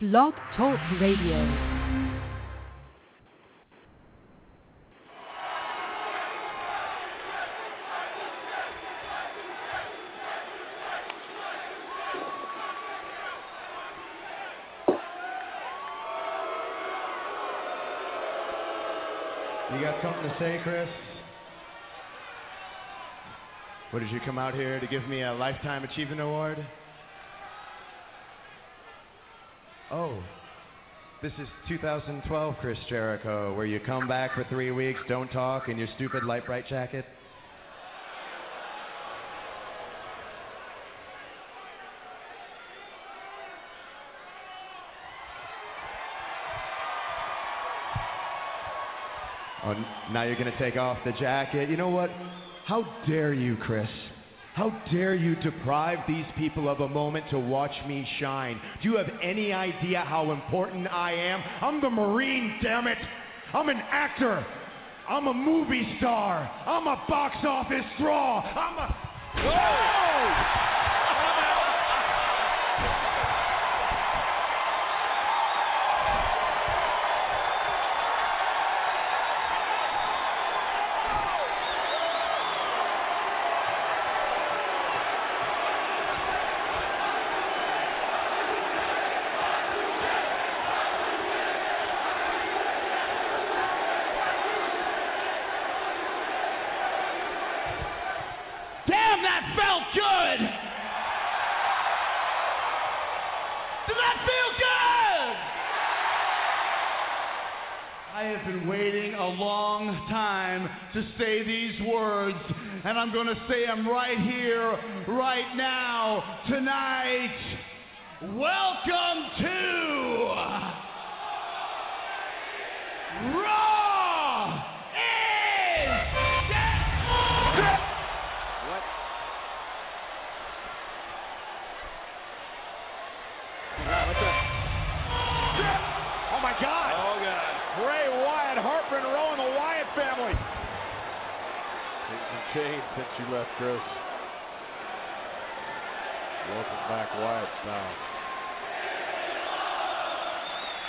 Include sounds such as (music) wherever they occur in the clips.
Blog Talk Radio. You got something to say, Chris? What did you come out here to give me a lifetime achievement award? Oh, this is 2012 Chris Jericho, where you come back for three weeks, don't talk, in your stupid light bright jacket. Oh, now you're going to take off the jacket. You know what? How dare you, Chris? How dare you deprive these people of a moment to watch me shine? Do you have any idea how important I am? I'm the Marine, damn it! I'm an actor! I'm a movie star! I'm a box office draw! I'm a. Damn, to say these words, and I'm going to say them right here, right now, tonight. Welcome to changed since you left, Chris. Welcome back, Wyatt style.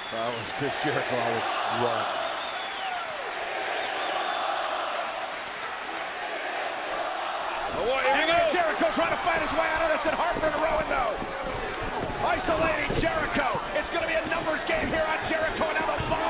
That was Chris Jericho always run. Oh, here goes Jericho trying to fight his way out of this, and Harper in a row and no. Isolating Jericho. It's going to be a numbers game here on Jericho, and now the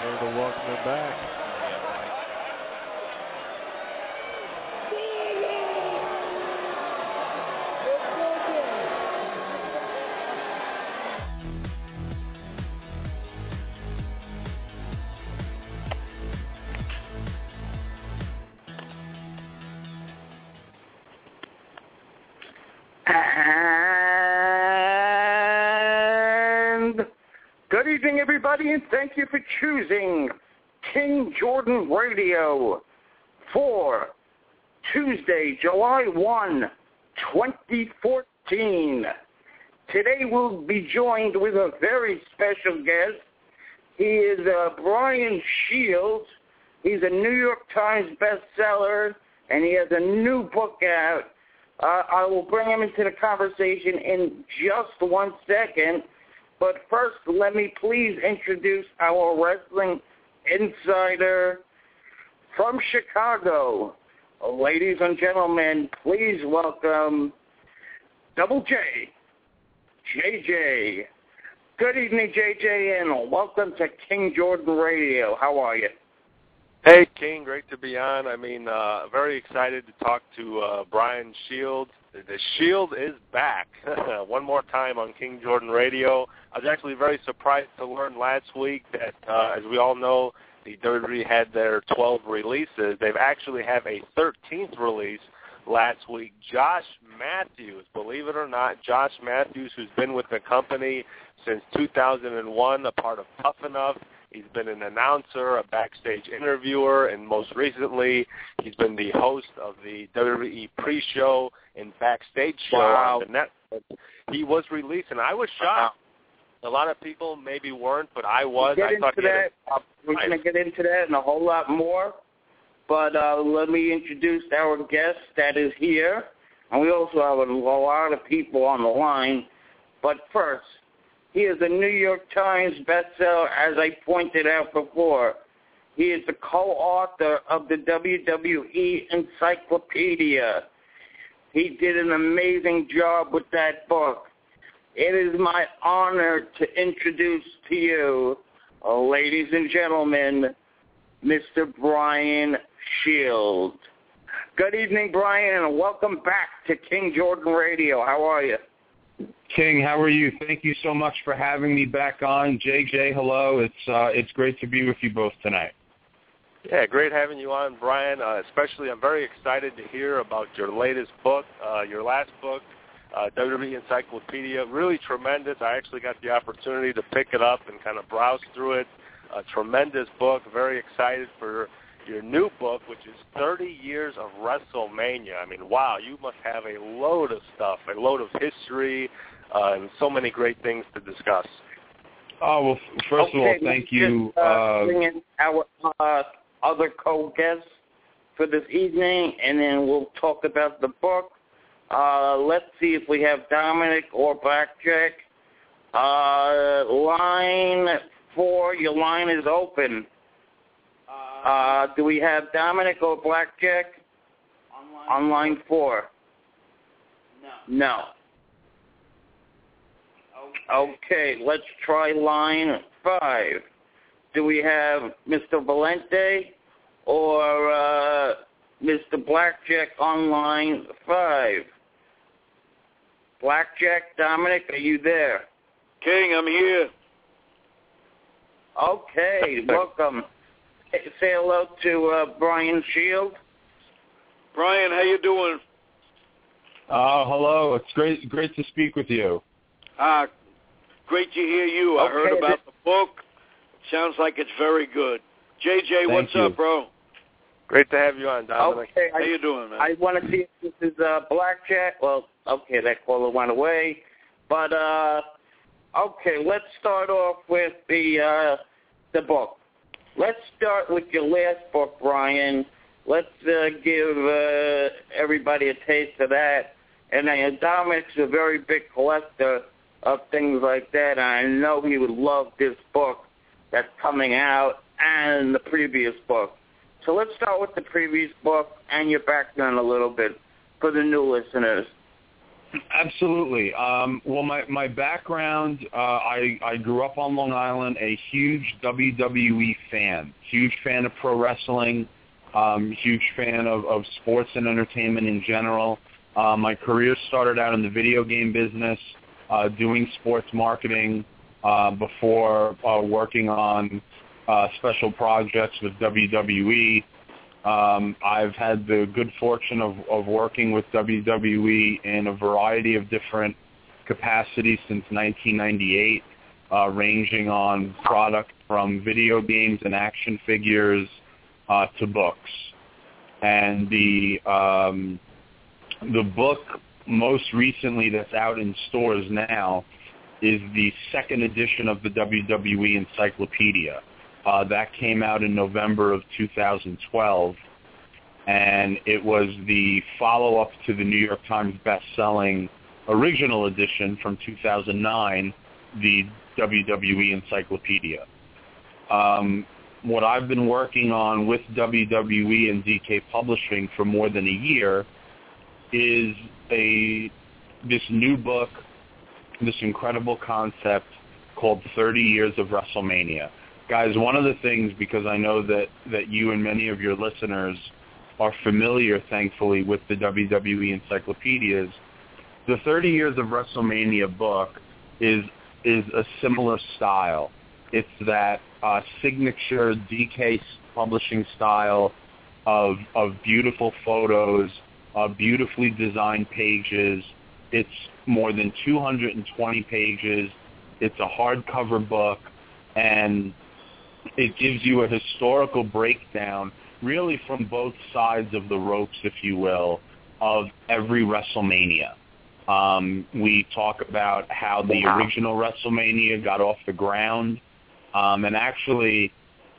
Just to welcome him back. Everybody, and thank you for choosing King Jordan Radio for Tuesday, July 1, 2014. Today we'll be joined with a very special guest. He is uh, Brian Shields. He's a New York Times bestseller, and he has a new book out. Uh, I will bring him into the conversation in just one second. But first, let me please introduce our wrestling insider from Chicago. Ladies and gentlemen, please welcome Double J, JJ. Good evening, JJ, and welcome to King Jordan Radio. How are you? Hey, King. Great to be on. I mean, uh, very excited to talk to uh, Brian Shields. The Shield is back (laughs) one more time on King Jordan Radio. I was actually very surprised to learn last week that, uh, as we all know, the WWE had their 12 releases. They've actually have a 13th release last week. Josh Matthews, believe it or not, Josh Matthews, who's been with the company since 2001, a part of Tough Enough. He's been an announcer, a backstage interviewer, and most recently, he's been the host of the WWE pre-show and backstage show wow. on the Netflix. He was released, and I was shocked. A lot of people maybe weren't, but I was. We'll I thought that. Uh, we're going to get into that and a whole lot more. But uh, let me introduce our guest that is here. And we also have a lot of people on the line. But first, he is a New York Times bestseller, as I pointed out before. He is the co-author of the WWE Encyclopedia. He did an amazing job with that book. It is my honor to introduce to you, ladies and gentlemen, Mr. Brian Shield. Good evening, Brian, and welcome back to King Jordan Radio. How are you? King, how are you? Thank you so much for having me back on. JJ, hello. It's uh, it's great to be with you both tonight. Yeah, great having you on, Brian. Uh, especially, I'm very excited to hear about your latest book, uh, your last book, uh, WWE Encyclopedia. Really tremendous. I actually got the opportunity to pick it up and kind of browse through it. A tremendous book. Very excited for your new book, which is 30 Years of WrestleMania. I mean, wow, you must have a load of stuff, a load of history, uh, and so many great things to discuss. Oh well, first okay, of all, thank you. Just, uh, Uh, bring in our uh, other co-guests for this evening, and then we'll talk about the book. Uh, let's see if we have Dominic or Blackjack. Uh, line four, your line is open. Uh, do we have Dominic or Blackjack on line four? No. No. Okay, let's try line five. Do we have Mr. Valente or uh, Mr. Blackjack on line five? Blackjack, Dominic, are you there? King, I'm here. Okay, welcome. Say hello to uh, Brian Shield. Brian, how you doing? uh, hello. It's great great to speak with you. Ah, great to hear you. I heard about the book. Sounds like it's very good. JJ, Thank what's you. up, bro? Great to have you on, Dominic. Okay, How I, you doing, man? I want to see if this is uh, Blackjack. Well, okay, that caller went away. But, uh, okay, let's start off with the, uh, the book. Let's start with your last book, Brian. Let's uh, give uh, everybody a taste of that. And uh, Dominic's a very big collector of things like that. And I know he would love this book that's coming out and the previous book. So let's start with the previous book and your background a little bit for the new listeners. Absolutely. Um, well, my my background, uh, I I grew up on Long Island, a huge WWE fan, huge fan of pro wrestling, um, huge fan of, of sports and entertainment in general. Uh, my career started out in the video game business, uh, doing sports marketing uh, before uh, working on uh, special projects with WWE. Um, I've had the good fortune of, of working with WWE in a variety of different capacities since 1998, uh, ranging on product from video games and action figures uh, to books. And the um, the book most recently that's out in stores now is the second edition of the WWE Encyclopedia. Uh, that came out in November of 2012, and it was the follow-up to the New York Times best-selling original edition from 2009, the WWE Encyclopedia. Um, what I've been working on with WWE and DK Publishing for more than a year is a this new book, this incredible concept called 30 Years of WrestleMania. Guys, one of the things, because I know that, that you and many of your listeners are familiar, thankfully, with the WWE encyclopedias, the 30 Years of WrestleMania book is is a similar style. It's that uh, signature DK publishing style of of beautiful photos, uh, beautifully designed pages. It's more than 220 pages. It's a hardcover book, and it gives you a historical breakdown, really from both sides of the ropes, if you will, of every WrestleMania. Um, we talk about how the original WrestleMania got off the ground, um, and actually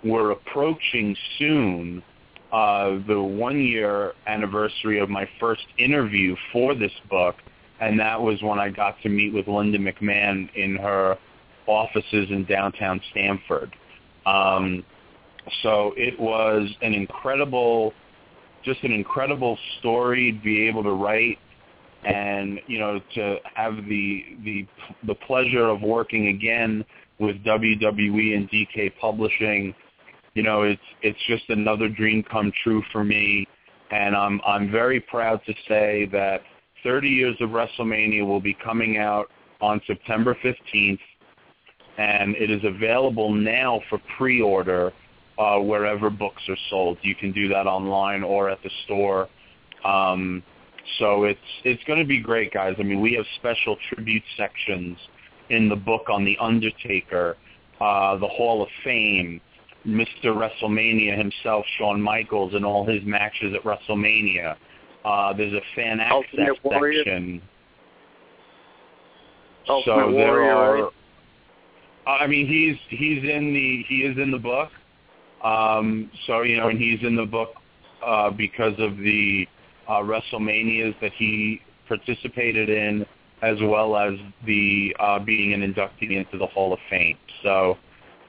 we're approaching soon uh, the one-year anniversary of my first interview for this book, and that was when I got to meet with Linda McMahon in her offices in downtown Stamford. Um, so it was an incredible, just an incredible story to be able to write and you know to have the the the pleasure of working again with WWE and DK Publishing, you know it's it's just another dream come true for me, and I'm I'm very proud to say that 30 years of WrestleMania will be coming out on September 15th, and it is available now for pre-order uh, wherever books are sold. You can do that online or at the store. Um, so it's it's going to be great, guys. I mean, we have special tribute sections in the book on the Undertaker, uh, the Hall of Fame, Mr. WrestleMania himself, Shawn Michaels, and all his matches at WrestleMania. Uh, there's a fan access section. Ultimate so there Warrior, are. I mean, he's he's in the he is in the book. Um, so you know, and he's in the book uh, because of the uh, WrestleManias that he participated in, as well as the uh, being an inductee into the Hall of Fame. So,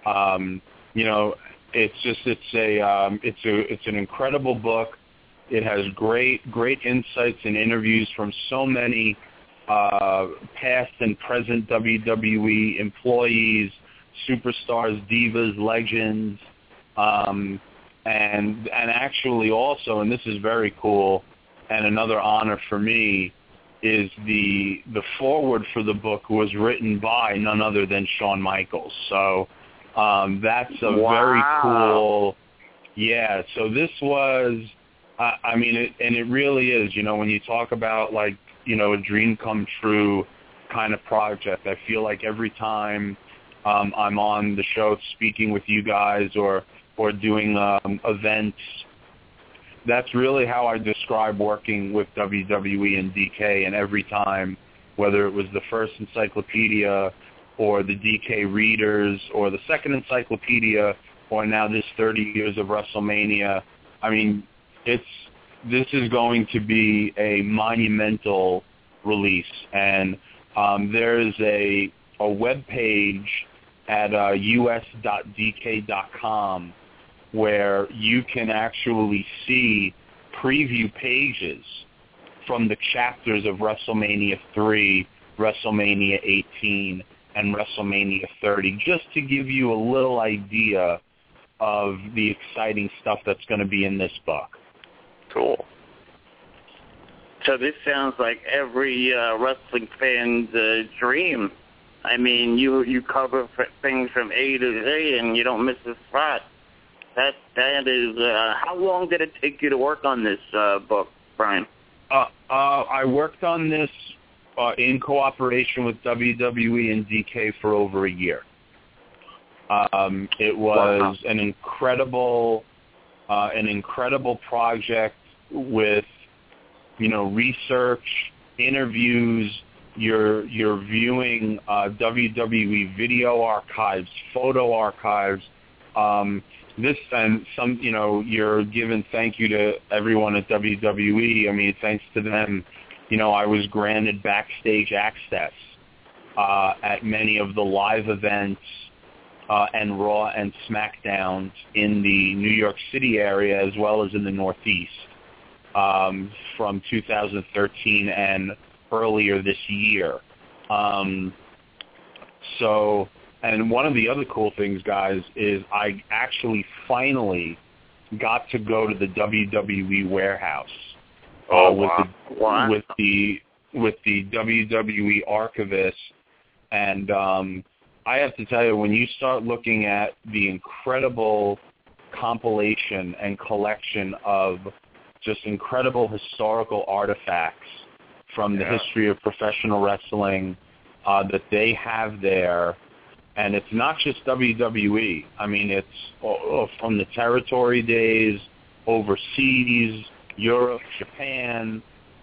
um, you know, it's just it's a um, it's a it's an incredible book. It has great great insights and interviews from so many uh, past and present WWE employees, superstars, divas, legends, um, and and actually also, and this is very cool, and another honor for me is the the foreword for the book was written by none other than Shawn Michaels. So um, that's a Wow. very cool. Yeah. So this was, I, I mean, it, and it really is. You know, when you talk about like you know a dream come true kind of project, I feel like every time um, I'm on the show speaking with you guys or or doing um, events that's really how I describe working with WWE and DK. And every time, whether it was the first encyclopedia or the DK readers or the second encyclopedia or now this 30 years of WrestleMania, I mean, it's this is going to be a monumental release. And um, there's a a web page at uh, us.dk.com where you can actually see preview pages from the chapters of WrestleMania 3, WrestleMania 18, and WrestleMania 30, just to give you a little idea of the exciting stuff that's going to be in this book. Cool. So this sounds like every uh, wrestling fan's uh, dream. I mean, you you cover f- things from A to Z, and you don't miss a spot. That that is. Uh, how long did it take you to work on this uh, book, Brian? Uh, uh, I worked on this uh, in cooperation with WWE and DK for over a year. Um, it was an incredible, uh, an incredible project with, you know, research, interviews, you're you're viewing uh, WWE video archives, photo archives. Um, this and some, you know, you're giving thank you to everyone at WWE. I mean, thanks to them, you know, I was granted backstage access uh, at many of the live events uh, and Raw and SmackDowns in the New York City area as well as in the Northeast um, from 2013 and earlier this year. Um, so, and one of the other cool things, guys, is I actually finally got to go to the WWE warehouse uh, Oh, with wow. the Wow. with the with the WWE archivist, and um, I have to tell you, when you start looking at the incredible compilation and collection of just incredible historical artifacts from the Yeah. history of professional wrestling uh, that they have there. And it's not just WWE. I mean, it's uh, from the territory days, overseas, Europe, Japan.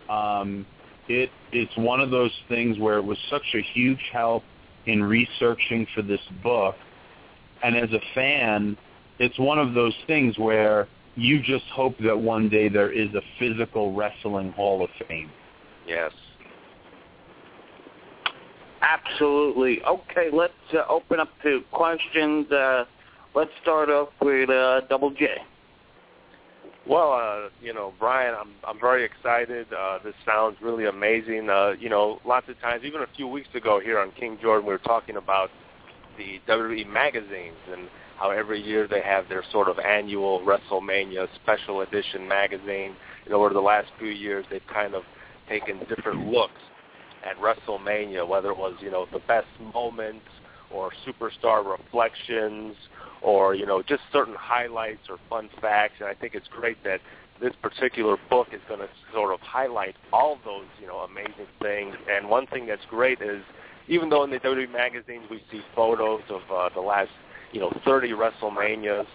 Um, it it's one of those things where it was such a huge help in researching for this book. And as a fan, it's one of those things where you just hope that one day there is a physical wrestling Hall of Fame. Yes. Absolutely. Okay, let's uh, open up to questions. Uh, let's start off with uh, Double J. Well, uh, you know, Brian, I'm I'm very excited. Uh, this sounds really amazing. Uh, you know, lots of times, even a few weeks ago here on King Jordan, we were talking about the WWE magazines and how every year they have their sort of annual WrestleMania special edition magazine. And over the last few years, they've kind of taken different looks at WrestleMania, whether it was you know the best moments or superstar reflections or you know just certain highlights or fun facts. And I think it's great that this particular book is going to sort of highlight all those you know amazing things. And one thing that's great is even though in the WWE magazines we see photos of uh, the last you know 30 WrestleManias,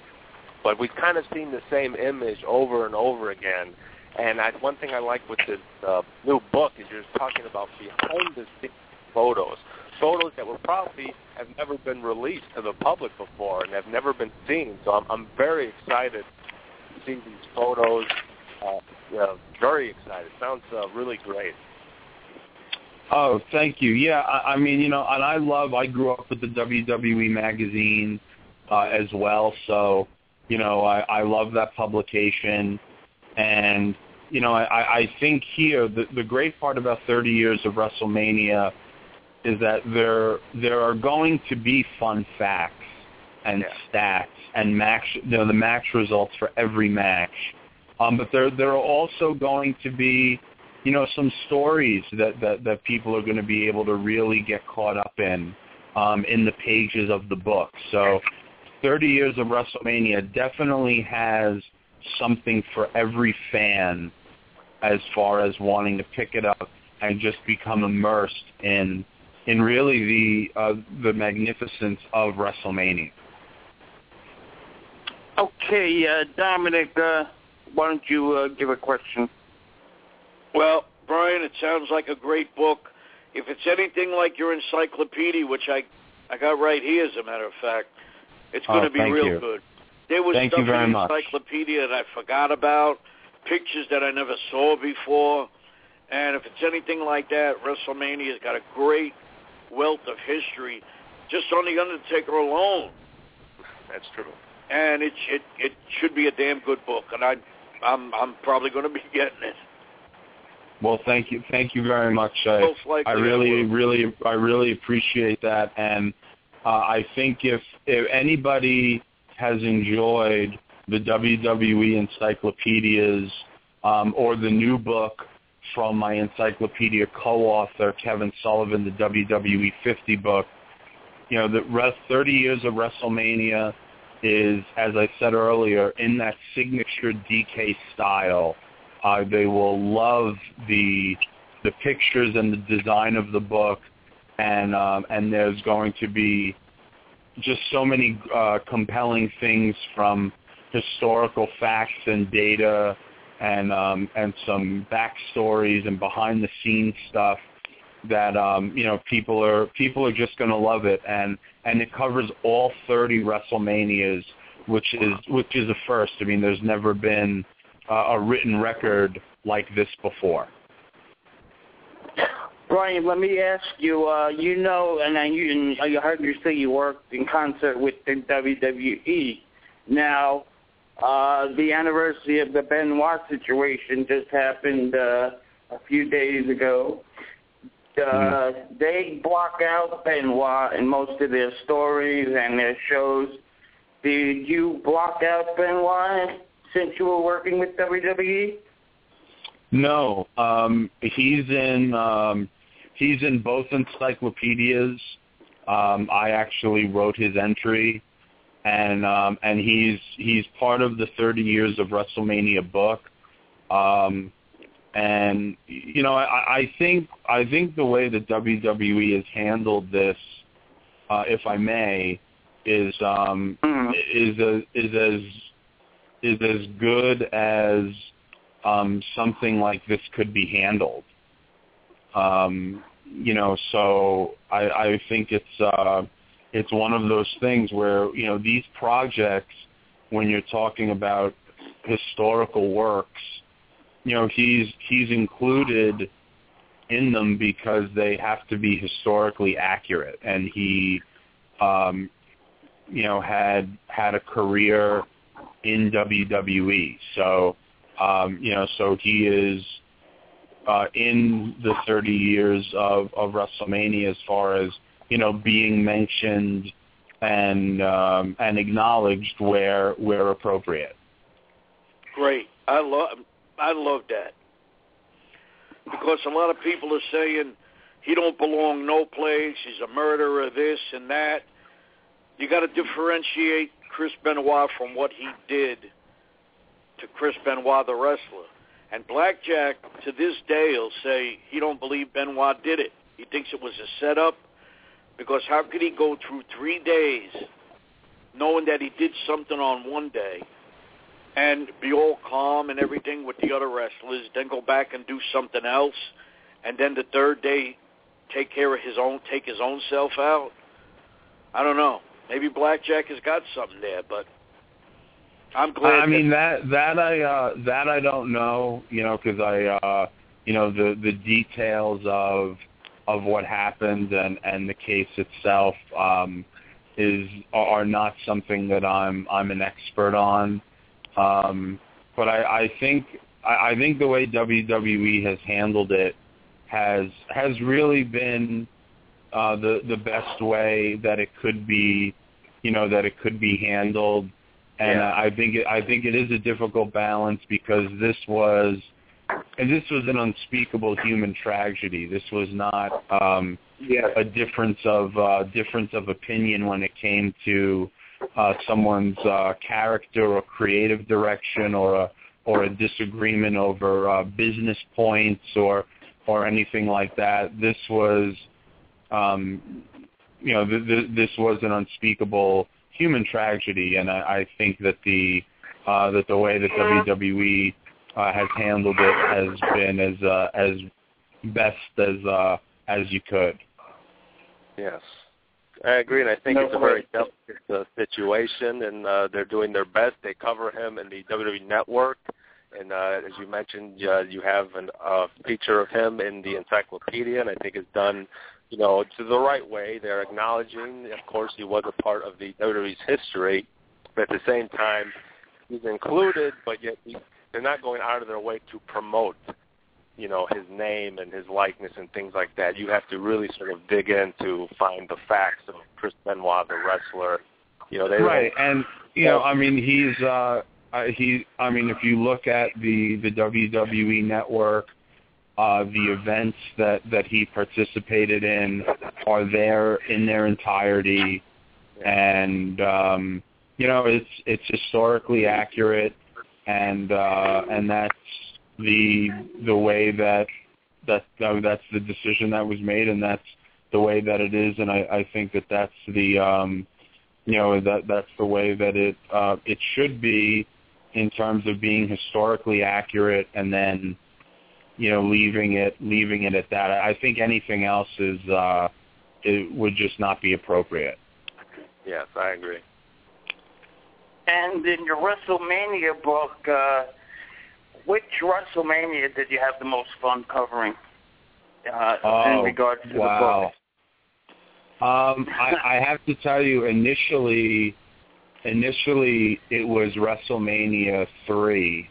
but we've kind of seen the same image over and over again. And I, one thing I like with this uh, new book is you're talking about behind the scenes photos, photos that were probably have never been released to the public before and have never been seen. So I'm, I'm very excited to see these photos. Uh, yeah, very excited. Sounds uh, really great. Oh, thank you. Yeah, I, I mean, you know, and I love. I grew up with the WWE magazine uh, as well, so you know, I, I love that publication, and you know, I, I think here the, the great part about 30 years of WrestleMania is that there there are going to be fun facts and stats and match, you know, the match results for every match, um, but there there are also going to be you know, some stories that, that, that people are going to be able to really get caught up in um, in the pages of the book. So 30 Years of WrestleMania definitely has something for every fan as far as wanting to pick it up and just become immersed in in really the uh, the magnificence of WrestleMania. Okay, uh, Dominic, uh, why don't you uh, give a question? Well, Brian, it sounds like a great book. If it's anything like your encyclopedia, which I I got right here, as a matter of fact, it's going Oh, to be thank real you. good. There was Thank stuff you very in the much. encyclopedia that I forgot about, pictures that I never saw before, and if it's anything like that, WrestleMania's got a great wealth of history just on the Undertaker alone, That's true. and it it it should be a damn good book, and I I'm I'm probably going to be (laughs) getting it. Well, thank you, thank you very much. I, Most likely I I really, really, I really appreciate that, and uh, I think if if anybody has enjoyed the WWE encyclopedias um, or the new book from my encyclopedia co-author Kevin Sullivan, the WWE 50 book, you know, the 30 years of WrestleMania is, as I said earlier, in that signature DK style. Uh, they will love the the pictures and the design of the book, and um, and there's going to be just so many uh, compelling things from historical facts and data and um, and some backstories and behind the scenes stuff that um, you know people are people are just going to love it, and and it covers all 30 WrestleManias, which is which is a first. I mean, there's never been uh, a written record like this before. Brian, let me ask you. Uh, you know, and I, you, I heard you say you worked in concert with the WWE. Now, uh, the anniversary of the Benoit situation just happened uh, a few days ago. Uh, mm. They block out Benoit in most of their stories and their shows. Did you block out Benoit since you were working with WWE? No, um, he's in um, he's in both encyclopedias. Um, I actually wrote his entry, and um, and he's he's part of the 30 years of WrestleMania book. Um, and you know, I, I think I think the way that WWE has handled this, uh, if I may, is um, mm. is a, is as is as good as um, something like this could be handled. Um, you know, so I, I think it's uh, it's one of those things where you know these projects, when you're talking about historical works, you know he's he's included in them because they have to be historically accurate, and he, um, you know, had had a career in WWE, so um, you know, so he is uh, in the 30 years of, of WrestleMania as far as you know being mentioned and um, and acknowledged where where appropriate. Great, I love I love that because a lot of people are saying he don't belong no place. He's a murderer, this and that. You got to differentiate Chris Benoit from what he did to Chris Benoit, the wrestler. And Blackjack, to this day, will say he don't believe Benoit did it. He thinks it was a setup because how could he go through three days knowing that he did something on one day and be all calm and everything with the other wrestlers, then go back and do something else, and then the third day take care of his own, take his own self out? I don't know. Maybe Blackjack has got something there, but I'm glad. I mean that that I uh, that I don't know, you know, because I uh, you know the the details of of what happened and and the case itself um, is are not something that I'm I'm an expert on. Um, but I, I think I, I think the way WWE has handled it has has really been uh, the the best way that it could be, you know, that it could be handled and yeah. I think it, I think it is a difficult balance because this was and this was an unspeakable human tragedy. This was not um, yeah. a difference of uh, difference of opinion when it came to uh, someone's uh, character or creative direction or a or a disagreement over uh, business points or or anything like that. This was um, you know th- th- this was an unspeakable human tragedy, and I, I think that the uh, that the way that WWE uh, has handled it has been as uh, as best as uh, as you could. Yes, I agree, and I think no, it's a very delicate uh, situation, and uh, they're doing their best. They cover him in the WWE Network, and uh, as you mentioned, uh, you have a uh, feature of him in the encyclopedia, and I think it's done you know, to the right way. They're acknowledging, of course, he was a part of the WWE's history, but at the same time, he's included, but yet he, they're not going out of their way to promote, you know, his name and his likeness and things like that. You have to really sort of dig in to find the facts of Chris Benoit, the wrestler. You know, they right, and you know, I mean, he's uh, he. I mean, if you look at the the WWE network uh, the events that, that he participated in are there in their entirety, and um, you know it's it's historically accurate, and uh, and that's the the way that that that's the decision that was made, and that's the way that it is, and I, I think that that's the um, you know that that's the way that it uh, it should be, in terms of being historically accurate and then you know leaving it leaving it at that. I think anything else is uh, it would just not be appropriate. Yes, I agree. And in your WrestleMania book, uh, which WrestleMania did you have the most fun covering? Uh, oh, in regards to wow. the book. Um, I, (laughs) I have to tell you, initially, initially it was WrestleMania three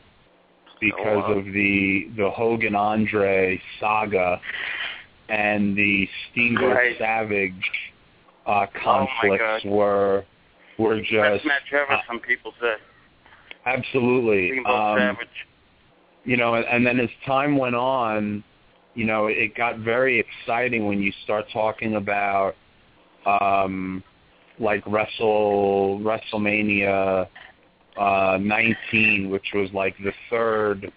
because oh, wow. of the the Hogan Andre saga and the Steamboat Right. Savage uh, Oh, conflicts God. were were just match ever, uh, some people say. absolutely um, Savage. you know, and, and then as time went on, you know, it got very exciting when you start talking about um like Wrestle WrestleMania uh 19, which was like the third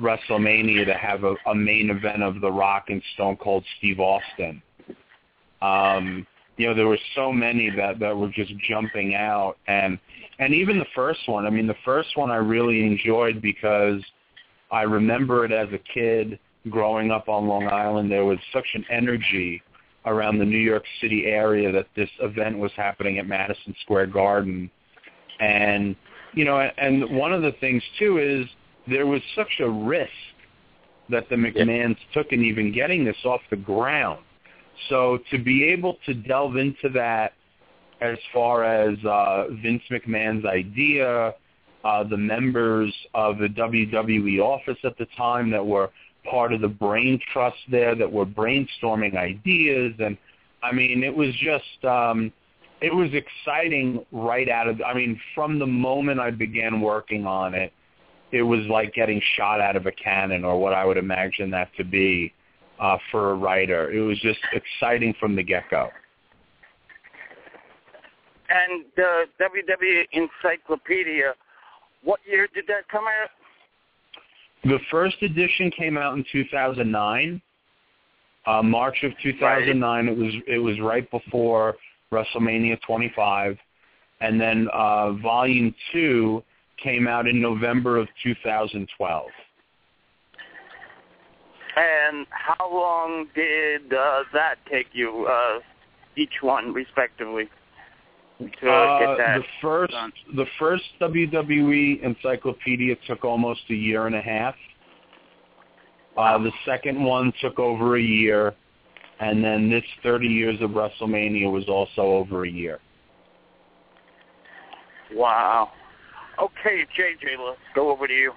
WrestleMania to have a, a main event of The Rock and Stone Cold Steve Austin. Um, you know, there were so many that that were just jumping out, and and even the first one. I mean, the first one I really enjoyed because I remember it as a kid growing up on Long Island. There was such an energy around the New York City area that this event was happening at Madison Square Garden, and you know, and one of the things too is there was such a risk that the McMahons took in even getting this off the ground. So to be able to delve into that as far as uh, Vince McMahon's idea, uh, the members of the WWE office at the time that were part of the brain trust there that were brainstorming ideas, and I mean it was just um, it was exciting right out of I mean from the moment I began working on it, it was like getting shot out of a cannon or what I would imagine that to be uh, for a writer. It was just exciting from the get-go. And the WWE Encyclopedia, what year did that come out? The first edition came out in 2009, uh, March of 2009. It was it was right before WrestleMania 25, and then uh, Volume Two came out in November of 2012. And how long did uh, that take you, uh, each one respectively, to Uh, get that the first done? the first WWE encyclopedia took almost a year and a half. Uh, the second one took over a year, and then this 30 years of WrestleMania was also over a year. Wow. Okay, JJ, let's go over to you.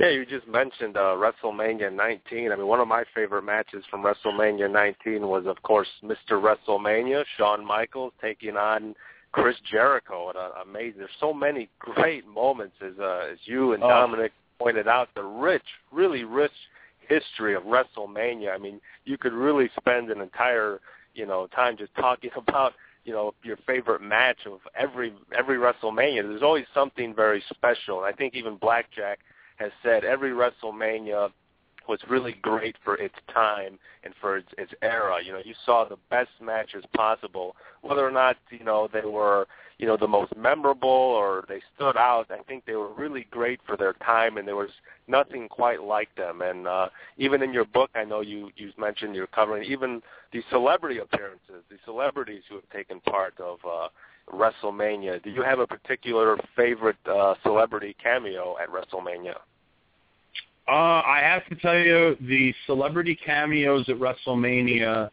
Yeah, you just mentioned uh, WrestleMania 19. I mean, one of my favorite matches from WrestleMania 19 was, of course, Mr. WrestleMania, Shawn Michaels taking on Chris Jericho. And uh, amazing. There's so many great moments, as uh, as you and Oh. Dominic pointed out. The rich, really rich history of WrestleMania. I mean, you could really spend an entire, you know, time just talking (laughs) about you know your favorite match of every every WrestleMania. There's always something very special. And I think even Blackjack has said every WrestleMania was really great for its time and for its, its era. You know, you saw the best matches possible, whether or not you know they were you know the most memorable or they stood out. I think they were really great for their time, and there was nothing quite like them. And uh, even in your book, I know you you mentioned you're covering even the celebrity appearances, the celebrities who have taken part of. Uh, WrestleMania. Do you have a particular favorite uh, celebrity cameo at WrestleMania? Uh, I have to tell you, the celebrity cameos at WrestleMania,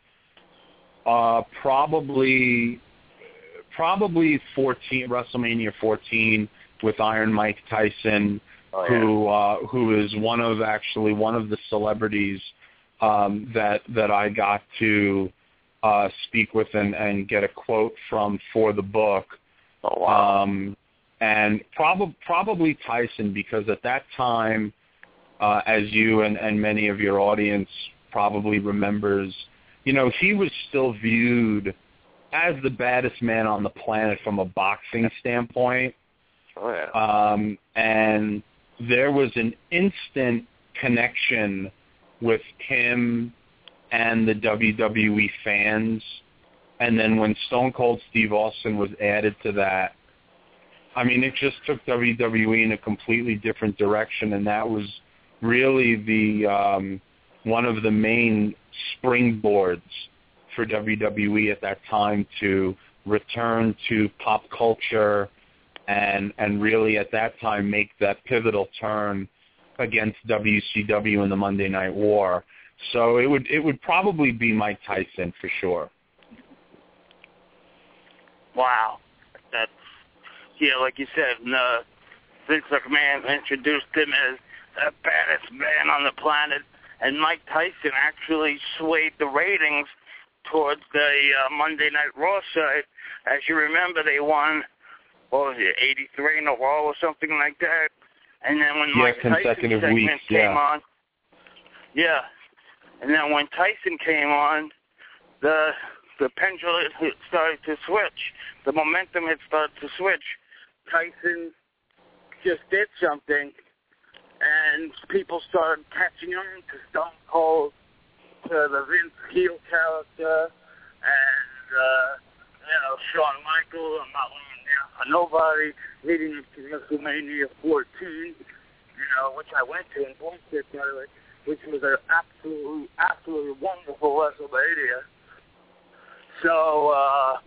uh, probably, probably 14, WrestleMania 14 with Iron Mike Tyson, Oh, yeah. who uh, who is one of actually one of the celebrities um, that that I got to uh, speak with and, and get a quote from for the book. Oh wow! Um, and probably probably Tyson because at that time, uh, as you and, and many of your audience probably remembers, you know, he was still viewed as the baddest man on the planet from a boxing standpoint. oh yeah. Um, and there was an instant connection with him and the WWE fans. And then when Stone Cold Steve Austin was added to that, I mean, it just took WWE in a completely different direction, and that was really the um, one of the main springboards for WWE at that time to return to pop culture and and really at that time make that pivotal turn against WCW in the Monday Night War. So it would it would probably be Mike Tyson for sure. Wow, that's yeah, like you said, uh, Vince McMahon introduced him as the baddest man on the planet, and Mike Tyson actually swayed the ratings towards the uh, Monday Night Raw side. As you remember, they won what was it, 83 in a row or something like that. And then when yeah, Mike Tyson segment weeks, came on, yeah, and then when Tyson came on, the the pendulum had started to switch. The momentum had started to switch. Tyson just did something, and people started catching on to Stone Cold, to the Vince heel character, and uh, you know Shawn Michaels. I'm not laying down nobody. Leading up to WrestleMania 14, you know, which I went to in Boston, by the way, which was an absolutely, absolutely wonderful WrestleMania. So, uh,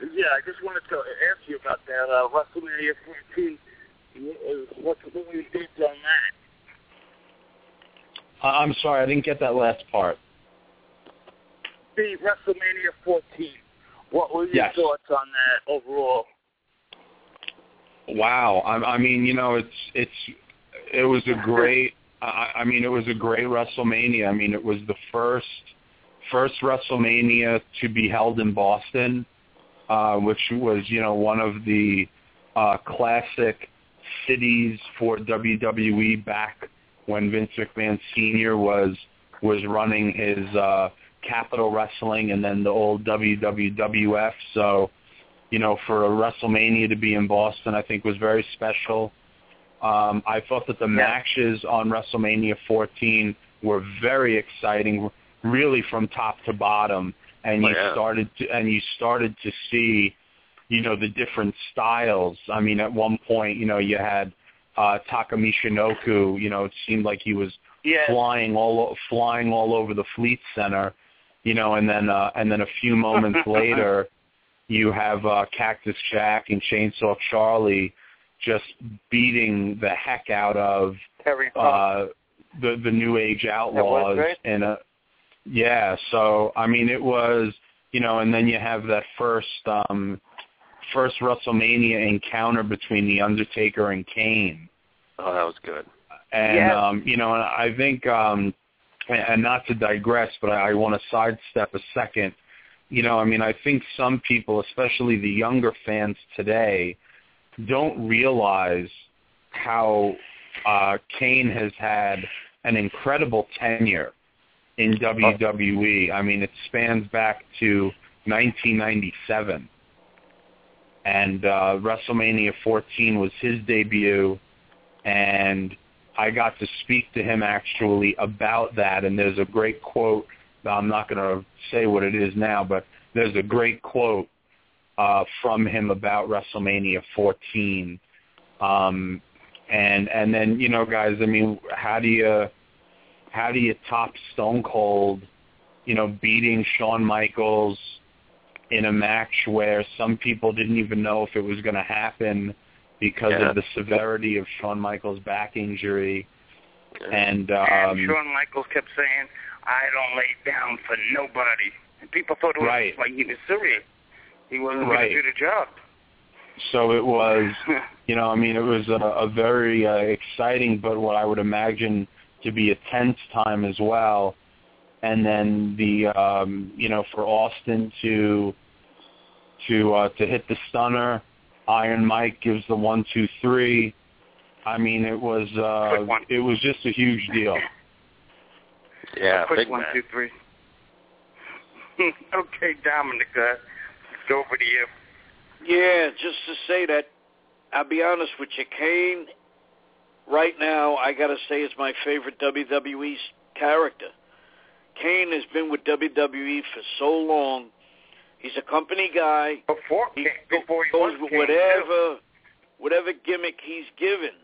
yeah, I just wanted to ask you about that uh, WrestleMania 14. What what were your thoughts on that? I- I'm sorry, I didn't get that last part. The WrestleMania 14. What were your Yes. thoughts on that overall? Wow, I, I mean, you know, it's it's it was a (laughs) great. I, I mean, it was a great WrestleMania. I mean, it was the first first WrestleMania to be held in Boston, uh, which was you know one of the uh, classic cities for WWE back when Vince McMahon Sr. was was running his uh, Capitol Wrestling and then the old WWF. So, you know, for a WrestleMania to be in Boston, I think was very special. Um, I thought that the matches on WrestleMania 14 were very exciting, really from top to bottom, and Oh, you yeah. started to and you started to see, you know, the different styles. I mean, at one point, you know, you had uh, Taka Michinoku. You know, it seemed like he was Yes. flying all flying all over the Fleet Center, you know, and then uh, and then a few moments (laughs) later, you have uh, Cactus Jack and Chainsaw Charlie just beating the heck out of Terry uh, the the New Age Outlaws and a yeah. So I mean, it was you know, and then you have that first um first WrestleMania encounter between the Undertaker and Kane Oh, that was good. and Yes. um, you know, and I think, um, and- and not to digress, but I, I want to sidestep a second. You know, I mean, I think some people, especially the younger fans today, don't realize how uh, Kane has had an incredible tenure in WWE. I mean, it spans back to 1997, and uh, WrestleMania 14 was his debut, and I got to speak to him actually about that, and there's a great quote. I'm not going to say what it is now, but there's a great quote uh, from him about WrestleMania 14. Um, and and then you know, guys, I mean, how do you how do you top Stone Cold? You know, beating Shawn Michaels in a match where some people didn't even know if it was going to happen because Yeah. of the severity of Shawn Michaels' back injury. And and um, Shawn Michaels kept saying, I don't lay down for nobody. And people thought it was Right. like he was serious. He wasn't Right. going to do the job. so it was, (laughs) you know, I mean, it was a, a very uh, exciting, but what I would imagine to be a tense time as well. And then the, um, you know, for Austin to to uh, to hit the stunner, Iron Mike gives the one, two, three. I mean, it was uh, it was just a huge deal. Yeah, Quick big one, man. two, three. (laughs) okay, Dominic, uh, let's over to you. Yeah, just to say that, I'll be honest with you, Kane, right now, I got to say is my favorite WWE character. Kane has been with WWE for so long. He's a company guy. Before he before he goes was with king, whatever whatever gimmick he's given.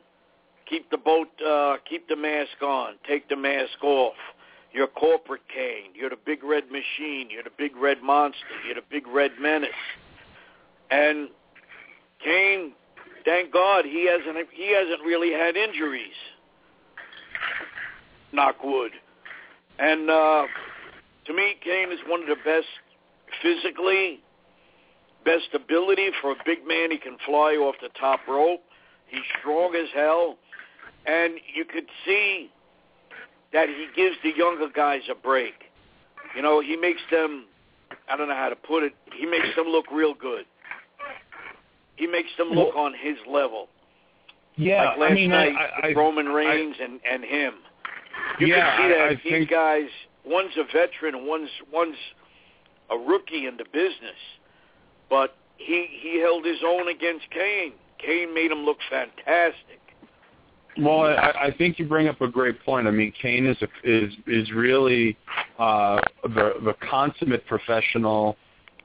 Keep the boat, uh, keep the mask on, take the mask off. You're corporate Kane. You're the big red machine. You're the big red monster. You're the big red menace. And Kane, thank God, he hasn't he hasn't really had injuries. Knock wood. And uh, to me, Kane is one of the best physically, best ability for a big man. He can fly off the top rope. He's strong as hell, and you could see that he gives the younger guys a break. You know, he makes them. I don't know how to put it. He makes them look real good. He makes them look on his level. Yeah, like last I mean, night I, I, Roman Reigns and and him. You Yeah, can see that I- I these think- guys. One's a veteran, one's one's a rookie in the business. But he he held his own against Kane. Kane made him look fantastic. Well, I, I think you bring up a great point. I mean, Kane is a, is is really uh, the the consummate professional,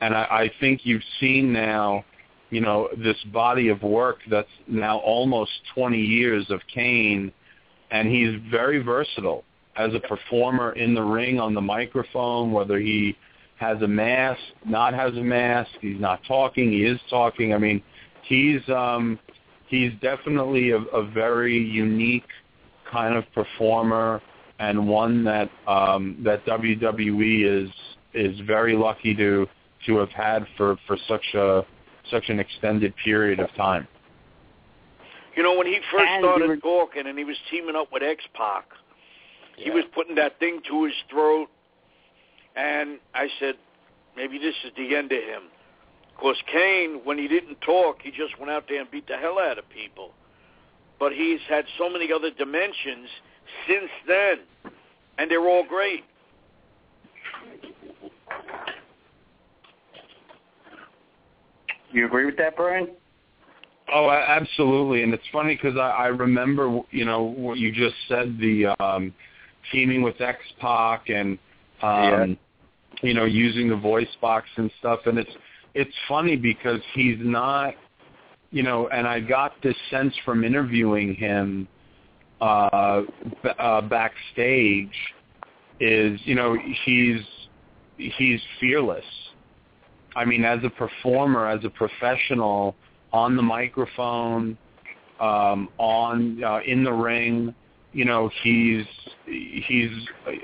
and I, I think you've seen now, you know, this body of work that's now almost 20 years of Kane, and he's very versatile as a performer in the ring on the microphone, whether he has a mask, not has a mask, he's not talking, he is talking. I mean, he's um he's definitely a, a very unique kind of performer and one that um that WWE is is very lucky to to have had for for such a such an extended period of time. You know, when he first And started were- talking and he was teaming up with X Pac, he was putting that thing to his throat, and I said, maybe this is the end of him. Of course, Kane, when he didn't talk, he just went out there and beat the hell out of people. But he's had so many other dimensions since then, and they're all great. You agree with that, Brian? Oh, absolutely, and it's funny because I, I remember, you know, what you just said the um, teaming with X Pac and um, you know using the voice box and stuff, and it's it's funny because he's not, you know, and I got this sense from interviewing him uh, b- uh, backstage is, you know, he's he's fearless. I mean, as a performer, as a professional, on the microphone, um, on uh, in the ring. You know, he's he's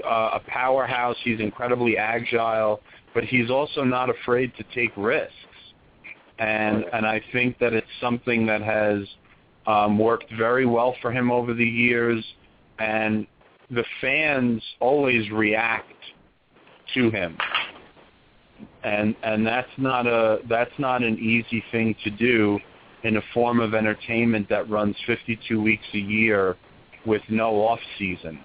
uh, a powerhouse. He's incredibly agile, but he's also not afraid to take risks. And and I think that it's something that has um, worked very well for him over the years. And the fans always react to him and and that's not a that's not an easy thing to do in a form of entertainment that runs 52 weeks a year with no off season.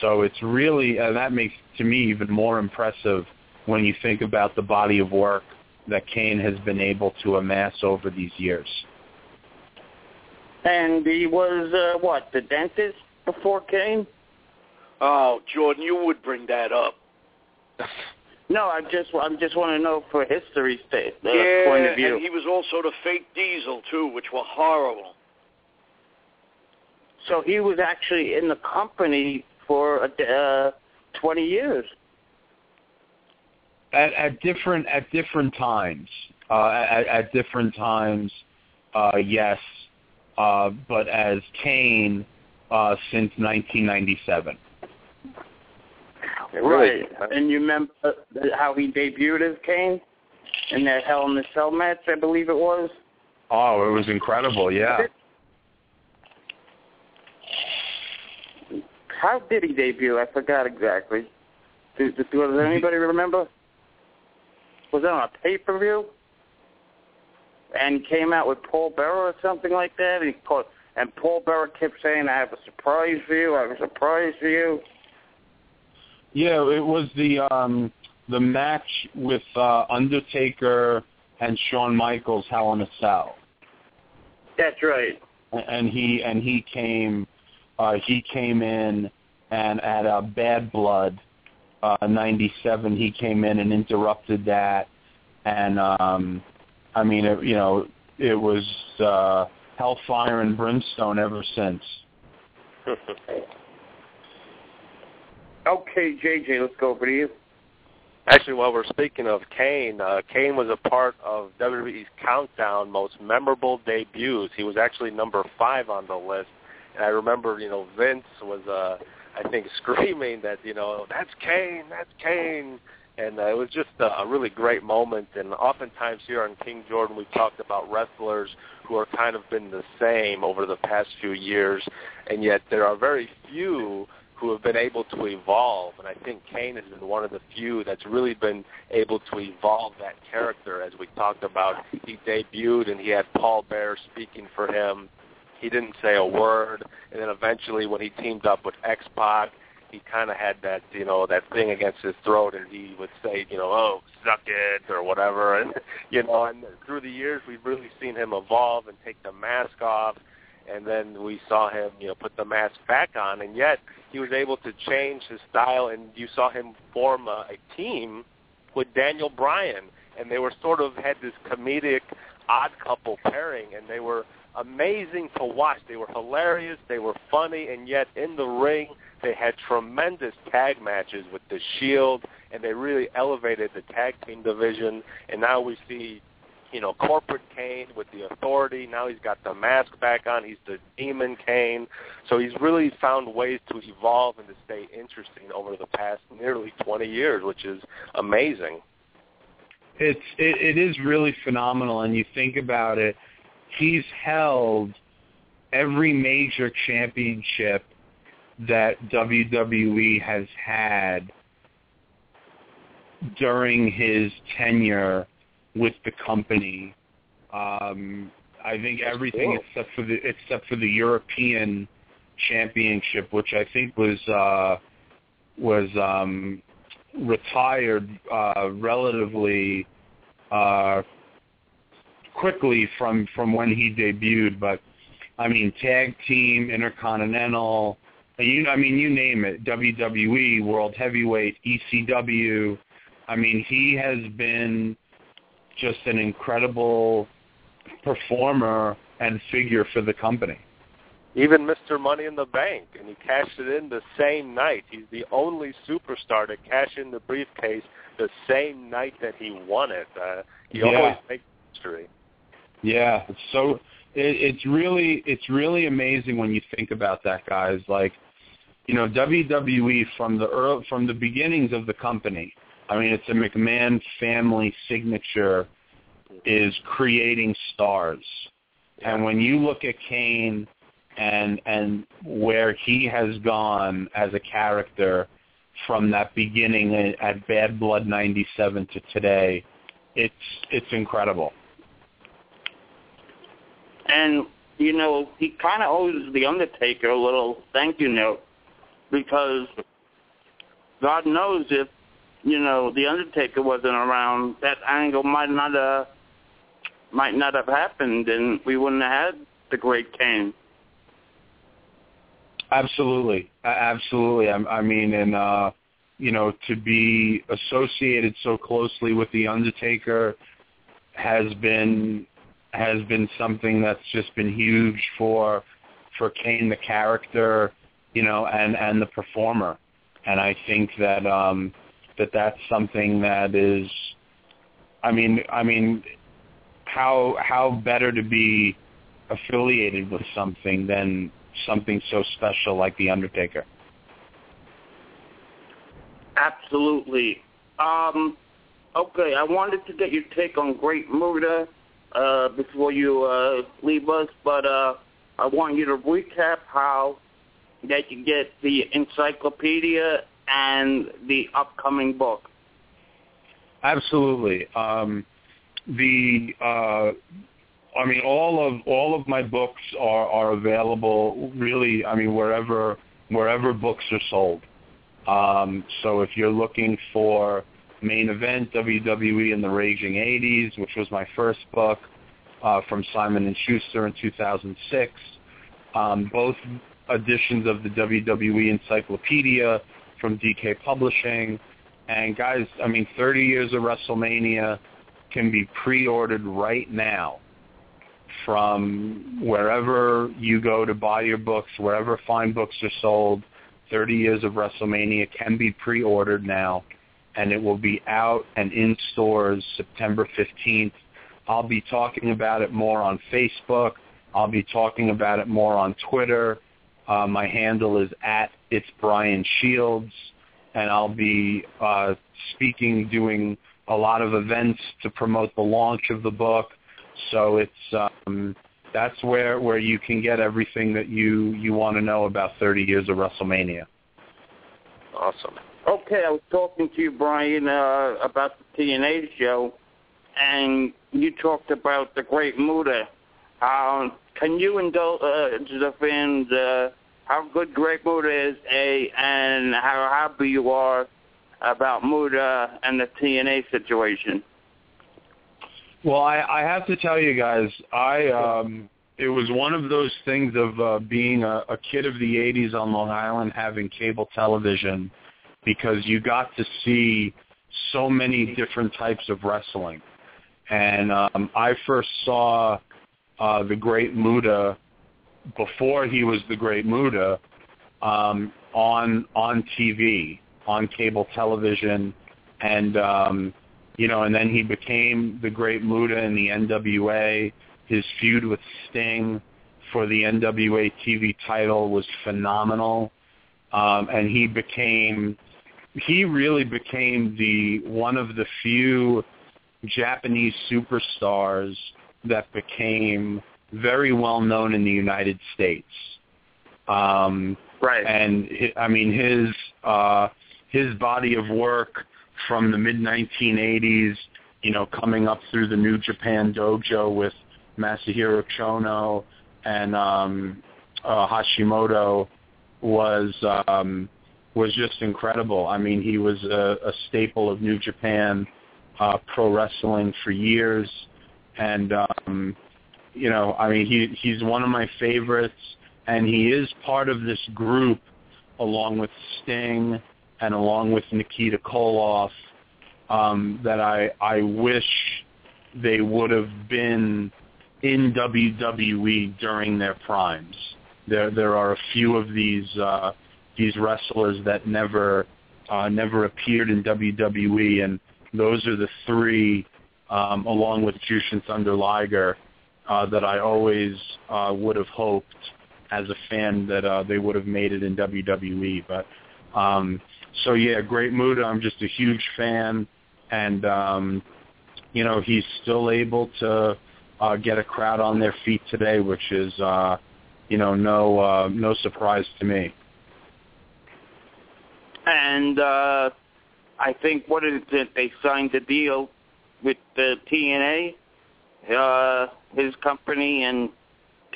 So it's really uh, that makes to me even more impressive when you think about the body of work that Kane has been able to amass over these years. And he was uh, what the dentist before Kane? Oh, Jordan, you would bring that up. (laughs) No, I just I'm just want to know for history's sake, uh, yeah, point of view. and he was also the fake Diesel too, which were horrible. So he was actually in the company for uh, 20 years. At, at different at different times, uh, at, at different times, uh, yes, uh, but as Kane uh, since 1997. Right. And you remember how he debuted as Kane in that Hell in the Cell match, I believe it was? Oh, it was incredible. Yeah. How did he debut? I forgot exactly. Does, does does anybody remember? Was it on a pay-per-view? And came out with Paul Bearer or something like that. And, he called, and Paul Bearer kept saying, I have a surprise for you. I have a surprise for you. Yeah, it was the um the match with uh Undertaker and Shawn Michaels Hell in a Cell. That's right. And he and he came uh he came in and at uh, Badd Blood uh 97 he came in and interrupted that and um, I mean, it, you know, it was uh, hellfire and brimstone ever since. (laughs) okay, JJ, let's go over to you. Actually, while we're speaking of Kane, uh, Kane was a part of WWE's Countdown most memorable debuts. He was actually number five on the list, and I remember, you know, Vince was, uh, I think, (laughs) screaming that, you know, that's Kane, that's Kane, and uh, it was just a, a really great moment. And oftentimes here on King Jordan, we've talked about wrestlers who are kind of been the same over the past few years, and yet there are very few who have been able to evolve. And I think Kane has been one of the few that's really been able to evolve that character. As we talked about, he debuted and he had Paul Bearer speaking for him. He didn't say a word, and then eventually, when he teamed up with X Pac, he kind of had that, you know, that thing against his throat, and he would say, you know, oh, suck it or whatever, (laughs) and you know, and through the years, we've really seen him evolve and take the mask off, and then we saw him, you know, put the mask back on, and yet he was able to change his style, and you saw him form a, a team with Daniel Bryan, and they were sort of had this comedic odd couple pairing, and they were amazing to watch. They were hilarious, they were funny, and yet in the ring they had tremendous tag matches with the Shield, and they really elevated the tag team division. And now we see, you know, corporate Kane with the Authority. Now he's got the mask back on. He's the Demon Kane. So he's really found ways to evolve and to stay interesting over the past nearly 20 years, which is amazing. It's it, it is really phenomenal, and you think about it, he's held every major championship that WWE has had during his tenure with the company. Um, I think everything cool. except for the except for the European Championship, which I think was uh, was um, retired uh, relatively uh, quickly from from when he debuted. But I mean, tag team, intercontinental, you, I mean, you name it, WWE, World Heavyweight, ECW. I mean, he has been just an incredible performer and figure for the company. Even Mr. Money in the Bank, and he cashed it in the same night. He's the only superstar to cash in the briefcase the same night that he won it. Uh, he Yeah. always makes history. Yeah, it's so it, it's really it's really amazing when you think about that, guys. Like, you know, WWE from the early, from the beginnings of the company. I mean, it's a McMahon family signature is creating stars. And when you look at Kane and and where he has gone as a character from that beginning at Badd Blood 97 to today, it's it's incredible. And, you know, he kind of owes The Undertaker a little thank you note because God knows if, you know, The Undertaker wasn't around, that angle might not have, might not have happened and we wouldn't have had the great Kane. Absolutely, absolutely. I, I mean, and uh, you know, to be associated so closely with the Undertaker has been has been something that's just been huge for for Kane the character, you know, and and the performer. And I think that um that that's something that is I mean, I mean how how better to be affiliated with something than something so special like the Undertaker. Absolutely. Um, okay, I wanted to get your take on Great Muta uh, before you uh, leave us, but uh, I want you to recap how they can get the encyclopedia and the upcoming book. Absolutely. Um, the uh, I mean, all of all of my books are are available. Really, I mean, wherever wherever books are sold. Um, so if you're looking for main event WWE in the Raging 80s, which was my first book uh, from Simon and Schuster in 2006, um, both editions of the WWE Encyclopedia from DK Publishing, and guys, I mean, 30 years of WrestleMania, can be pre-ordered right now from wherever you go to buy your books, wherever fine books are sold. 30 Years of WrestleMania can be pre-ordered now, and it will be out and in stores September 15th. I'll be talking about it more on Facebook. I'll be talking about it more on Twitter. Uh, my handle is at it's Brian Shields, and I'll be uh, speaking, doing a lot of events to promote the launch of the book. So it's um, that's where where you can get everything that you you want to know about 30 years of WrestleMania. Awesome. Okay, I was talking to you, Brian, uh, about the TNA show, and you talked about the Great Muta. Um, can you indulge uh, the fans uh, how good Great Muta is, a, and how happy you are about Muta and the TNA situation? Well, I, I have to tell you guys, I um, it was one of those things of uh, being a, a kid of the '80s on Long Island, having cable television, because you got to see so many different types of wrestling. And um, I first saw uh, the Great Muta before he was the Great Muta um, on on TV, on cable television, and um, you know, and then he became the Great Muta in the NWA. His feud with Sting for the NWA TV title was phenomenal, um, and he became he really became the one of the few Japanese superstars that became very well known in the United States. Um, right. And I mean his uh, his body of work from the mid 1980s, you know, coming up through the New Japan Dojo with Masahiro Chono and um, uh, Hashimoto was um, was just incredible. I mean, he was a, a staple of New Japan uh, pro wrestling for years, and um, you know, I mean, he he's one of my favorites, and he is part of this group along with Sting and along with Nikita Koloff um, that I I wish they would have been in WWE during their primes. There there are a few of these uh, these wrestlers that never uh, never appeared in WWE, and those are the three, um, along with Jushin Thunder Liger, uh, that I always uh, would have hoped as a fan that uh, they would have made it in WWE. But um, so yeah, Great Muta. I'm just a huge fan, and um, you know he's still able to uh, get a crowd on their feet today, which is uh, you know no uh, no surprise to me. And uh, I think what is it? They signed a deal with the TNA, uh, his company, and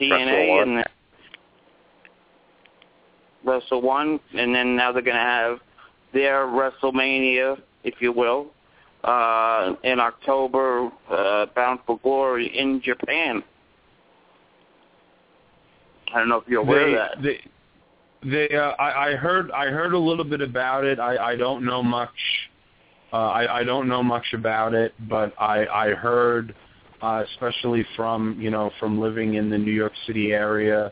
TNA, and Wrestle-1, and then now they're going to have their WrestleMania, if you will, uh, in October, uh, Bound for Glory in Japan. I don't know if you're aware they, of that. They, they, uh, I, I heard, I heard a little bit about it. I, I don't know much. Uh, I, I don't know much about it, but I, I heard, uh, especially from you know from living in the New York City area,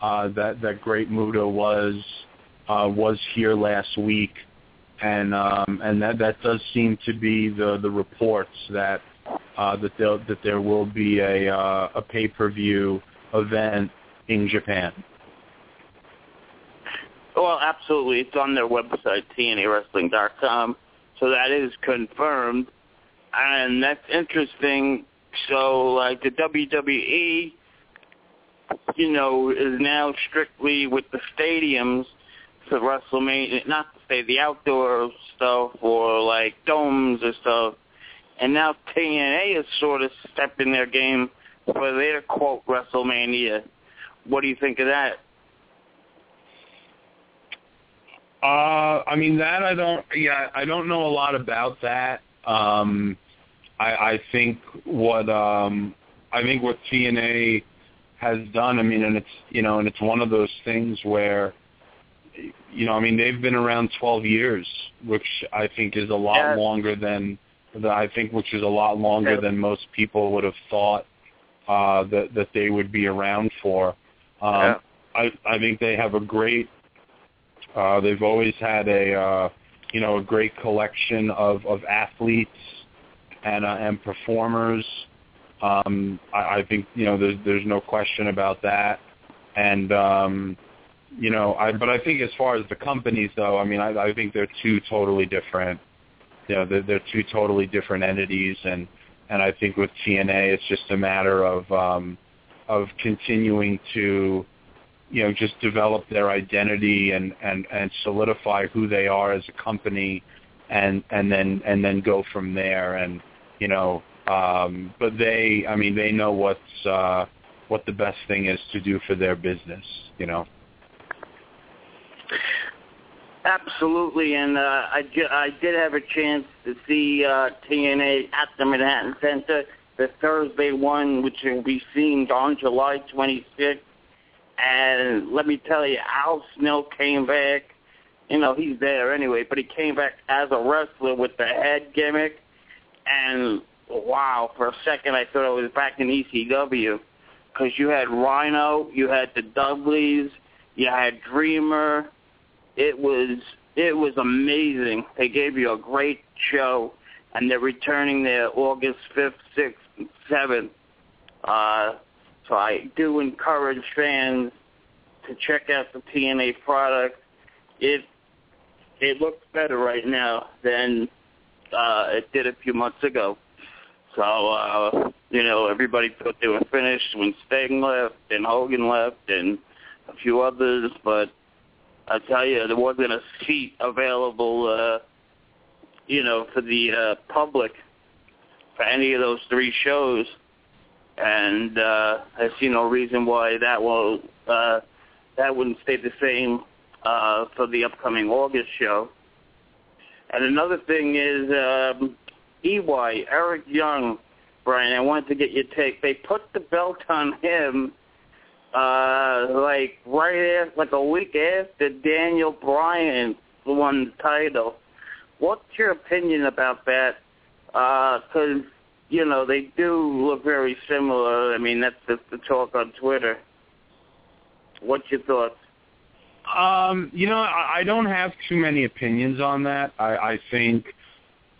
uh, that that Great Muta was uh, was here last week, and um, and that that does seem to be the the reports that uh, that there that there will be a uh, a pay per view event in Japan. Well, absolutely. It's on their website, TNAWrestling.com. So that is confirmed. And that's interesting. So, like, the WWE, you know, is now strictly with the stadiums for WrestleMania, not to say the outdoor stuff or, like, domes or stuff. And now TNA is sort of stepping their game for their, quote, WrestleMania. What do you think of that? Uh, I mean that I don't. Yeah, I don't know a lot about that. Um, I, I think what um, I think what TNA has done. I mean, and it's you know, and it's one of those things where, you know, I mean, they've been around 12 years, which I think is a lot Yeah. longer than I think which is a lot longer than most people would have thought uh, that that they would be around for. Um, Yeah. I I think they have a great. Uh, they've always had a uh, you know a great collection of of athletes and uh, and performers. Um, I, I think you know there's there's no question about that, and um, you know I but I think as far as the companies though, I mean I, I think they're two totally different. You know they're, they're two totally different entities, and and I think with TNA it's just a matter of um, of continuing to you know just develop their identity and and and solidify who they are as a company and and then and then go from there. And you know um but they i mean they know what's uh what the best thing is to do for their business you know. Absolutely, and uh, I, ju- I did have a chance to see uh, TNA at the Manhattan Center, the Thursday one, which will be seen on July 26th. And let me tell you, Al Snow came back. You know, he's there anyway, but he came back as a wrestler with the head gimmick. And wow, for a second I thought I was back in ECW because you had Rhino, you had the Dudleys, you had Dreamer. It was it was amazing. They gave you a great show, and they're returning there August fifth, sixth, seventh. Uh, so I do encourage fans to check out the TNA product. It it looks better right now than uh, it did a few months ago. So uh, you know, everybody thought they were finished when Sting left and Hogan left and a few others, but I tell you, there wasn't a seat available, uh, you know, for the uh, public for any of those three shows, and uh, I see no reason why that will uh, that wouldn't stay the same uh, for the upcoming August show. And another thing is um, EY Eric Young, Brian. I wanted to get your take. They put the belt on him uh, like right after, like a week after Daniel Bryan won the title. What's your opinion about that? Because you know they do look very similar. I mean, that's the, the talk on Twitter. What's your thoughts? Um, you know, I, I don't have too many opinions on that. I, I think,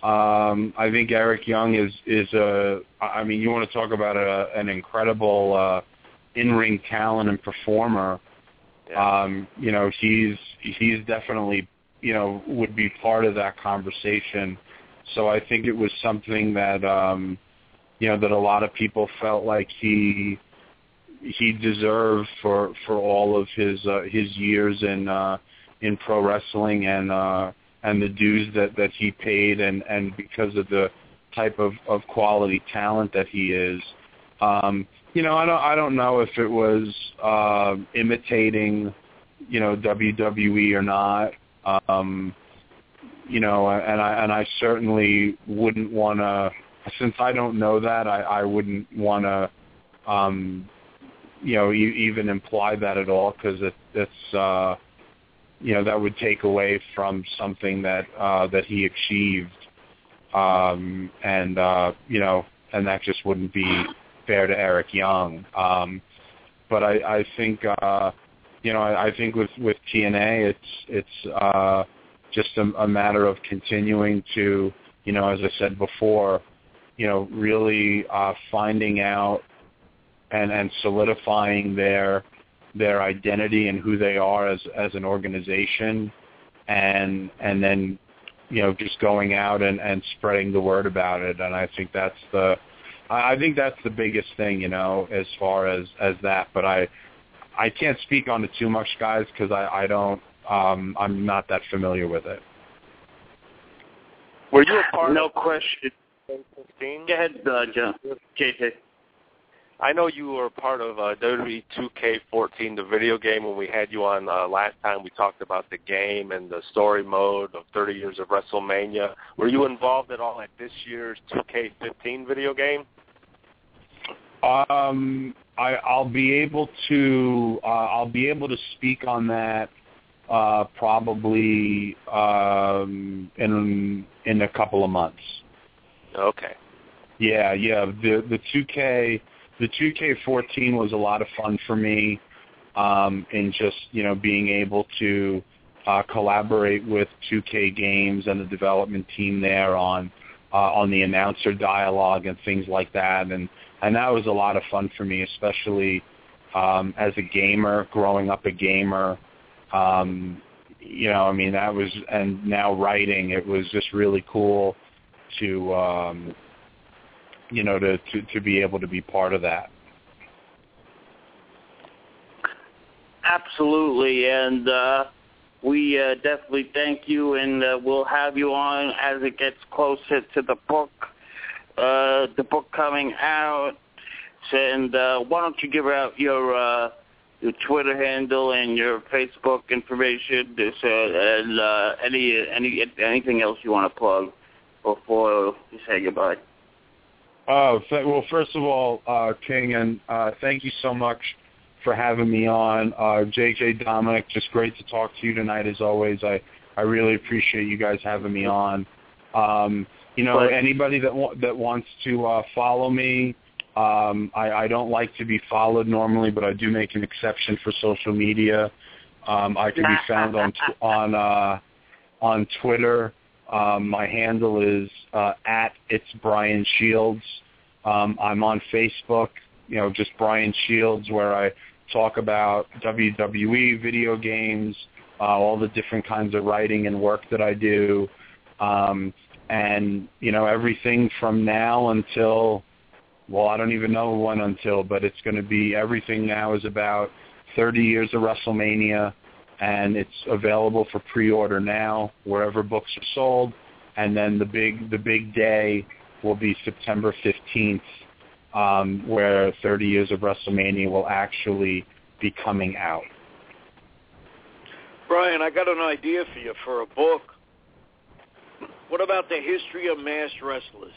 um, I think Eric Young is is a. I mean, you want to talk about a, an incredible uh, in-ring talent and performer. Um, you know, he's he's definitely you know would be part of that conversation. So I think it was something that um, you know that a lot of people felt like he he deserved for for all of his uh, his years in uh, in pro wrestling and uh, and the dues that that he paid and and because of the type of of quality talent that he is. Um, you know, I don't I don't know if it was uh, imitating, you know, WWE or not. Um, you know, and I and I certainly wouldn't want to. Since I don't know that, I, I wouldn't want to, um, you know, e- even imply that at all because it, it's, uh, you know, that would take away from something that uh, that he achieved, um, and uh, you know, and that just wouldn't be fair to Eric Young. Um, but I, I think, uh, you know, I, I think with with TNA, it's it's uh, just a, a matter of continuing to, you know, as I said before, you know, really uh, finding out and and solidifying their their identity and who they are as as an organization, and and then you know just going out and and spreading the word about it. And I think that's the I think that's the biggest thing, you know, as far as as that. But I I can't speak on it too much, guys, because I I don't um I'm not that familiar with it. Were you a part no of question. 2016? Go ahead, uh, John. JJ. I know you were part of uh, WWE 2K14, the video game, when we had you on uh, last time. We talked about the game and the story mode of 30 years of WrestleMania. Were you involved at all at this year's 2K15 video game? Um, I, I'll be able to uh, I'll be able to speak on that uh, probably um, in in a couple of months. Okay. Yeah, yeah. The the 2K the 2K14 was a lot of fun for me um, in just you know being able to uh, collaborate with 2K Games and the development team there on uh, on the announcer dialogue and things like that, and and that was a lot of fun for me, especially um, as a gamer, growing up a gamer. Um, you know, I mean that was, and now writing, it was just really cool to, um, you know, to, to to be able to be part of that. Absolutely, and uh, we uh, definitely thank you, and uh, we'll have you on as it gets closer to the book, uh, the book coming out. And uh, why don't you give out your uh, your Twitter handle and your Facebook information, uh, and uh, any any anything else you want to plug before you say goodbye. Oh, well, first of all, uh, King, and uh, thank you so much for having me on. Uh, JJ Dominic, just great to talk to you tonight as always. I, I really appreciate you guys having me on. Um, you know, anybody that wa- that wants to uh, follow me, um, I, I don't like to be followed normally, but I do make an exception for social media. Um, I can be found on tw- on uh, on Twitter. Um, my handle is uh, at it's Brian Shields. Um, I'm on Facebook, you know, just Brian Shields, where I talk about WWE, video games, uh, all the different kinds of writing and work that I do, um, and you know everything from now until, well, I don't even know when until, but it's going to be everything now is about 30 years of WrestleMania, and it's available for pre-order now wherever books are sold, and then the big the big day will be September 15th um, where 30 Years of WrestleMania will actually be coming out. Brian, I got an idea for you for a book. What about the history of masked wrestlers?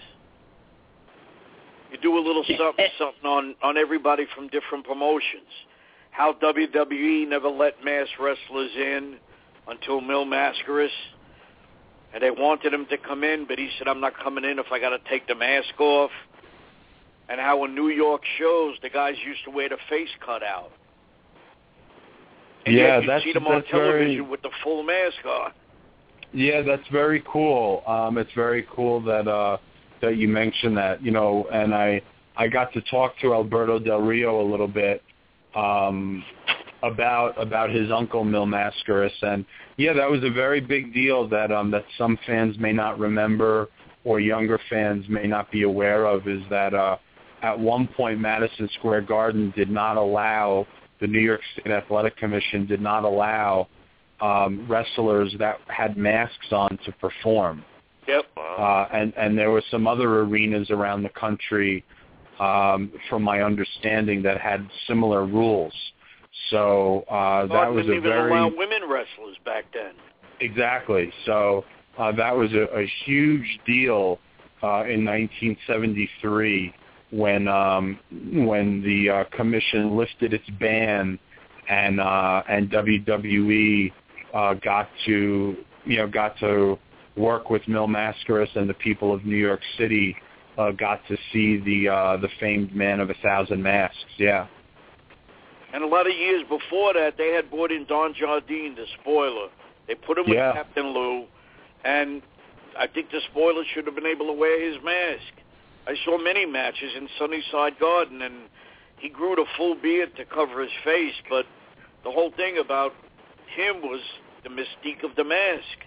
You do a little something, something on on everybody from different promotions. How WWE never let masked wrestlers in until Mil Máscaras, and they wanted him to come in, but he said, "I'm not coming in if I got to take the mask off." And how in New York shows the guys used to wear the face cut out. And yeah, that's see them on that's very with the full mask on. yeah, that's very cool. Um, it's very cool that uh, that you mentioned that. You know, and I I got to talk to Alberto Del Rio a little bit um, about about his uncle Mil Máscaras, and yeah, that was a very big deal that um, that some fans may not remember or younger fans may not be aware of is that uh, at one point Madison Square Garden did not allow the New York State Athletic Commission did not allow um, wrestlers that had masks on to perform. Yep. Uh, and and there were some other arenas around the country, um, from my understanding, that had similar rules. So uh, that was a very allow women wrestlers back then. Exactly. So uh, that was a, a huge deal uh, in 1973 when um, when the uh, commission lifted its ban and uh, and WWE uh, got to you know got to work with Mil Máscaras and the people of New York City uh, got to see the uh, the famed Man of a Thousand Masks. Yeah. And a lot of years before that, they had brought in Don Jardine, the spoiler. They put him Yeah. with Captain Lou, and I think the spoiler should have been able to wear his mask. I saw many matches in Sunnyside Garden, and he grew the full beard to cover his face, but the whole thing about him was the mystique of the mask.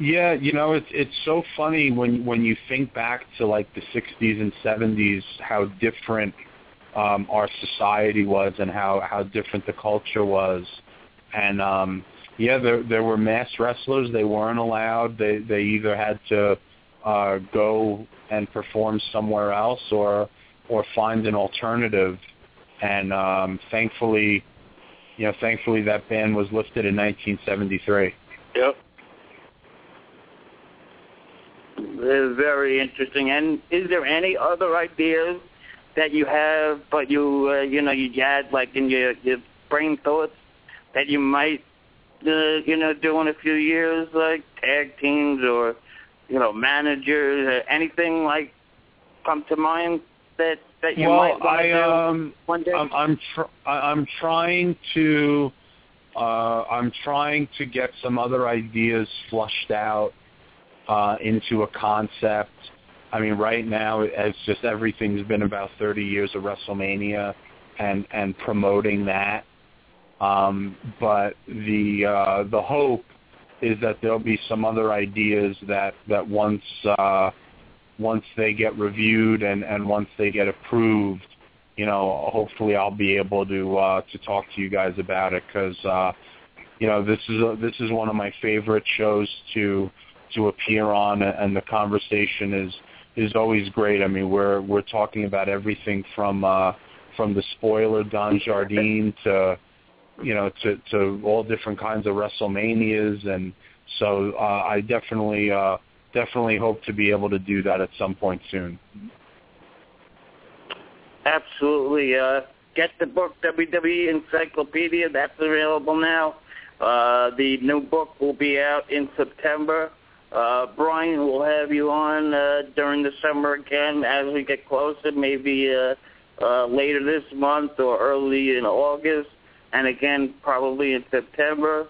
Yeah, you know, it's it's so funny when when you think back to like the 60s and 70s, how different um, our society was and how how different the culture was, and um, yeah, there there were mass wrestlers. They weren't allowed. They they either had to uh, go and perform somewhere else or or find an alternative. And um, thankfully, you know, thankfully that ban was lifted in 1973. Yep. Very interesting. And is there any other ideas that you have, but you uh, you know you had like in your your brain thoughts that you might uh, you know do in a few years, like tag teams or you know, managers, or anything like come to mind that that you well, might want I, to do um, one day? I'm I'm, tr- I'm trying to uh, I'm trying to get some other ideas flushed out uh, into a concept. I mean, right now it's just everything's been about 30 years of WrestleMania and and promoting that. Um, but the uh, the hope is that there'll be some other ideas that that once uh, once they get reviewed and and once they get approved, you know, hopefully I'll be able to uh, to talk to you guys about it because uh, you know this is a, this is one of my favorite shows to to appear on, and the conversation is is always great. I mean, we're we're talking about everything from uh, from the spoiler Don Jardine to you know to to all different kinds of WrestleManias, and so uh, I definitely uh, definitely hope to be able to do that at some point soon. Absolutely. Uh, get the book WWE Encyclopedia. That's available now. Uh, the new book will be out in September. Uh, Brian will have you on uh, during the summer again as we get closer, maybe uh, uh, later this month or early in August, and again probably in September.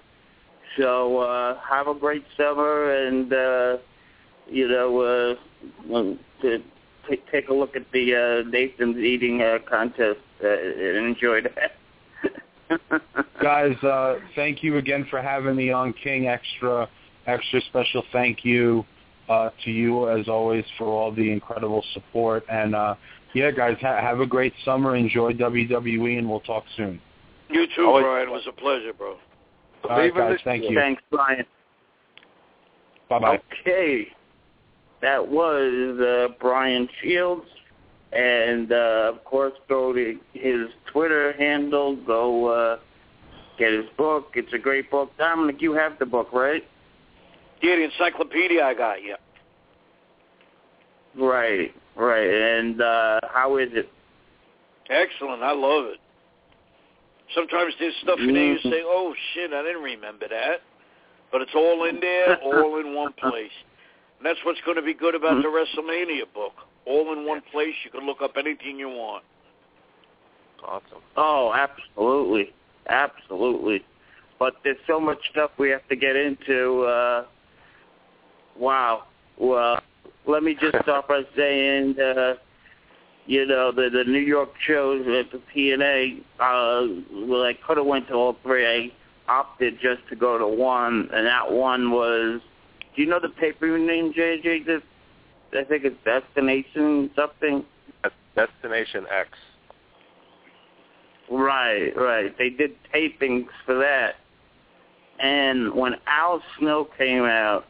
So uh, have a great summer, and uh, you know, uh, to t- take a look at the uh, Nathan's eating uh, contest uh, and enjoy that. (laughs) Guys, uh, thank you again for having me on King Extra. Extra special thank you uh, to you as always for all the incredible support. And uh, yeah, guys, ha- have a great summer. Enjoy WWE, and we'll talk soon. You too, Always- Brian. It was a pleasure, bro. All right, guys, the- thank you. Thanks, Brian. Bye bye. Okay, that was uh, Brian Shields, and uh, of course, go to his Twitter handle. Go uh, get his book. It's a great book. Dominic, you have the book, right? Yeah, the encyclopedia I got you. Right, right. And uh, how is it? Excellent. I love it. Sometimes there's stuff in there you Mhm. say, oh, shit, I didn't remember that. But it's all in there, all in one (laughs) place. And that's what's going to be good about the WrestleMania book. All in one place. You can look up anything you want. Awesome. Oh, absolutely, absolutely. But there's so much stuff we have to get into. Uh, wow. Well, let me just start by (laughs) saying, uh, you know, the the New York shows at the TNA. Uh, well, I could have went to all three. I opted just to go to one, and that one was. Do you know the pay per view name, JJ? This, I think it's Destination something. Destination X. Right, right. They did tapings for that. And when Al Snow came out,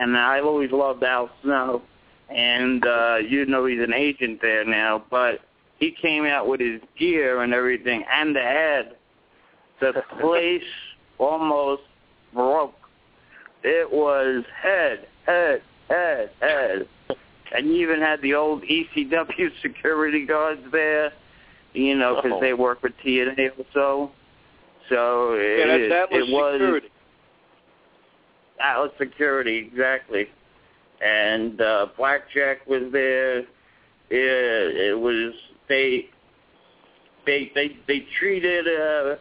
and I've always loved Al Snow, and uh, you know he's an agent there now, but he came out with his gear and everything and the head. The (laughs) place almost broke. It was head, head, head, head. And you even had the old ECW (laughs) security guards there you know, because Oh. they work with TNA also. So Yeah, it, that's Atlas it was Security. Atlas Security, exactly. And uh, Blackjack was there. It, it was they they they they treated uh,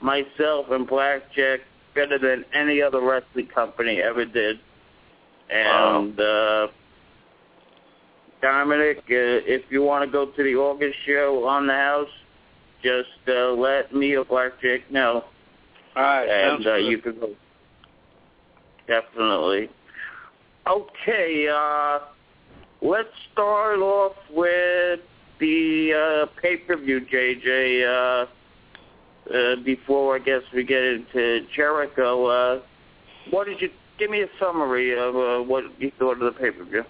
myself and Blackjack better than any other wrestling company ever did. And uh, Dominic, uh, if you want to go to the August show on the house, just uh, let me or Blackjack know, All right. and uh, good. you can go. Definitely. Okay, uh, let's start off with the uh, pay-per-view, JJ. Uh, uh, before I guess we get into Jericho, uh, what did you give me a summary of uh, what you thought of the pay-per-view?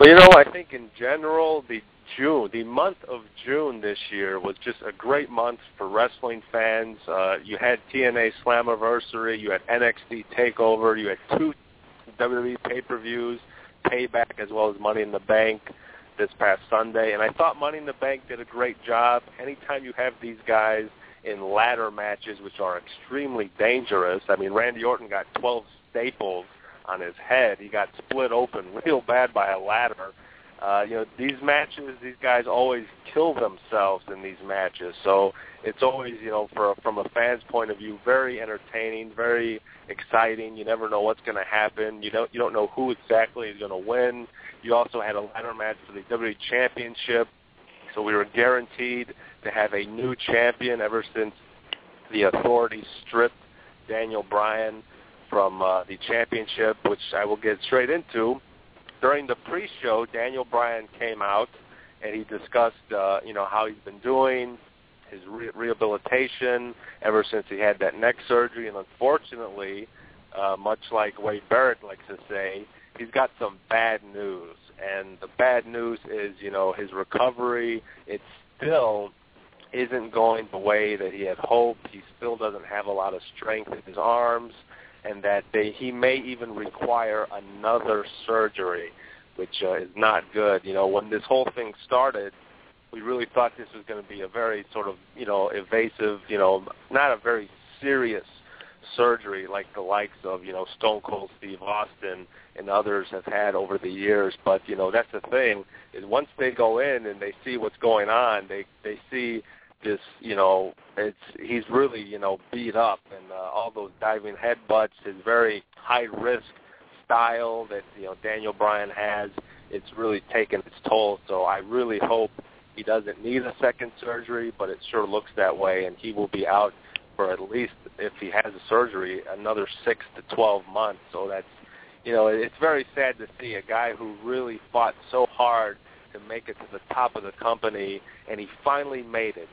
Well, you know, I think in general, the June, the month of June this year was just a great month for wrestling fans. Uh, you had TNA Slammiversary, you had NXT Takeover, you had two WWE pay-per-views, Payback as well as Money in the Bank this past Sunday, and I thought Money in the Bank did a great job. Anytime you have these guys in ladder matches, which are extremely dangerous, I mean, Randy Orton got 12 staples on his head. He got split open (laughs) real bad by a ladder. Uh, you know, these matches, these guys always kill themselves in these matches. So it's always, you know, for from a fan's point of view, very entertaining, very exciting. You never know what's going to happen. You don't you don't know who exactly is going to win. You also had a ladder match for the WWE Championship, so we were guaranteed to have a new champion ever since the authorities stripped Daniel Bryan from uh, the championship, which I will get straight into. During the pre-show, Daniel Bryan came out and he discussed, uh, you know, how he's been doing, his re- rehabilitation ever since he had that neck surgery, and unfortunately, uh, much like Wade Barrett likes to say, he's got some bad news. And the bad news is, you know, his recovery, it still isn't going the way that he had hoped. He still doesn't have a lot of strength in his arms, and that they, he may even require another surgery, which uh, is not good. You know, when this whole thing started, we really thought this was going to be a very sort of, you know, evasive, you know, not a very serious surgery like the likes of, you know, Stone Cold Steve Austin and others have had over the years. But, you know, that's the thing is once they go in and they see what's going on, they they see this, you know, it's he's really, you know, beat up and uh, all those diving headbutts, his very high risk style that, you know, Daniel Bryan has, it's really taken its toll. So I really hope he doesn't need a second surgery, but it sure looks that way, and he will be out for at least, if he has a surgery, another six to 12 months. So that's, you know, it's very sad to see a guy who really fought so hard to make it to the top of the company, and he finally made it.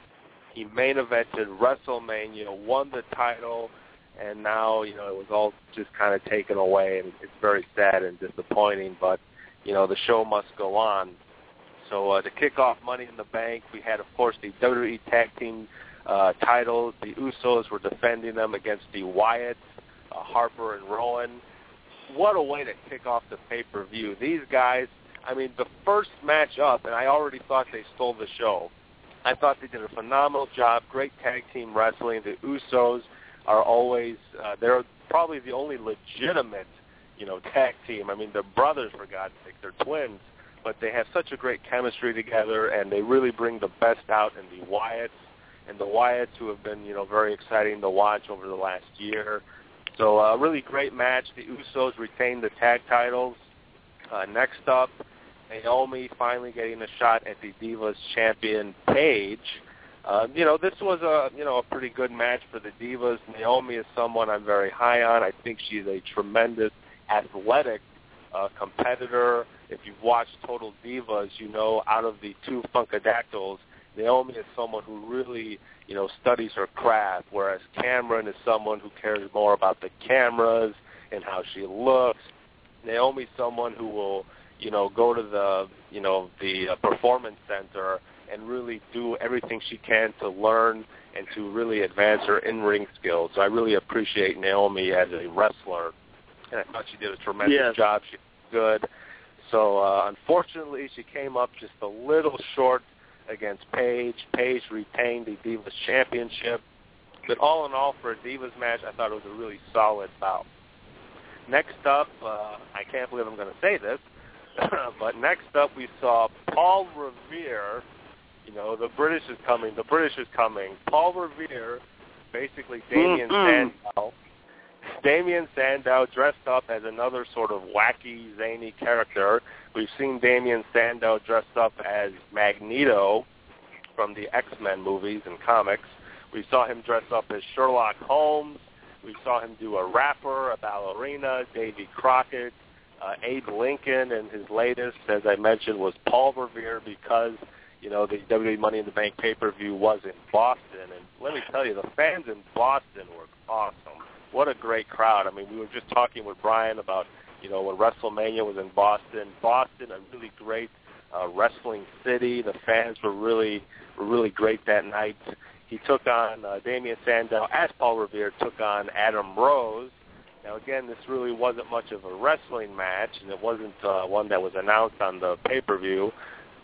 He main evented WrestleMania, won the title, and now, you know, it was all just kind of taken away, and it's very sad and disappointing, but, you know, the show must go on. So uh, to kick off Money in the Bank, we had, of course, the WWE Tag Team uh, titles. The Usos were defending them against the Wyatts, uh, Harper and Rowan. What a way to kick off the pay-per-view. These guys, I mean, the first match up, and I already thought they stole the show. I thought they did a phenomenal job. Great tag team wrestling. The Usos are always, uh, they're probably the only legitimate, you know, tag team. I mean, they're brothers, for God's sake. They're twins but they have such a great chemistry together, and they really bring the best out in the Wyatts and the Wyatts, who have been you know very exciting to watch over the last year. So a uh, really great match. The Usos retain the tag titles. Uh, next up, Naomi finally getting a shot at the Divas champion Paige. Uh, you know, this was a you know a pretty good match for the Divas. Naomi is someone I'm very high on. I think she's a tremendous athletic uh, competitor. If you've watched Total Divas, you know out of the two Funkadactyls, Naomi is someone who really, you know, studies her craft, whereas Cameron is someone who cares more about the cameras and how she looks. Naomi's someone who will, you know, go to the, you know, the uh, performance center and really do everything she can to learn and to really advance her in-ring skills. So I really appreciate Naomi as a wrestler and I thought she did a tremendous yes. job. She was good. So uh, unfortunately, she came up just a little short against Paige. Paige retained the Divas Championship. But all in all, for a Divas match, I thought it was a really solid bout. Next up, uh, I can't believe I'm going to say this, (clears throat) but next up we saw Paul Revere. You know, the British is coming. The British is coming. Paul Revere, basically Damien Mm-mm. Sandow, Damien Sandow dressed up as another sort of wacky, zany character. We've seen Damien Sandow dressed up as Magneto from the X-Men movies and comics. We saw him dress up as Sherlock Holmes. We saw him do a rapper, a ballerina, Davy Crockett, uh, Abe Lincoln, and his latest, as I mentioned, was Paul Revere because you know the WWE Money in the Bank pay-per-view was in Boston, and let me tell you, the fans in Boston were awesome what a great crowd. I mean, we were just talking with Brian about, you know, when WrestleMania was in Boston. Boston, a really great uh, wrestling city. The fans were really were really great that night. He took on uh, Damien Sandow as Paul Revere took on Adam Rose. Now again, this really wasn't much of a wrestling match, and it wasn't uh, one that was announced on the pay-per-view.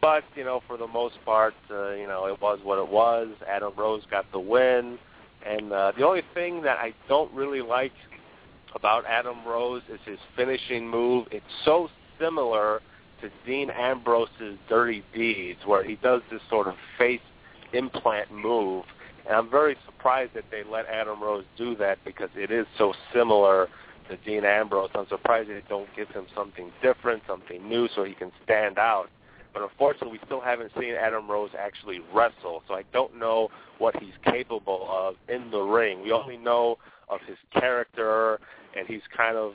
But you know, for the most part, uh, you know, it was what it was. Adam Rose got the win. And uh, the only thing that I don't really like about Adam Rose is his finishing move. It's so similar to Dean Ambrose's Dirty Deeds, where he does this sort of face implant move. And I'm very surprised that they let Adam Rose do that because it is so similar to Dean Ambrose. I'm surprised they don't give him something different, something new, so he can stand out. But unfortunately, we still haven't seen Adam Rose actually wrestle, so I don't know what he's capable of in the ring. We only know of his character, and he's kind of,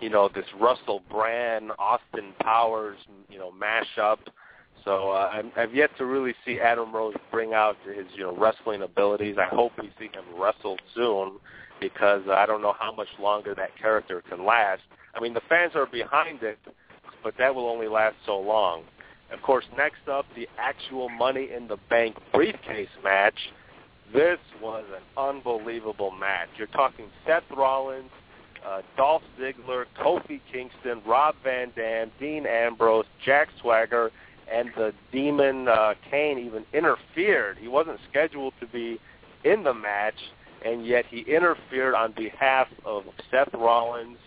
you know, this Russell Brand, Austin Powers, you know, mashup. So uh, I've yet to really see Adam Rose bring out his, you know, wrestling abilities. I hope we see him wrestle soon because I don't know how much longer that character can last. I mean, the fans are behind it, but that will only last so long. Of course, next up, the actual Money in the Bank briefcase match. This was an unbelievable match. You're talking Seth Rollins, uh, Dolph Ziggler, Kofi Kingston, Rob Van Dam, Dean Ambrose, Jack Swagger, and the Demon uh, Kane even interfered. He wasn't scheduled to be in the match, and yet he interfered on behalf of Seth Rollins,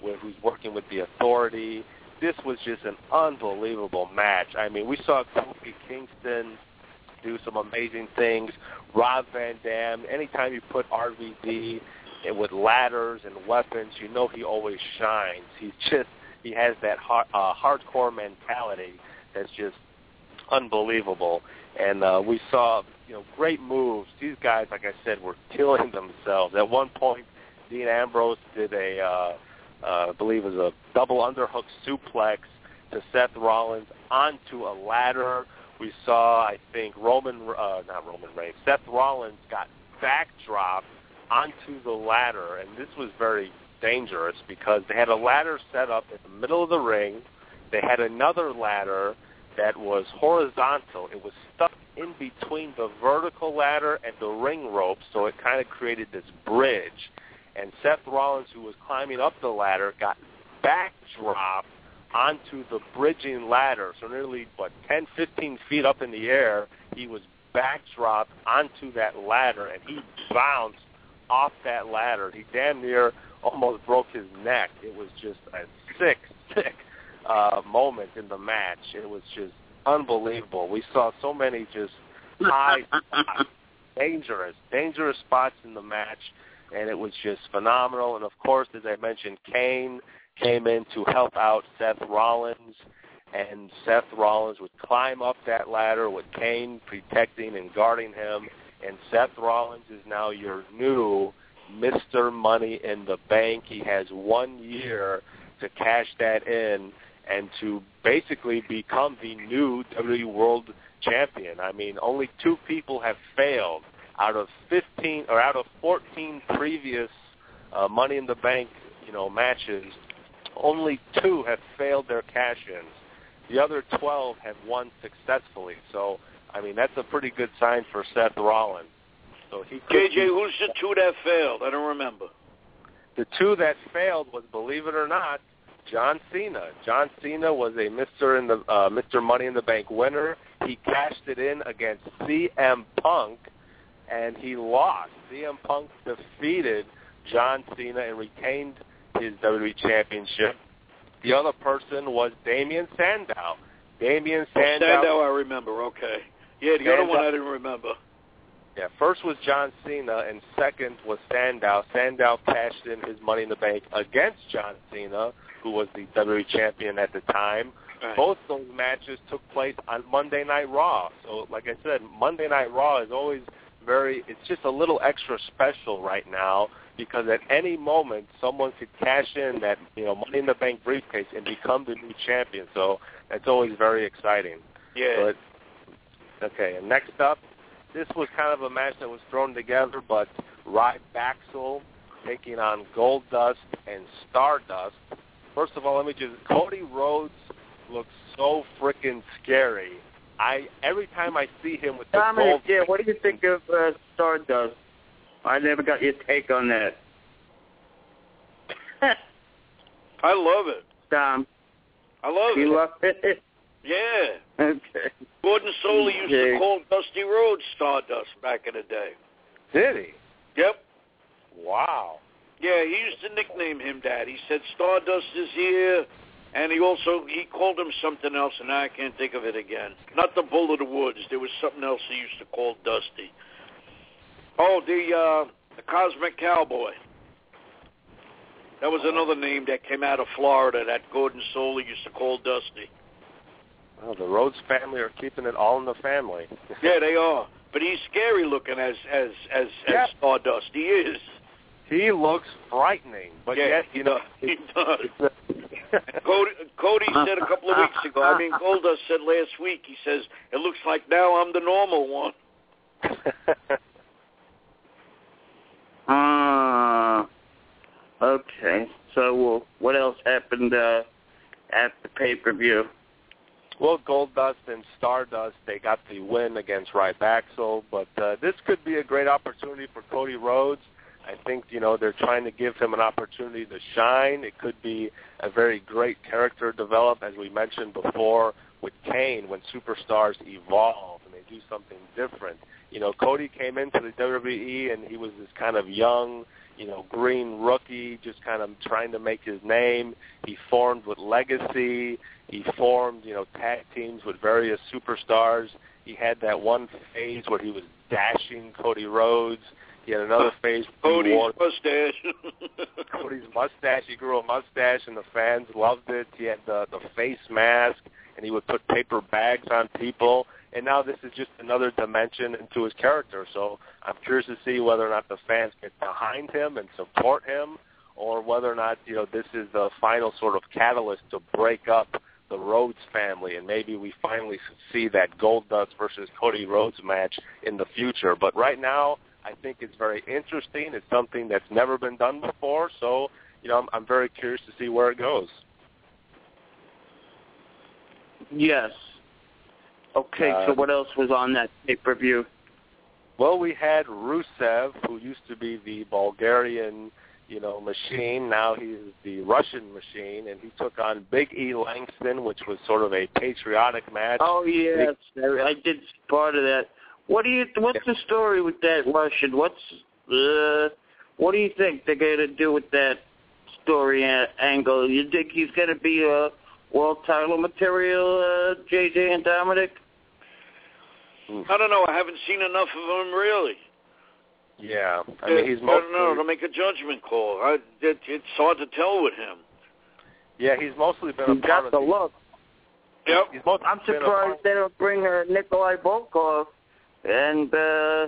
who's working with the Authority. This was just an unbelievable match. I mean, we saw Kofi Kingston do some amazing things. Rob Van Dam, anytime you put RVD with ladders and weapons, you know he always shines. He's just he has that hard, uh, hardcore mentality that's just unbelievable. And uh, we saw you know great moves. These guys, like I said, were killing themselves. At one point, Dean Ambrose did a uh, uh, I believe it was a double underhook suplex to Seth Rollins onto a ladder. We saw, I think, Roman, uh, not Roman Reigns, Seth Rollins got backdropped onto the ladder, and this was very dangerous because they had a ladder set up in the middle of the ring. They had another ladder that was horizontal. It was stuck in between the vertical ladder and the ring rope, so it kind of created this bridge. And Seth Rollins, who was climbing up the ladder, got backdropped onto the bridging ladder. So nearly, what, 10, 15 feet up in the air, he was backdropped onto that ladder, and he bounced off that ladder. He damn near almost broke his neck. It was just a sick, (laughs) sick uh, moment in the match. It was just unbelievable. We saw so many just high, (laughs) dangerous, dangerous spots in the match, and it was just phenomenal. And of course, as I mentioned, Kane came in to help out Seth Rollins, and Seth Rollins would climb up that ladder with Kane protecting and guarding him, and Seth Rollins is now your new Mr. Money in the Bank. He has one year to cash that in and to basically become the new WWE World Champion. I mean, only two people have failed out of 15 or out of 14 previous uh, Money in the Bank, you know, matches. Only two have failed their cash-ins. The other 12 have won successfully. So, I mean, that's a pretty good sign for Seth Rollins. So he JJ, who's the two that failed? I don't remember. The two that failed was, believe it or not, John Cena. John Cena was a Mr. in the uh, Mr. Money in the Bank winner. He cashed it in against CM Punk, and he lost. CM Punk defeated John Cena and retained his WWE Championship. The other person was Damien Sandow. Damien Sandow. Oh, Sandow, I remember. Okay. Yeah, the Sandow, other one I didn't remember. Yeah, first was John Cena, and second was Sandow. Sandow cashed in his Money in the Bank against John Cena, who was the WWE champion at the time. Right. Both those matches took place on Monday Night Raw. So, like I said, Monday Night Raw is always very, it's just a little extra special right now because at any moment someone could cash in that, you know, Money in the Bank briefcase and become the new champion. So that's always very exciting. Yeah. But, okay, and next up, this was kind of a match that was thrown together, but Rod Baxel taking on Goldust and Stardust. First of all, let me just Cody Rhodes looks so freaking scary. I every time I see him with the Dominic, gold, yeah, what do you think of uh, Stardust? I never got your take on that. (laughs) I love it. Dom, I love you it. love it? (laughs) Yeah. okay. Gordon Solie used Okay. to call Dusty Rhodes Stardust back in the day. did he? Yep. Wow. Yeah, he used to nickname him that. He said Stardust is here, and he also he called him something else, and I can't think of it again. Not the Bull of the Woods. There was something else he used to call Dusty. Oh, the uh, the Cosmic Cowboy. That was another name that came out of Florida that Gordon Solie used to call Dusty. Well, the Rhodes family are keeping it all in the family. yeah, they are. But he's scary looking as as as Yeah. as Stardust. He is. He looks frightening, but yeah, yet, you know, he does. Cody, Cody said a couple of weeks ago. I mean, Goldust said last week. He says it looks like now I'm the normal one. Ah, (laughs) okay. So, well, what else happened uh, at the pay-per-view? Well, Goldust and Stardust, they got the win against Rybaxel, but uh, this could be a great opportunity for Cody Rhodes. I think, you know, they're trying to give him an opportunity to shine. It could be a very great character develop, as we mentioned before, with Kane when superstars evolve and they do something different. You know, Cody came into the WWE and he was this kind of young, you know, green rookie, just kind of trying to make his name. He formed with Legacy. He formed, you know, tag teams with various superstars. He had that one phase where he was dashing Cody Rhodes. He had another phase. Cody's wore mustache. (laughs) Cody's mustache. He grew a mustache, and the fans loved it. He had the the face mask, and he would put paper bags on people. And now this is just another dimension into his character. So I'm curious to see whether or not the fans get behind him and support him, or whether or not you know this is the final sort of catalyst to break up the Rhodes family, and maybe we finally see that Goldust versus Cody Rhodes match in the future. But right now, I think it's very interesting. It's something that's never been done before, so you know I'm, I'm very curious to see where it goes. Yes. Okay, Uh, so what else was on that pay-per-view? Well, we had Rusev, who used to be the Bulgarian, you know, machine. Now he's the Russian machine, and he took on Big E Langston, which was sort of a patriotic match. Oh yes, I I did part of that. What do you? What's the story with that Russian? What's uh? What do you think they're going to do with that story a- angle? You think he's going to be a world title material, uh, JJ and Dominic? I don't know. I haven't seen enough of him really. Yeah, I mean he's I don't know mostly to make a judgment call. I, it, it's hard to tell with him. yeah he's mostly been a He's part got of the the, look. Yep. He's mostly I'm been a part- surprised they don't bring uh, Nikolai Volkov and uh,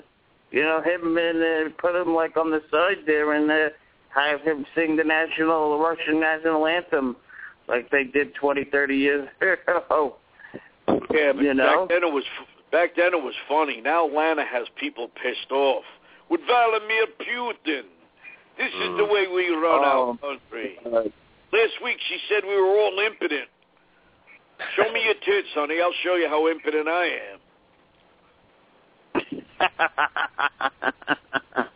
you know him and uh, put him like on the side there and uh, have him sing the national the Russian national anthem like they did 20, 30 years (laughs) ago. Yeah, but You know? back then it was back then it was funny. Now Lana has people pissed off with Vladimir Putin. This is the way we run Oh. our country. Uh, Last week she said we were all impotent. Show me your tits, honey. I'll show you how impotent I am. (laughs)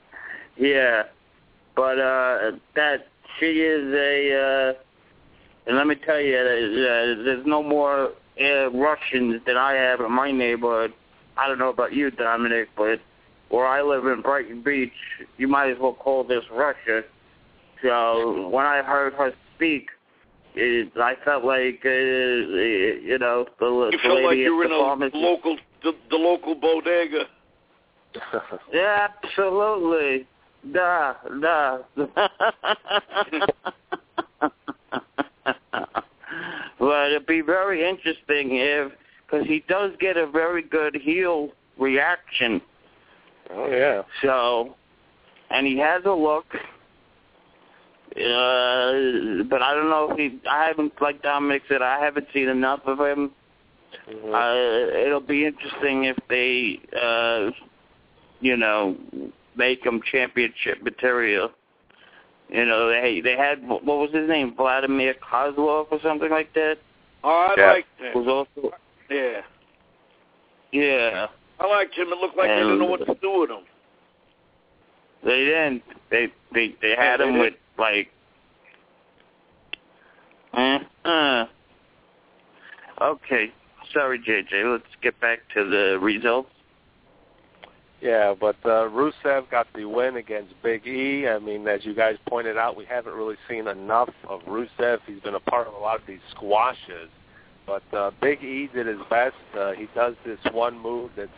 yeah, but uh, that she is a. Uh, and let me tell you, uh, there's no more uh, Russians than I have in my neighborhood. I don't know about you, Dominic, but where I live in Brighton Beach, you might as well call this Russia. So when I heard her speak, it, I felt like, uh, you know, the, You the felt like you were in a pharmacy. local the, the local bodega. Yeah, absolutely. Da, da. but it'd be very interesting if, because he does get a very good heel reaction. oh yeah. So, and he has a look. Uh, but I don't know if he. I haven't, like Dominic said, I haven't seen enough of him. Mhm. Uh, it'll be interesting if they, uh, you know, make them championship material. You know, they they had what was his name, Vladimir Kozlov or something like that. Oh, I Yeah. liked him. Was also Yeah, yeah. I liked him. It looked like they didn't know what to do with him. They didn't. They they they had they him did. with like. Uh, uh. Okay, sorry, JJ. Let's get back to the results. Yeah, but uh, Rusev got the win against Big E. I mean, as you guys pointed out, we haven't really seen enough of Rusev. He's been a part of a lot of these squashes, but uh, Big E did his best. Uh, he does this one move that's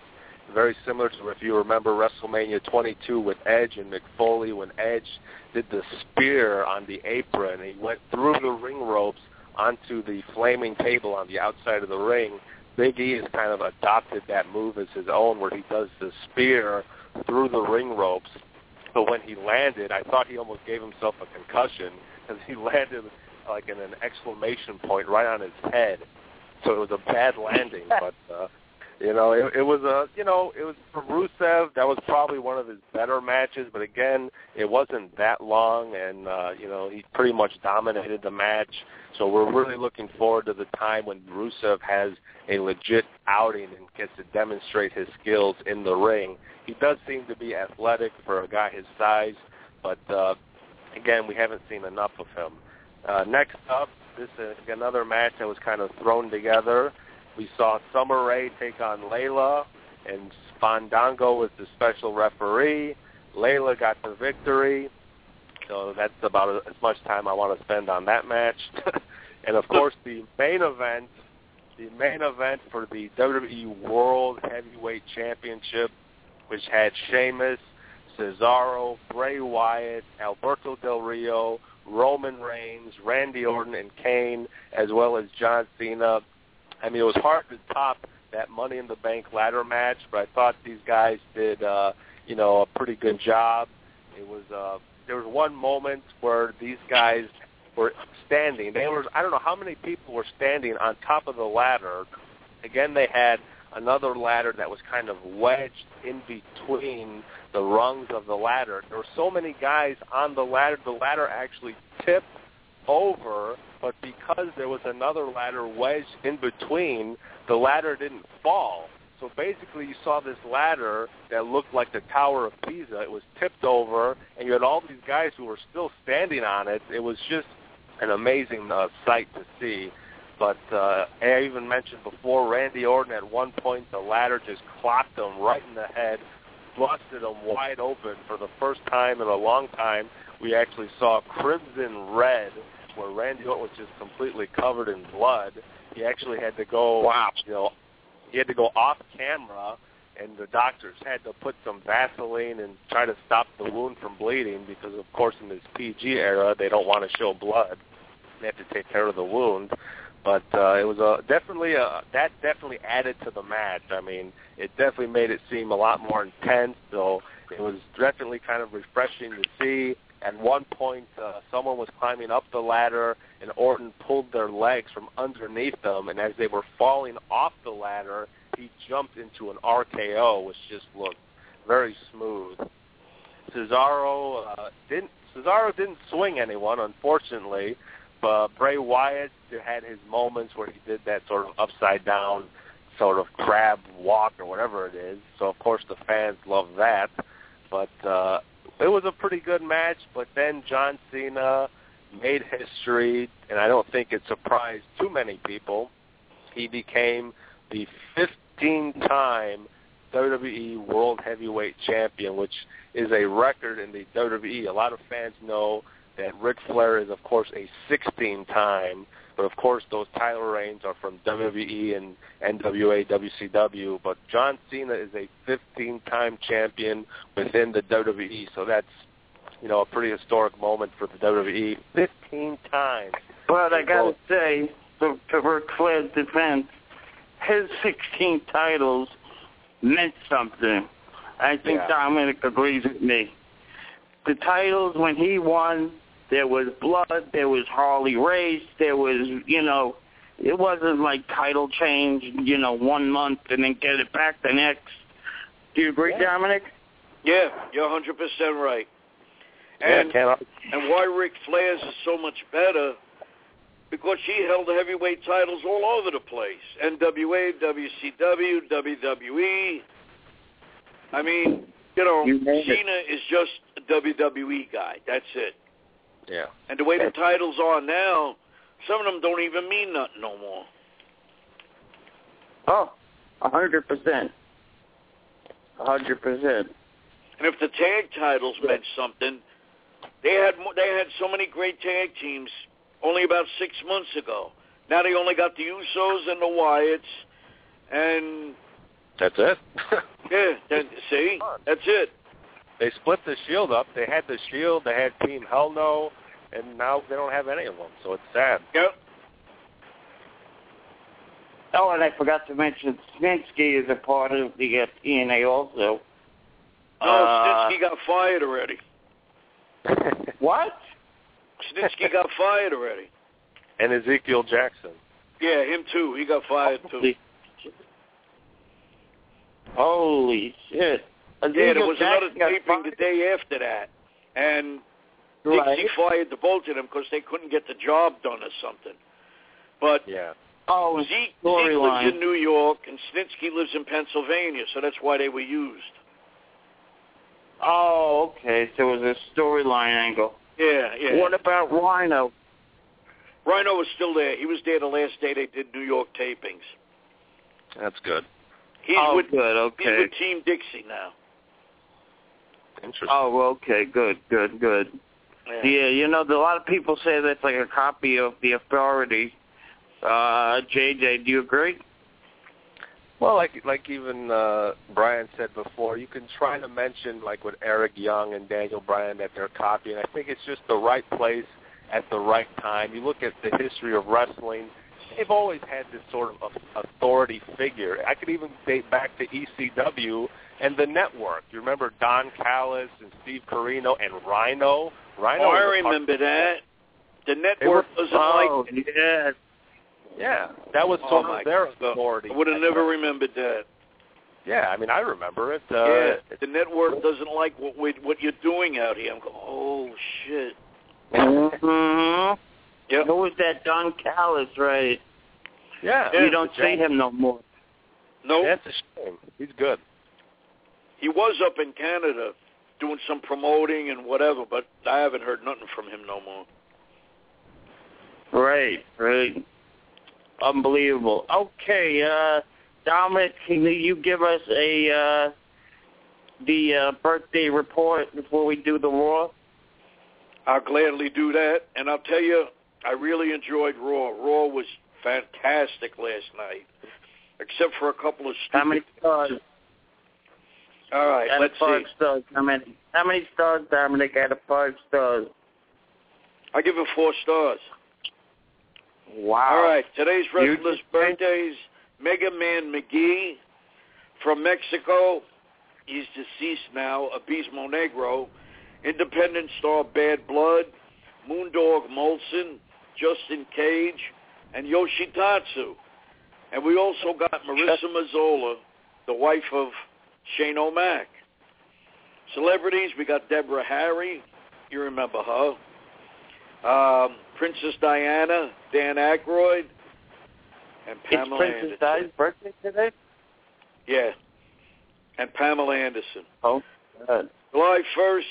very similar to if you remember WrestleMania 22 with Edge and Mick Foley when Edge did the spear on the apron. He went through the ring ropes onto the flaming table on the outside of the ring. Big E has kind of adopted that move as his own where he does the spear through the ring ropes. But when he landed, I thought he almost gave himself a concussion because he (laughs) landed like in an exclamation point right on his head. So it was a bad landing, (laughs) but uh, you know, it, it was a, you know, it was for Rusev. That was probably one of his better matches, but again, it wasn't that long, and uh, you know, he pretty much dominated the match. So we're really looking forward to the time when Rusev has a legit outing and gets to demonstrate his skills in the ring. He does seem to be athletic for a guy his size, but uh, again, we haven't seen enough of him. Uh, next up, this is another match that was kind of thrown together. We saw Summer Rae take on Layla, and Fandango was the special referee. Layla got the victory, so that's about as much time I want to spend on that match. (laughs) and of course, the main event, the main event for the WWE World Heavyweight Championship, which had Sheamus, Cesaro, Bray Wyatt, Alberto Del Rio, Roman Reigns, Randy Orton, and Kane, as well as John Cena I mean, it was hard to top that Money in the Bank ladder match, but I thought these guys did, uh, you know, a pretty good job. It was uh, there was one moment where these guys were standing. They were I don't know how many people were standing on top of the ladder. Again, they had another ladder that was kind of wedged in between the rungs of the ladder. There were so many guys on the ladder, the ladder actually tipped over but because there was another ladder wedged in between, the ladder didn't fall. So basically, you saw this ladder that looked like the Tower of Pisa. It was tipped over, and you had all these guys who were still standing on it. It was just an amazing uh, sight to see. But uh, I even mentioned before, Randy Orton at one point, the ladder just clocked him right in the head, busted him wide open for the first time in a long time. We actually saw crimson red where Randy Orton was just completely covered in blood. He actually had to go, wow. you know, he had to go off camera, and the doctors had to put some Vaseline and try to stop the wound from bleeding because, of course, in this PG era, they don't want to show blood. They have to take care of the wound. But uh, it was a definitely a that definitely added to the match. I mean, it definitely made it seem a lot more intense. So it was definitely kind of refreshing to see. At one point, uh, someone was climbing up the ladder, and Orton pulled their legs from underneath them. And as they were falling off the ladder, he jumped into an RKO, which just looked very smooth. Cesaro uh, didn't. Cesaro didn't swing anyone, unfortunately. But Bray Wyatt had his moments where he did that sort of upside down, sort of crab walk or whatever it is. So of course the fans love that. But uh, it was a pretty good match, but then John Cena made history, and I don't think it surprised too many people. He became the 15-time WWE World Heavyweight Champion, which is a record in the WWE. A lot of fans know that Ric Flair is, of course, a 16-time but of course, those title reigns are from WWE and NWA, WCW. But John Cena is a 15-time champion within the WWE, so that's you know a pretty historic moment for the WWE. 15 times. But I gotta say, to, to Ric defense, his 16 titles meant something. I think yeah. Dominic agrees with me. The titles when he won there was blood. There was Harley Race. There was, you know, it wasn't like title change, you know, one month and then get it back the next. Do you agree, yeah. Dominic? Yeah, you're 100% right. And yeah, and why Ric Flair's is so much better because he held the heavyweight titles all over the place. NWA, WCW, WWE. I mean, you know, you Cena is just a WWE guy. That's it. Yeah. And the way the titles are now, some of them don't even mean nothing no more. Oh, a hundred percent. A hundred percent. And if the tag titles meant something, they had mo- they had so many great tag teams only about six months ago. Now they only got the Usos and the Wyatts, and That's it. (laughs) yeah, then, see, that's it. They split the Shield up. They had the Shield. They had Team Hell No, and now they don't have any of them. So it's sad. Yep. Oh, and I forgot to mention Snitsky is a part of the uh, TNA also. No, Uh, Snitsky got fired already. (laughs) What? Snitsky got (laughs) fired already. and Ezekiel Jackson. Yeah, him too. He got fired too. Holy, Holy shit! Yeah, there was another taping the day after that, and Right. Dixie fired the both of them because they couldn't get the job done or something. But Yeah. Oh, and Zeke, Zeke storyline. lives in New York, and Snitsky lives in Pennsylvania, so that's why they were used. Oh, okay. So it was a storyline angle. Yeah, yeah. What about Rhino? Rhino was still there. He was there the last day they did New York tapings. That's good. He's oh, with good. he's with Team Dixie now. Interesting. Oh, okay. Good, good, good. Yeah. Yeah, you know, a lot of people say that's like a copy of the Authority. Uh, JJ, do you agree? Well, like like even uh, Brian said before, you can try to mention like with Eric Young and Daniel Bryan that they're copying. I think it's just the right place at the right time. You look at the history of wrestling; they've always had this sort of authority figure. I could even date back to ECW and the network. You remember Don Callis and Steve Corino and Rhino. Rhino. oh, I was a part- remember that. The They were- network doesn't Oh, like. yeah. Yeah, that was Oh, sort my of their God. authority. I would have never remembered that. Yeah, I mean, I remember it. Uh, yeah, the network doesn't like what we, what you're doing out here. I'm going, oh shit. Mm-hmm. Yep. Who was that? Don Callis, right? Yeah, you don't see him no more. No, That's a shame. He's good. he was up in Canada doing some promoting and whatever, but I haven't heard nothing from him no more. Right, right. Unbelievable. Okay, uh, Dominic, can you give us a uh, the uh, birthday report before we do the war? I'll gladly do that, and I'll tell you, I really enjoyed Raw. Raw was fantastic last night, except for a couple of stupid. How many stars? All right, Out let's five see. stars. How many? How many stars, Dominic? Out of five stars. I give it four stars. Wow. All right, today's wrestlers' birthdays: Mega Man McGee from Mexico. He's deceased now. Abismo Negro, Independent Star Bad Blood, Moondog Molson, Justin Cage, and Yoshitatsu. And we also got Marissa Mazzola, the wife of Shane O'Mac. Celebrities, we got Deborah Harry. You remember her. Um, Princess Diana, Dan Aykroyd, and Pamela It's Princess Anderson. Di's birthday today. Yeah. And Pamela Anderson. Oh, good. July 1st,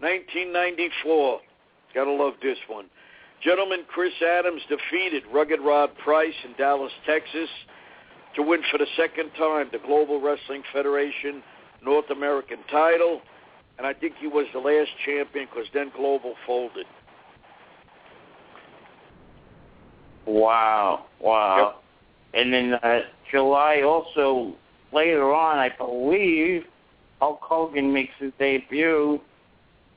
1994. Gotta love this one. Gentleman Chris Adams defeated Rugged Rod Price in Dallas, Texas to win for the second time the Global Wrestling Federation North American title. And I think he was the last champion because then Global folded. Wow, wow. Yep. And then uh, July also later on, I believe Hulk Hogan makes his debut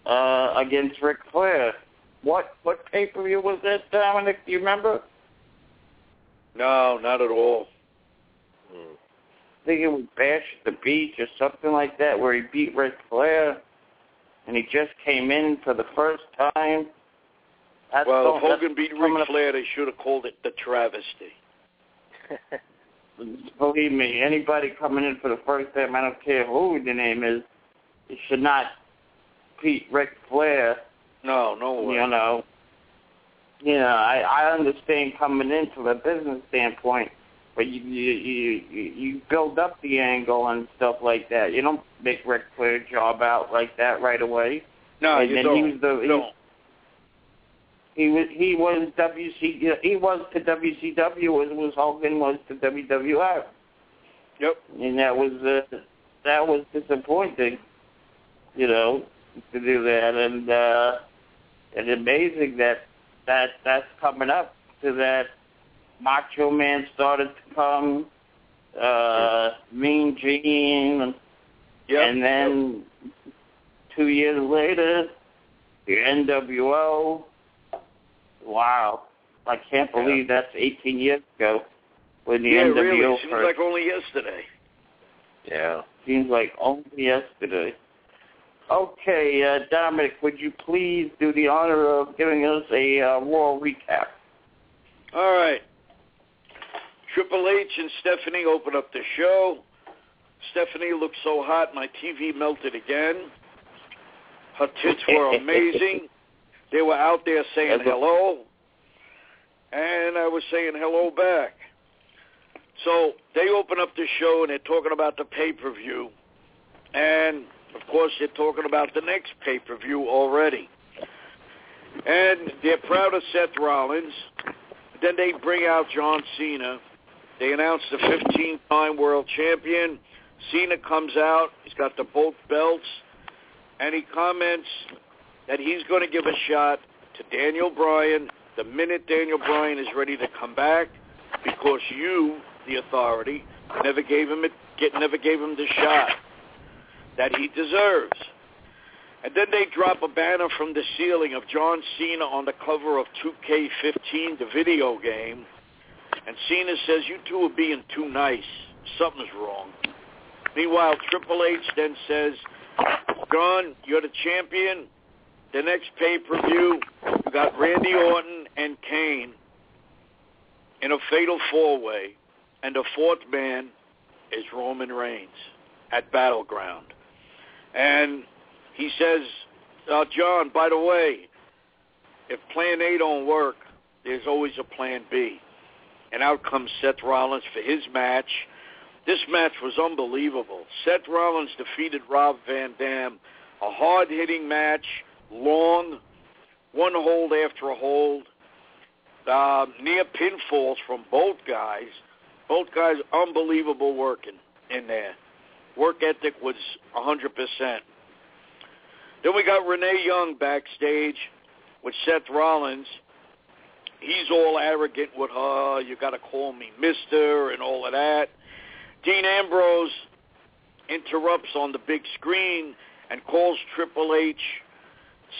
uh, against Ric Flair. What what pay per view was that, Dominic? Do you remember? No, not at all. Hmm. I think it was Bash at the Beach or something like that, where he beat Ric Flair, and he just came in for the first time. That's well, if Hogan beat Ric up- Flair, they should have called it the travesty. (laughs) Believe me, anybody coming in for the first time, I don't care who the name is, it should not beat Ric Flair. No, no way. You know, you know, I I understand coming in from a business standpoint, but you you you you build up the angle and stuff like that. You don't make Ric Flair job out like that right away. No, and you then don't. he was the he, don't. he was he was WC he was to WCW as was Hogan was to WWF. Yep. And that was uh, that was disappointing. You know, to do that, and uh, it's amazing that that that's coming up to that Macho Man started to come, uh, Mean Gene, Yep. and then two years later, the NWO. Wow, I can't believe that's 18 years ago when the yeah, NWO really. Seems first. like only yesterday. Yeah, seems like only yesterday. Okay, uh, Dominic, would you please do the honor of giving us a uh, Raw recap? All right. Triple H and Stephanie open up the show. Stephanie looked so hot, my TV melted again. Her tits were (laughs) amazing. They were out there saying hello, and I was saying hello back. So they open up the show and they're talking about the pay-per-view, and of course they're talking about the next pay-per-view already. And they're proud of Seth Rollins. Then they bring out John Cena. They announce the 15-time world champion. Cena comes out. He's got the both belts, and he comments that he's going to give a shot to Daniel Bryan the minute Daniel Bryan is ready to come back, because you, the authority, never gave him it, get never gave him the shot that he deserves. And then they drop a banner from the ceiling of John Cena on the cover of 2K15, the video game. And Cena says, you two are being too nice. Something's wrong. Meanwhile, Triple H then says, John, you're the champion. The next pay-per-view, you got Randy Orton and Kane in a fatal four-way. And the fourth man is Roman Reigns at Battleground. And he says, uh, John, by the way, if plan A don't work, there's always a plan B. And out comes Seth Rollins for his match. This match was unbelievable. Seth Rollins defeated Rob Van Dam. A hard-hitting match, long, one hold after a hold. Uh, near pinfalls from both guys. Both guys unbelievable working in there. Work ethic was 100%. Then we got Renee Young backstage with Seth Rollins. He's all arrogant with her. You got to call me Mister and all of that. Dean Ambrose interrupts on the big screen and calls Triple H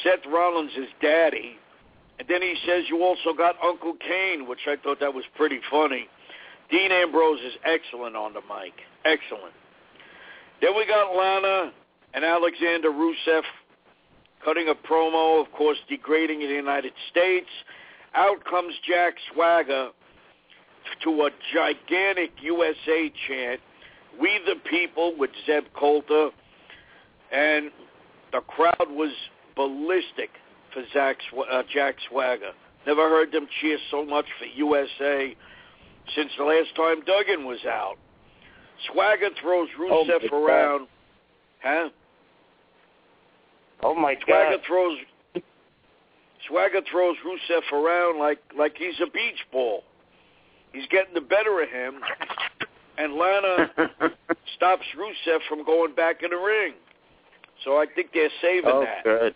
Seth Rollins' daddy. And then he says, you also got Uncle Kane, which I thought that was pretty funny. Dean Ambrose is excellent on the mic. Excellent. Then we got Lana and Alexander Rusev cutting a promo, of course, degrading the United States. Out comes Jack Swagger to a gigantic USA chant, We the People with Zeb Colter, and the crowd was ballistic for Zach, uh, Jack Swagger. Never heard them cheer so much for USA since the last time Duggan was out. Swagger throws oh, Rusev Oh, around. Huh? Oh my God. Swagger God! throws Swagger throws Rusev around like like he's a beach ball. He's getting the better of him, and Lana (laughs) stops Rusev from going back in the ring. So I think they're saving oh, that. good.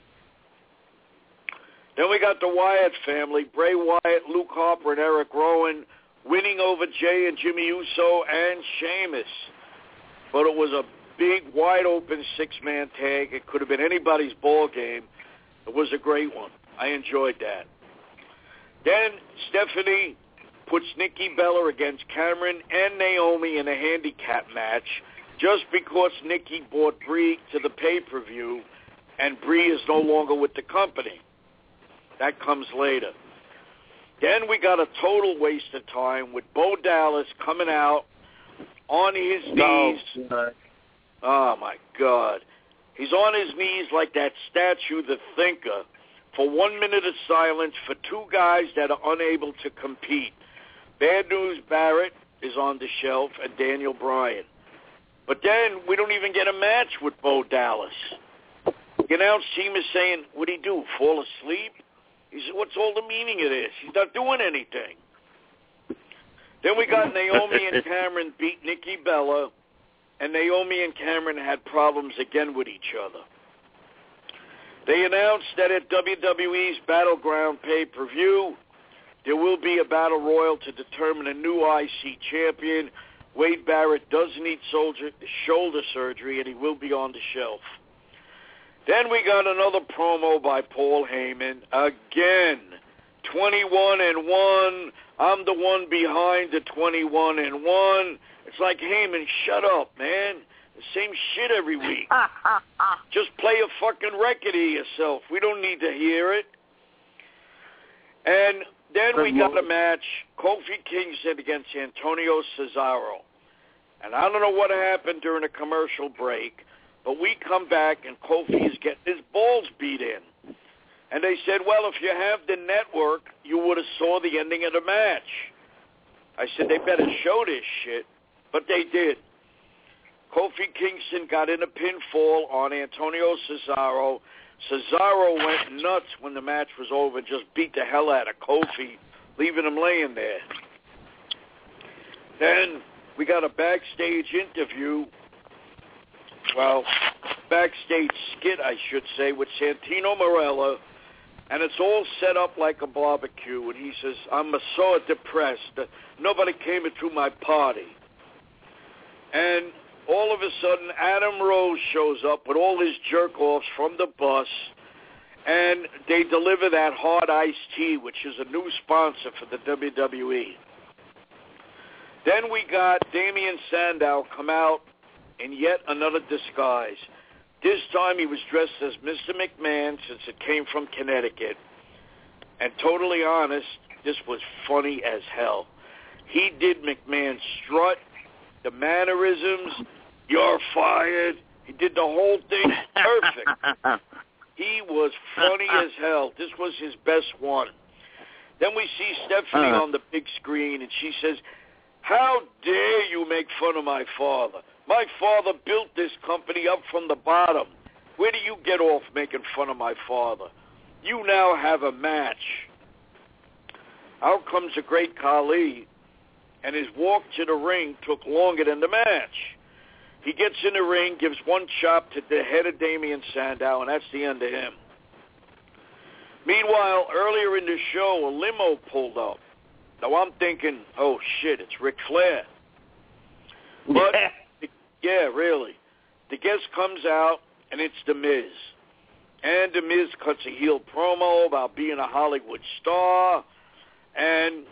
Then we got the Wyatt family, Bray Wyatt, Luke Harper, and Eric Rowan, winning over Jey and Jimmy Uso and Sheamus. But it was a big, wide-open six-man tag. It could have been anybody's ball game. It was a great one. I enjoyed that. Then Stephanie puts Nikki Bella against Cameron and Naomi in a handicap match just because Nikki brought Brie to the pay-per-view and Brie is no longer with the company. That comes later. Then we got a total waste of time with Bo Dallas coming out on his knees. uh, Oh my God. He's on his knees like that statue, the thinker, for one minute of silence for two guys that are unable to compete. Bad News Barrett is on the shelf and Daniel Bryan. But then we don't even get a match with Bo Dallas. The announce team is saying, what'd he do, fall asleep? He said, what's all the meaning of this? He's not doing anything. Then we got Naomi and (laughs) Cameron beat Nikki Bella and Naomi and Cameron had problems again with each other. They announced that at WWE's Battleground pay-per-view, there will be a battle royal to determine a new IC champion. Wade Barrett does need soldier, shoulder surgery, and he will be on the shelf. Then we got another promo by Paul Heyman. Again, 21 and 1. I'm the one behind the 21 and 1. It's like, Heyman, shut up, man. The same shit every week. (laughs) Just play a fucking record of yourself. We don't need to hear it. And then we got a match, Kofi Kingston against Antonio Cesaro. And I don't know what happened during a commercial break, but we come back and Kofi is getting his balls beat in. And they said, well, if you have the network, you would have saw the ending of the match. I said, they better show this shit. But they did. Kofi Kingston got in a pinfall on Antonio Cesaro. Cesaro went nuts when the match was over just beat the hell out of Kofi, leaving him laying there. Then we got a backstage interview, well, backstage skit, I should say, with Santino Marella, and it's all set up like a barbecue. And he says, I'm so depressed. Nobody came to my party. And all of a sudden, Adam Rose shows up with all his jerk-offs from the bus, and they deliver that hard iced tea, which is a new sponsor for the WWE. Then we got Damien Sandow come out in yet another disguise. This time he was dressed as Mr. McMahon since it came from Connecticut. And totally honest, this was funny as hell. He did McMahon strut, the mannerisms, you're fired. He did the whole thing perfect. (laughs) he was funny as hell. This was his best one. Then we see Stephanie Uh. on the big screen, and she says, how dare you make fun of my father? My father built this company up from the bottom. Where do you get off making fun of my father? You now have a match. Out comes a great Khali, and his walk to the ring took longer than the match. He gets in the ring, gives one chop to the head of Damien Sandow, and that's the end of him. Meanwhile, earlier in the show, a limo pulled up. Now I'm thinking, oh shit, it's Ric Flair. But yeah, really. The guest comes out, and it's The Miz. And The Miz cuts a heel promo about being a Hollywood star, and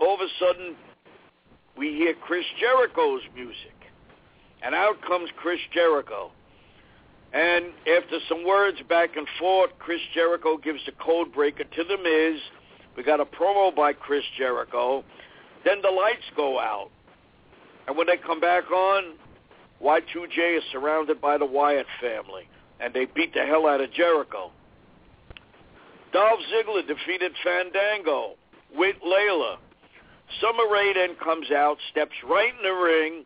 all of a sudden, we hear Chris Jericho's music. And out comes Chris Jericho. And after some words back and forth, Chris Jericho gives the code breaker to The Miz. We got a promo by Chris Jericho. Then the lights go out. And when they come back on, Y2J is surrounded by the Wyatt family. And they beat the hell out of Jericho. Dolph Ziggler defeated Fandango with Layla. Summer Rae then comes out, steps right in the ring,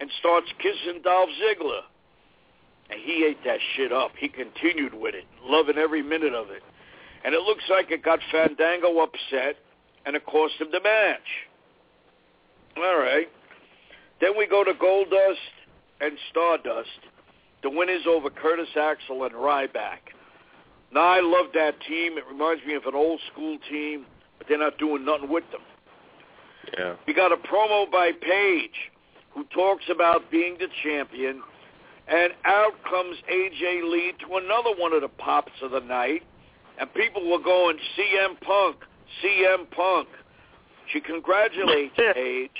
and starts kissing Dolph Ziggler. And he ate that shit up. He continued with it, loving every minute of it. And it looks like it got Fandango upset, and it cost him the match. All right. Then we go to Goldust and Stardust. The winners over Curtis Axel and Ryback. Now, I love that team. It reminds me of an old school team, but they're not doing nothing with them. Yeah. We got a promo by Paige, who talks about being the champion, and out comes AJ Lee to another one of the pops of the night, and people were going, CM Punk, CM Punk. She congratulates (laughs) Paige.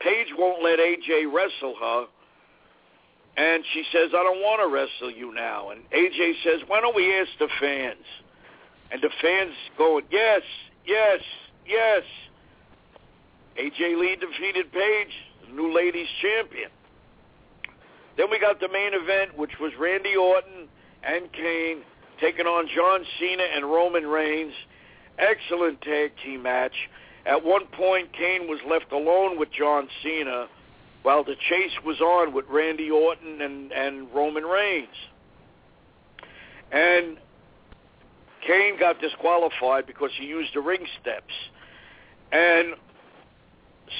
Paige won't let AJ wrestle her, and she says, I don't want to wrestle you now. And AJ says, why don't we ask the fans? And the fans going, yes, yes, yes. AJ Lee defeated Paige, the new ladies champion. Then we got the main event, which was Randy Orton and Kane taking on John Cena and Roman Reigns. Excellent tag team match. At one point, Kane was left alone with John Cena while the chase was on with Randy Orton and, and Roman Reigns. And Kane got disqualified because he used the ring steps. And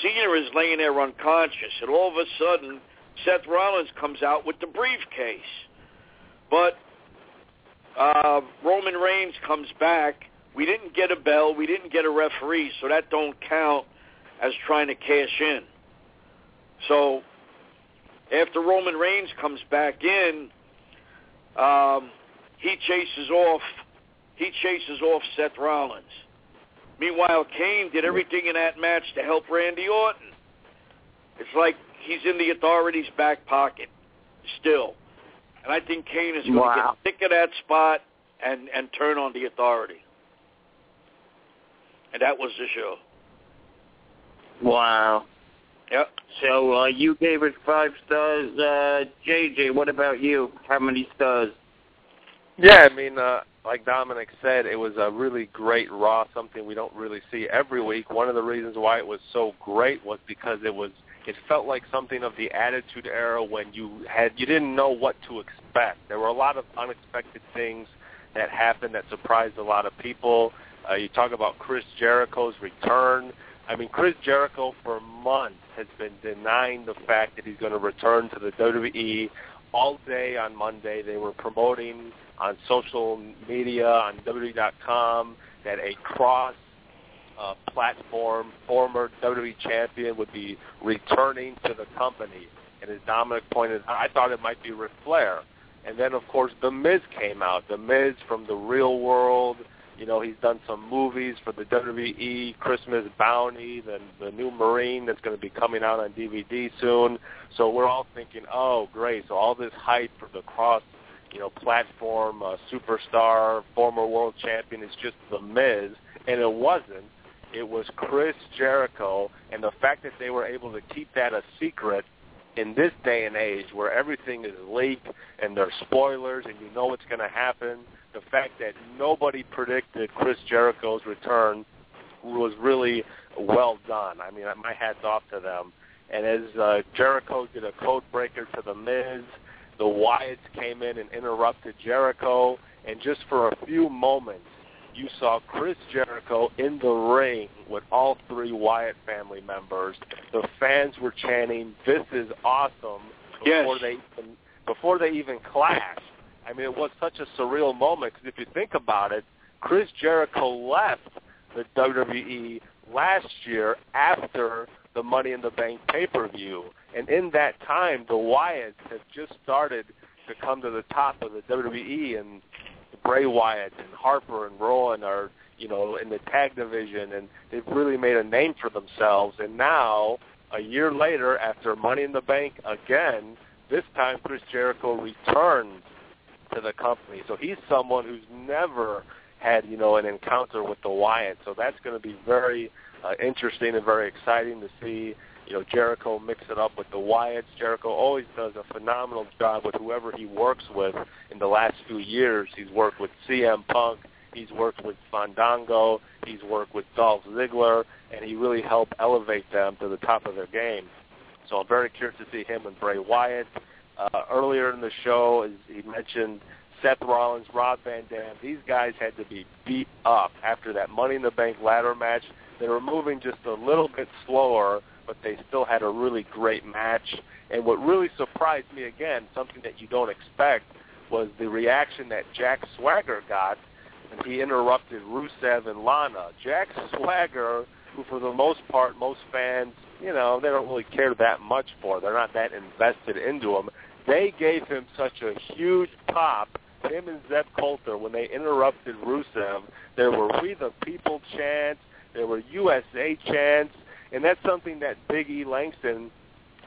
Cena is laying there unconscious, and all of a sudden, Seth Rollins comes out with the briefcase. But uh, Roman Reigns comes back. We didn't get a bell. We didn't get a referee, so that don't count as trying to cash in. So after Roman Reigns comes back in, um, he chases off he chases off Seth Rollins. Meanwhile, Kane did everything in that match to help Randy Orton. It's like he's in the authorities' back pocket still. And I think Kane is going Wow. to get sick of that spot and, and turn on the authority. And that was the show. Wow. Yep. So uh, you gave it five stars. Uh, JJ, what about you? How many stars? Yeah, I mean, uh, like Dominic said, it was a really great Raw, something we don't really see every week. One of the reasons why it was so great was because it was it felt like something of the Attitude Era when you had you didn't know what to expect. There were a lot of unexpected things that happened that surprised a lot of people. Uh, you talk about Chris Jericho's return. I mean, Chris Jericho for months has been denying the fact that he's going to return to the WWE. All day on Monday, they were promoting on social media, on WWE.com, that a cross uh, platform former WWE champion would be returning to the company. And as Dominic pointed out, I thought it might be Ric Flair. And then, of course, The Miz came out. The Miz from the real world. You know, he's done some movies for the WWE, Christmas Bounty, the, the new Marine that's going to be coming out on DVD soon. So we're all thinking, oh, great. So all this hype for the cross, you know, platform, uh, superstar, former world champion is just The Miz. And it wasn't. It was Chris Jericho. And the fact that they were able to keep that a secret in this day and age where everything is leaked and there's spoilers and you know what's going to happen, the fact that nobody predicted Chris Jericho's return was really well done. I mean, my hat's off to them. And as uh, Jericho did a code breaker to the Miz, the Wyatts came in and interrupted Jericho, and just for a few moments, you saw Chris Jericho in the ring with all three Wyatt family members. The fans were chanting, "This is awesome!" before Yes. they even, before they even clashed. I mean, it was such a surreal moment because if you think about it, Chris Jericho left the WWE last year after the Money in the Bank pay-per-view, and in that time, the Wyatts have just started to come to the top of the WWE, and Bray Wyatt and Harper and Rowan are, you know, in the tag division, and they've really made a name for themselves. And now, a year later, after Money in the Bank again, this time Chris Jericho returns to the company. So he's someone who's never had, you know, an encounter with the Wyatt. So that's going to be very uh, interesting and very exciting to see. You know, Jericho mix it up with the Wyatts. Jericho always does a phenomenal job with whoever he works with. In the last few years, he's worked with CM Punk. He's worked with Fandango. He's worked with Dolph Ziggler, and he really helped elevate them to the top of their game. So I'm very curious to see him and Bray Wyatt. Uh, earlier in the show, as he mentioned Seth Rollins, Rob Van Dam. These guys had to be beat up after that Money in the Bank ladder match. They were moving just a little bit slower, but they still had a really great match. And what really surprised me again, something that you don't expect, was the reaction that Jack Swagger got when he interrupted Rusev and Lana. Jack Swagger, who for the most part, most fans, you know, they don't really care that much for. They're not that invested into him. They gave him such a huge pop, him and Zeb Colter, when they interrupted Rusev. There were We the People chants. There were USA chants. And that's something that Big E Langston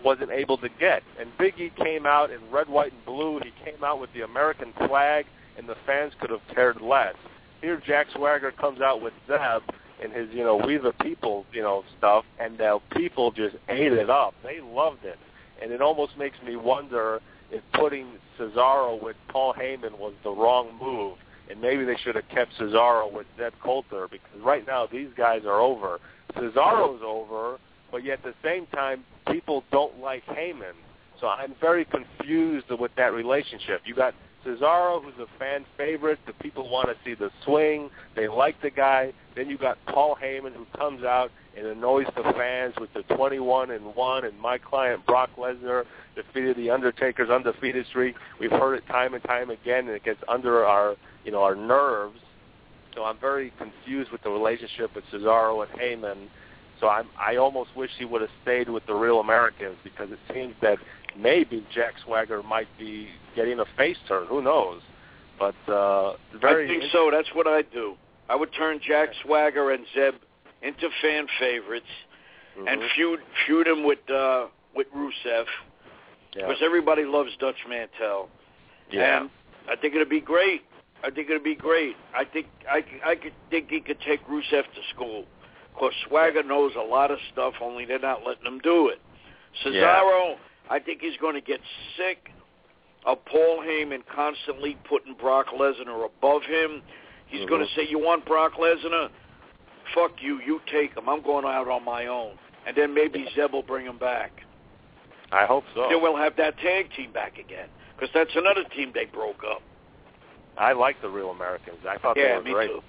wasn't able to get. And Big E came out in red, white, and blue. He came out with the American flag, and the fans could have cared less. Here, Jack Swagger comes out with Zeb and his, you know, We the People, you know, stuff, and the people just ate it up. They loved it. And it almost makes me wonder if putting Cesaro with Paul Heyman was the wrong move. And maybe they should have kept Cesaro with Zeb Colter because right now these guys are over. Cesaro's over, but yet at the same time, people don't like Heyman. So I'm very confused with that relationship. You got Cesaro, who's a fan favorite. The people want to see the swing. They like the guy. Then you got Paul Heyman, who comes out It annoys the fans with the 21 and one, and my client Brock Lesnar defeated the Undertaker's undefeated streak. We've heard it time and time again, and it gets under our you know our nerves. So I'm very confused with the relationship with Cesaro and Heyman. So I'm, I almost wish he would have stayed with the Real Americans because it seems that maybe Jack Swagger might be getting a face turn. Who knows? But uh, very I think so. That's what I'd do. I would turn Jack Swagger and Zeb into fan favorites mm-hmm. and feud feud him with uh, with Rusev because yeah. everybody loves Dutch Mantell. Yeah. And I think it'd be great. I think it'd be great. I think I, I could think he could take Rusev to school. Of course, Swagger knows a lot of stuff, only they're not letting him do it. Cesaro, yeah. I think he's going to get sick of Paul Heyman constantly putting Brock Lesnar above him. He's mm-hmm. going to say, "You want Brock Lesnar? Fuck you. You take him. I'm going out on my own." And then maybe Zeb will bring him back. I hope so. Then we'll have that tag team back again because that's another team they broke up. I like the Real Americans. I thought yeah, they were me great. Too.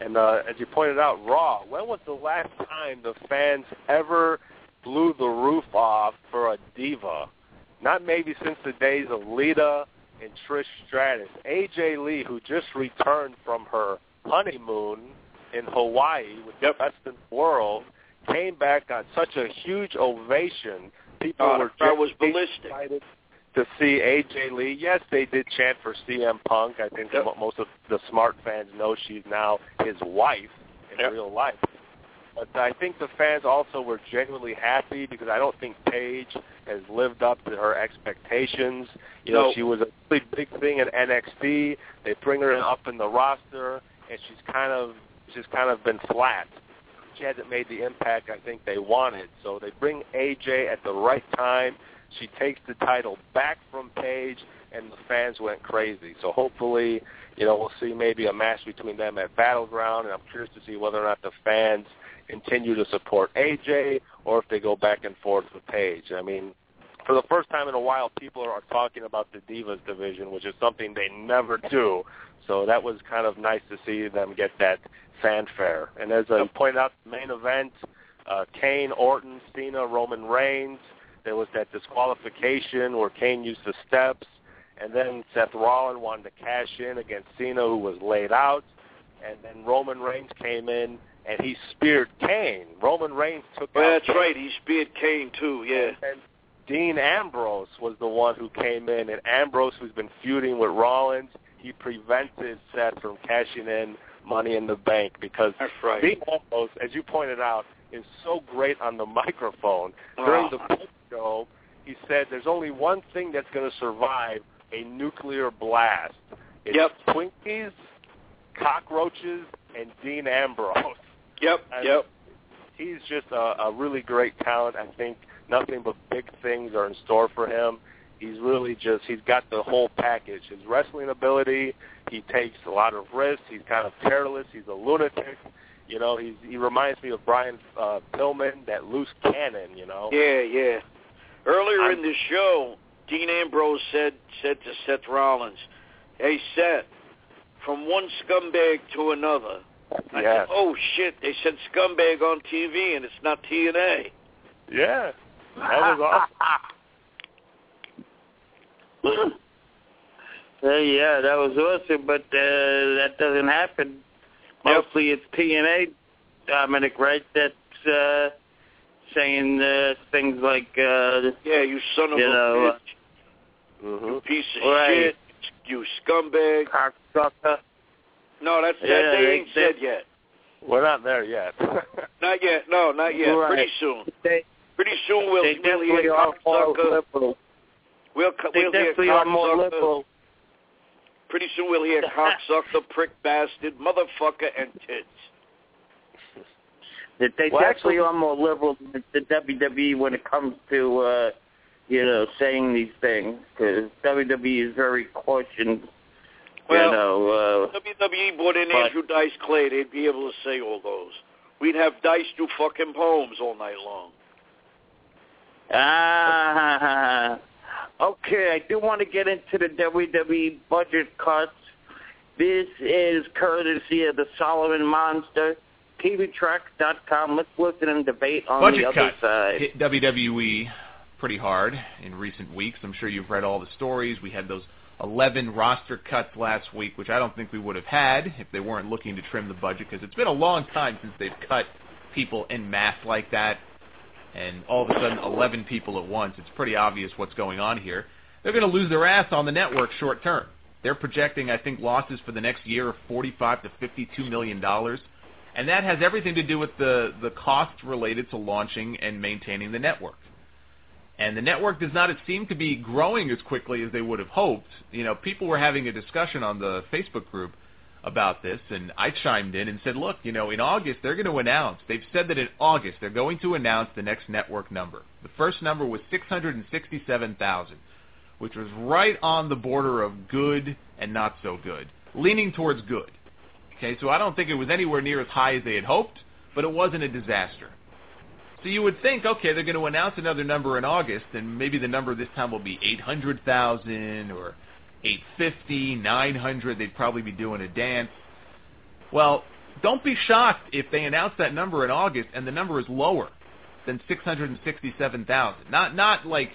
And uh, as you pointed out, Raw. When was the last time the fans ever blew the roof off for a diva? Not maybe since the days of Lita and Trish Stratus. AJ Lee, who just returned from her honeymoon in Hawaii with yep. the best in the world, came back on such a huge ovation. People oh, were that was ballistic. excited to see AJ Lee. Yes, they did chant for CM Punk. I think yep. most of the smart fans know she's now his wife in yep. real life. But I think the fans also were genuinely happy because I don't think Paige has lived up to her expectations. You know, no. she was a really big thing in NXT. They bring her up in the roster, and she's kind of she's kind of been flat. She hasn't made the impact I think they wanted. So they bring AJ at the right time. She takes the title back from Paige, and the fans went crazy. So hopefully, you know, we'll see maybe a match between them at Battleground, and I'm curious to see whether or not the fans continue to support AJ or if they go back and forth with Paige. I mean, for the first time in a while, people are talking about the Divas division, which is something they never do. So that was kind of nice to see them get that fanfare. And as I pointed out, the main event, uh, Kane, Orton, Cena, Roman Reigns. There was that disqualification where Kane used the steps, and then Seth Rollins wanted to cash in against Cena, who was laid out, and then Roman Reigns came in and he speared Kane. Roman Reigns took well, out. That's Kane. right. He speared Kane too. Yeah. And Dean Ambrose was the one who came in, and Ambrose, who's been feuding with Rollins, he prevented Seth from cashing in Money in the Bank because that's right. Dean Ambrose, as you pointed out, is so great on the (laughs) microphone. Ah. During oh. the show, he said, "There's only one thing that's going to survive a nuclear blast. It's yep. Twinkies, cockroaches, and Dean Ambrose." Yep, and yep. He's just a, a really great talent. I think nothing but big things are in store for him. He's really just, he's got the whole package. His wrestling ability, he takes a lot of risks. He's kind of careless. He's a lunatic. You know, he's, he reminds me of Brian uh, Pillman, that loose cannon, you know. Yeah, yeah. Earlier I'm, in the show, Dean Ambrose said said to Seth Rollins, "Hey Seth, from one scumbag to another." I yes. said, "Oh shit! They said scumbag on TV, and it's not TNA." Yeah, that was awesome. (laughs) (coughs) uh, yeah, that was awesome, but uh, that doesn't happen. Mostly it's TNA, Dominic, right? That's uh, saying uh, things like, uh, "Yeah, you son of you a know, bitch, mm-hmm. you piece of right. shit, you scumbag." Cocksucker. No, that's that Yeah, they they- ain't said yet. We're not there yet. (laughs) Not yet. No, not yet. Right. Pretty soon. They, Pretty soon we'll, they we'll definitely are more cocksucker. We'll, They we'll definitely are more liberal. Pretty soon we'll hear cocksucker, (laughs) prick bastard, motherfucker, and tits. That they Well, definitely actually- are more liberal than the WWE when it comes to, uh, you know, saying these things. Because WWE is very cautioned. Well, you know, uh, WWE brought in but- Andrew Dice Clay. They'd be able to say all those. We'd have Dice do fucking poems all night long. Ah, okay. I do want to get into the WWE budget cuts. This is courtesy of the Solomonster. TVTrack.com. Let's listen and debate on Budget the other cuts side. hit WWE pretty hard in recent weeks. I'm sure you've read all the stories. We had those 11 roster cuts last week, which I don't think we would have had if they weren't looking to trim the budget because it's been a long time since they've cut people in mass like that. And all of a sudden, 11 people at once. It's pretty obvious what's going on here. They're going to lose their ass on the network short term. They're projecting, I think, losses for the next year of 45 to 52 million dollars, and that has everything to do with the the costs related to launching and maintaining the network. And the network does not seem to be growing as quickly as they would have hoped. You know, people were having a discussion on the Facebook group about this, and I chimed in and said, look, you know, in August they're going to announce. They've said that in August they're going to announce the next network number. The first number was 667,000 which was right on the border of good and not so good, leaning towards good. Okay, so I don't think it was anywhere near as high as they had hoped, but it wasn't a disaster. So you would think, okay, they're going to announce another number in August, and maybe the number this time will be 800,000 or 850, 900. They'd probably be doing a dance. Well, don't be shocked if they announce that number in August and the number is lower than 667,000. Not not like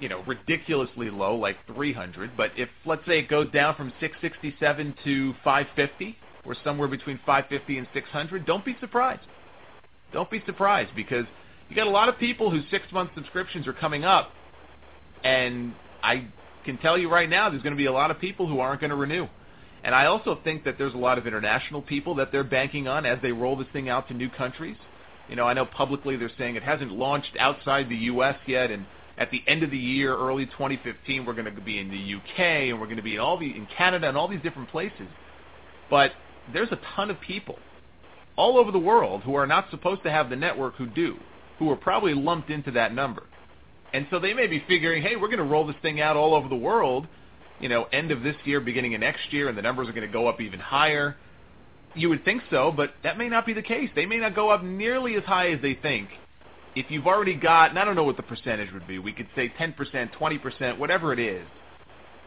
you know, ridiculously low, like 300. But if, let's say, it goes down from 667 to 550, or somewhere between 550 and 600, don't be surprised. Don't be surprised because you got a lot of people whose six-month subscriptions are coming up, and I can tell you right now, there's going to be a lot of people who aren't going to renew. And I also think that there's a lot of international people that they're banking on as they roll this thing out to new countries. You know, I know publicly they're saying it hasn't launched outside the U.S. yet, and at the end of the year, early 2015, we're going to be in the UK and we're going to be in all the in Canada and all these different places. But there's a ton of people all over the world who are not supposed to have the network who do, who are probably lumped into that number. And so they may be figuring, hey, we're going to roll this thing out all over the world, you know, end of this year, beginning of next year, and the numbers are going to go up even higher. You would think so, but that may not be the case. They may not go up nearly as high as they think if you've already got, and I don't know what the percentage would be, we could say 10%, 20%, whatever it is,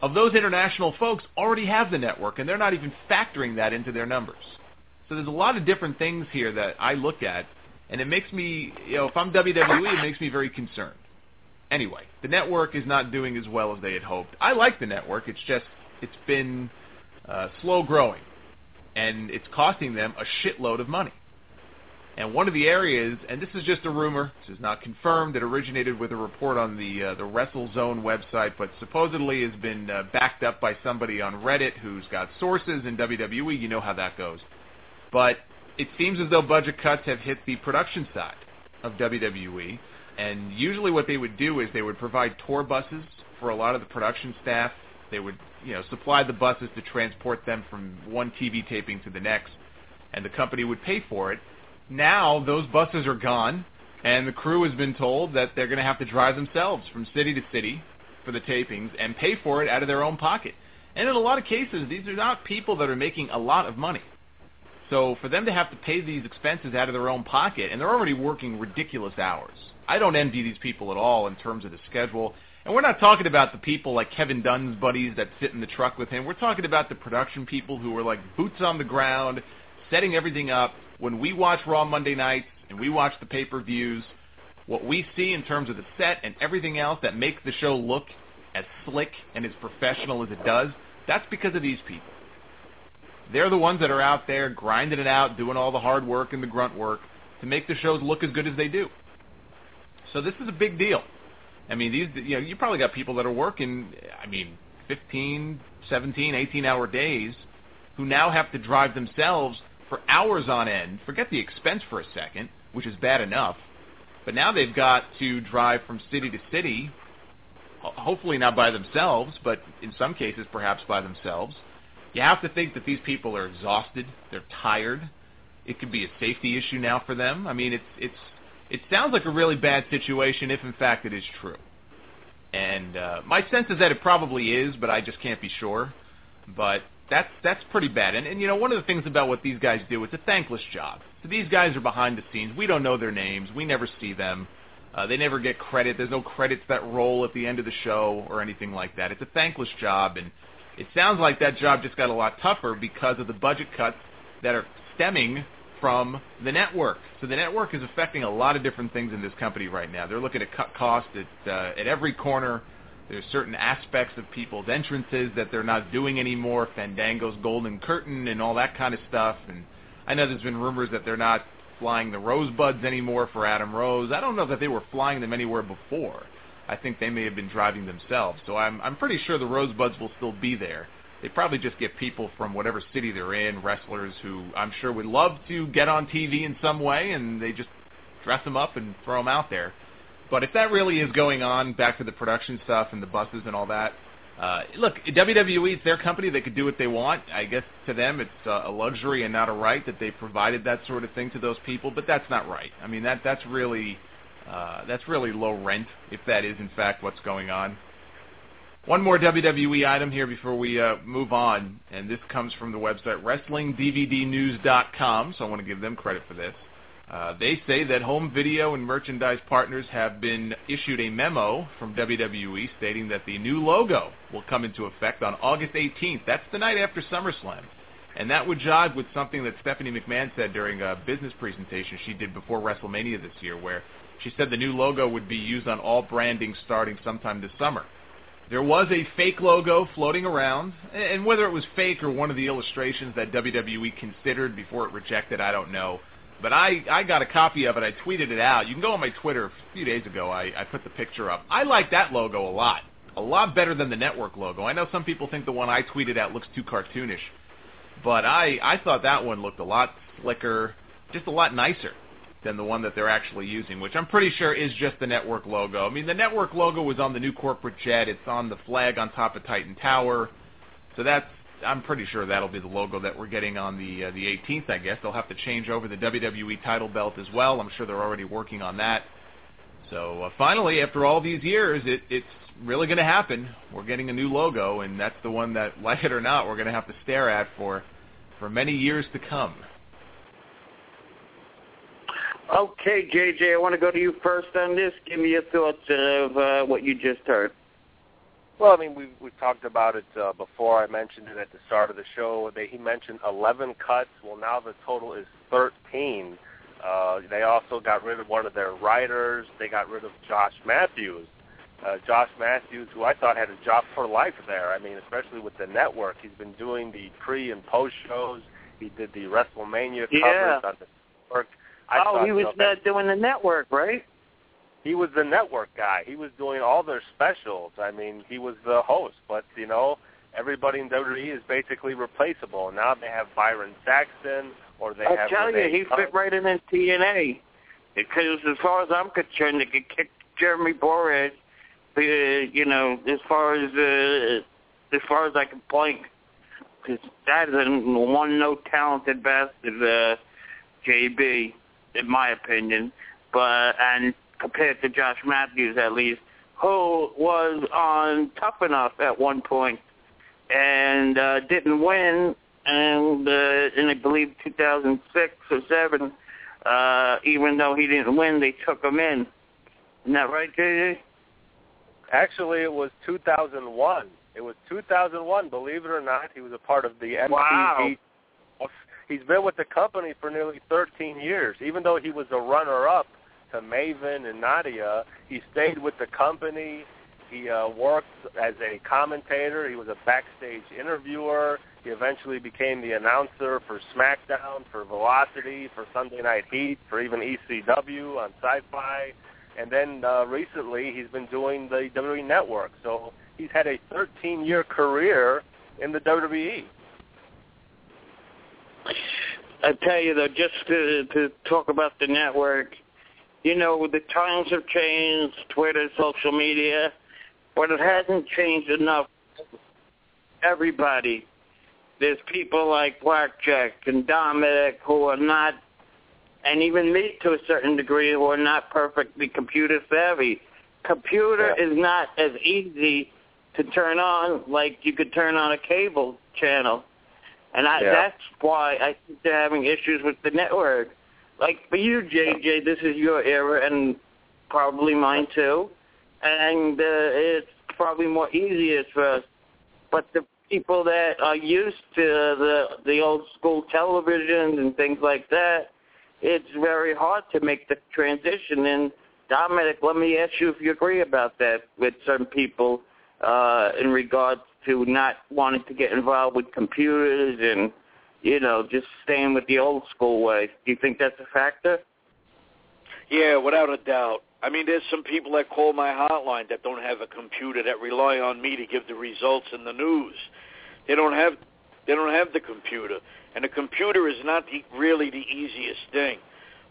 of those international folks already have the network, and they're not even factoring that into their numbers. So there's a lot of different things here that I look at, and it makes me, you know, if I'm WWE, it makes me very concerned. Anyway, the network is not doing as well as they had hoped. I like the network. It's just, it's been uh, slow growing, and it's costing them a shitload of money. And one of the areas, and this is just a rumor, this is not confirmed, it originated with a report on the uh, the WrestleZone website, but supposedly has been uh, backed up by somebody on Reddit who's got sources in WWE. You know how that goes. But it seems as though budget cuts have hit the production side of WWE, and usually what they would do is they would provide tour buses for a lot of the production staff. They would, you know, supply the buses to transport them from one TV taping to the next, and the company would pay for it now those buses are gone, and the crew has been told that they're going to have to drive themselves from city to city for the tapings and pay for it out of their own pocket. And in a lot of cases, these are not people that are making a lot of money. So for them to have to pay these expenses out of their own pocket, and they're already working ridiculous hours. I don't envy these people at all in terms of the schedule. And we're not talking about the people like Kevin Dunn's buddies that sit in the truck with him. We're talking about the production people who are like boots on the ground, setting everything up, when we watch Raw Monday nights and we watch the pay-per-views, what we see in terms of the set and everything else that makes the show look as slick and as professional as it does, that's because of these people. They're the ones that are out there grinding it out, doing all the hard work and the grunt work to make the shows look as good as they do. So this is a big deal. I mean, these you know, you probably got people that are working, I mean, 15, 17, 18 hour days who now have to drive themselves for hours on end. Forget the expense for a second, which is bad enough. But now they've got to drive from city to city, hopefully not by themselves, but in some cases perhaps by themselves. You have to think that these people are exhausted, they're tired. It could be a safety issue now for them. I mean, it's it's it sounds like a really bad situation if in fact it is true. And uh, my sense is that it probably is, but I just can't be sure. But that's that's pretty bad. And and you know one of the things about what these guys do, it's a thankless job. So these guys are behind the scenes. We don't know their names. We never see them. Uh, they never get credit. There's no credits that roll at the end of the show or anything like that. It's a thankless job, and it sounds like that job just got a lot tougher because of the budget cuts that are stemming from the network. So the network is affecting a lot of different things in this company right now. They're looking to cut costs at uh, at every corner. There's certain aspects of people's entrances that they're not doing anymore. Fandango's Golden Curtain and all that kind of stuff. And I know there's been rumors that they're not flying the Rosebuds anymore for Adam Rose. I don't know that they were flying them anywhere before. I think they may have been driving themselves. So I'm I'm pretty sure the Rosebuds will still be there. They probably just get people from whatever city they're in, wrestlers who I'm sure would love to get on TV in some way, and they just dress them up and throw them out there. But if that really is going on, back to the production stuff and the buses and all that, uh, look, WWE, it's their company. They could do what they want. I guess to them, it's uh, a luxury and not a right that they provided that sort of thing to those people. But that's not right. I mean, that that's really uh, that's really low rent if that is in fact what's going on. One more WWE item here before we uh, move on, and this comes from the website WrestlingDVDNews.com, so I want to give them credit for this. Uh, they say that home video and merchandise partners have been issued a memo from WWE stating that the new logo will come into effect on August 18th. That's the night after SummerSlam. And that would jive with something that Stephanie McMahon said during a business presentation she did before WrestleMania this year, where she said the new logo would be used on all branding starting sometime this summer. There was a fake logo floating around, and whether it was fake or one of the illustrations that WWE considered before it rejected, I don't know. But I, I got a copy of it. I tweeted it out. You can go on my Twitter a few days ago. I, I put the picture up. I like that logo a lot. A lot better than the network logo. I know some people think the one I tweeted out looks too cartoonish. But I, I thought that one looked a lot slicker, just a lot nicer than the one that they're actually using, which I'm pretty sure is just the network logo. I mean, the network logo was on the new corporate jet. It's on the flag on top of Titan Tower. So that's I'm pretty sure that'll be the logo that we're getting on the uh, the 18th. I guess they'll have to change over the WWE title belt as well. I'm sure they're already working on that. So uh, finally, after all these years, it, it's really going to happen. We're getting a new logo, and that's the one that, (laughs) like it or not, we're going to have to stare at for for many years to come. Okay, JJ, I want to go to you first on this. Give me your thoughts of uh, what you just heard. Well, I mean, we we talked about it uh, before. I mentioned it at the start of the show. They, he mentioned 11 cuts. Well, now the total is 13. Uh, they also got rid of one of their writers. They got rid of Josh Matthews. Uh, Josh Matthews, who I thought had a job for life there. I mean, especially with the network. He's been doing the pre and post shows. He did the WrestleMania yeah. coverage on the network. I oh, he was uh, doing the network, right? he was the network guy. He was doing all their specials. I mean, he was the host. But you know, everybody in WWE is basically replaceable. Now they have Byron Saxton, or they I have. tell Renee you, he fit right in in TNA. Because as far as I'm concerned, they could kick Jeremy Borash. Uh, you know, as far as uh, as far as I can blink, because that is a one note talented bastard, uh, JB, in my opinion. But and compared to Josh Matthews at least, who was on Tough Enough at one point and uh, didn't win, and uh, in I believe 2006 or seven, uh, even though he didn't win, they took him in. Isn't that right, JJ? Actually, it was 2001. It was 2001. Believe it or not, he was a part of the MTV. Wow. He's been with the company for nearly 13 years. Even though he was a runner-up to Maven and Nidia, he stayed with the company. He uh, worked as a commentator. He was a backstage interviewer. He eventually became the announcer for SmackDown, for Velocity, for Sunday Night Heat, for even ECW on Sci-Fi. And then uh, recently, he's been doing the WWE Network. So he's had a 13-year career in the WWE. I tell you though, just to to talk about the network, you know, the times have changed, Twitter, social media, but it hasn't changed enough. Everybody, there's people like Blackjack and Dominic who are not, and even me to a certain degree, who are not perfectly computer savvy. Computer Yeah. is not as easy to turn on like you could turn on a cable channel. And I, Yeah. that's why I think they're having issues with the network. Like for you, JJ, this is your era and probably mine too. And uh, it's probably more easier for us. But the people that are used to the the old school television and things like that, it's very hard to make the transition. And Dominic, let me ask you if you agree about that with some people uh, in regards to not wanting to get involved with computers and you know just staying with the old school way. Do you think that's a factor? Yeah, without a doubt. I mean, there's some people that call my hotline that don't have a computer that rely on me to give the results in the news. They don't have they don't have the computer, and the computer is not the, really the easiest thing.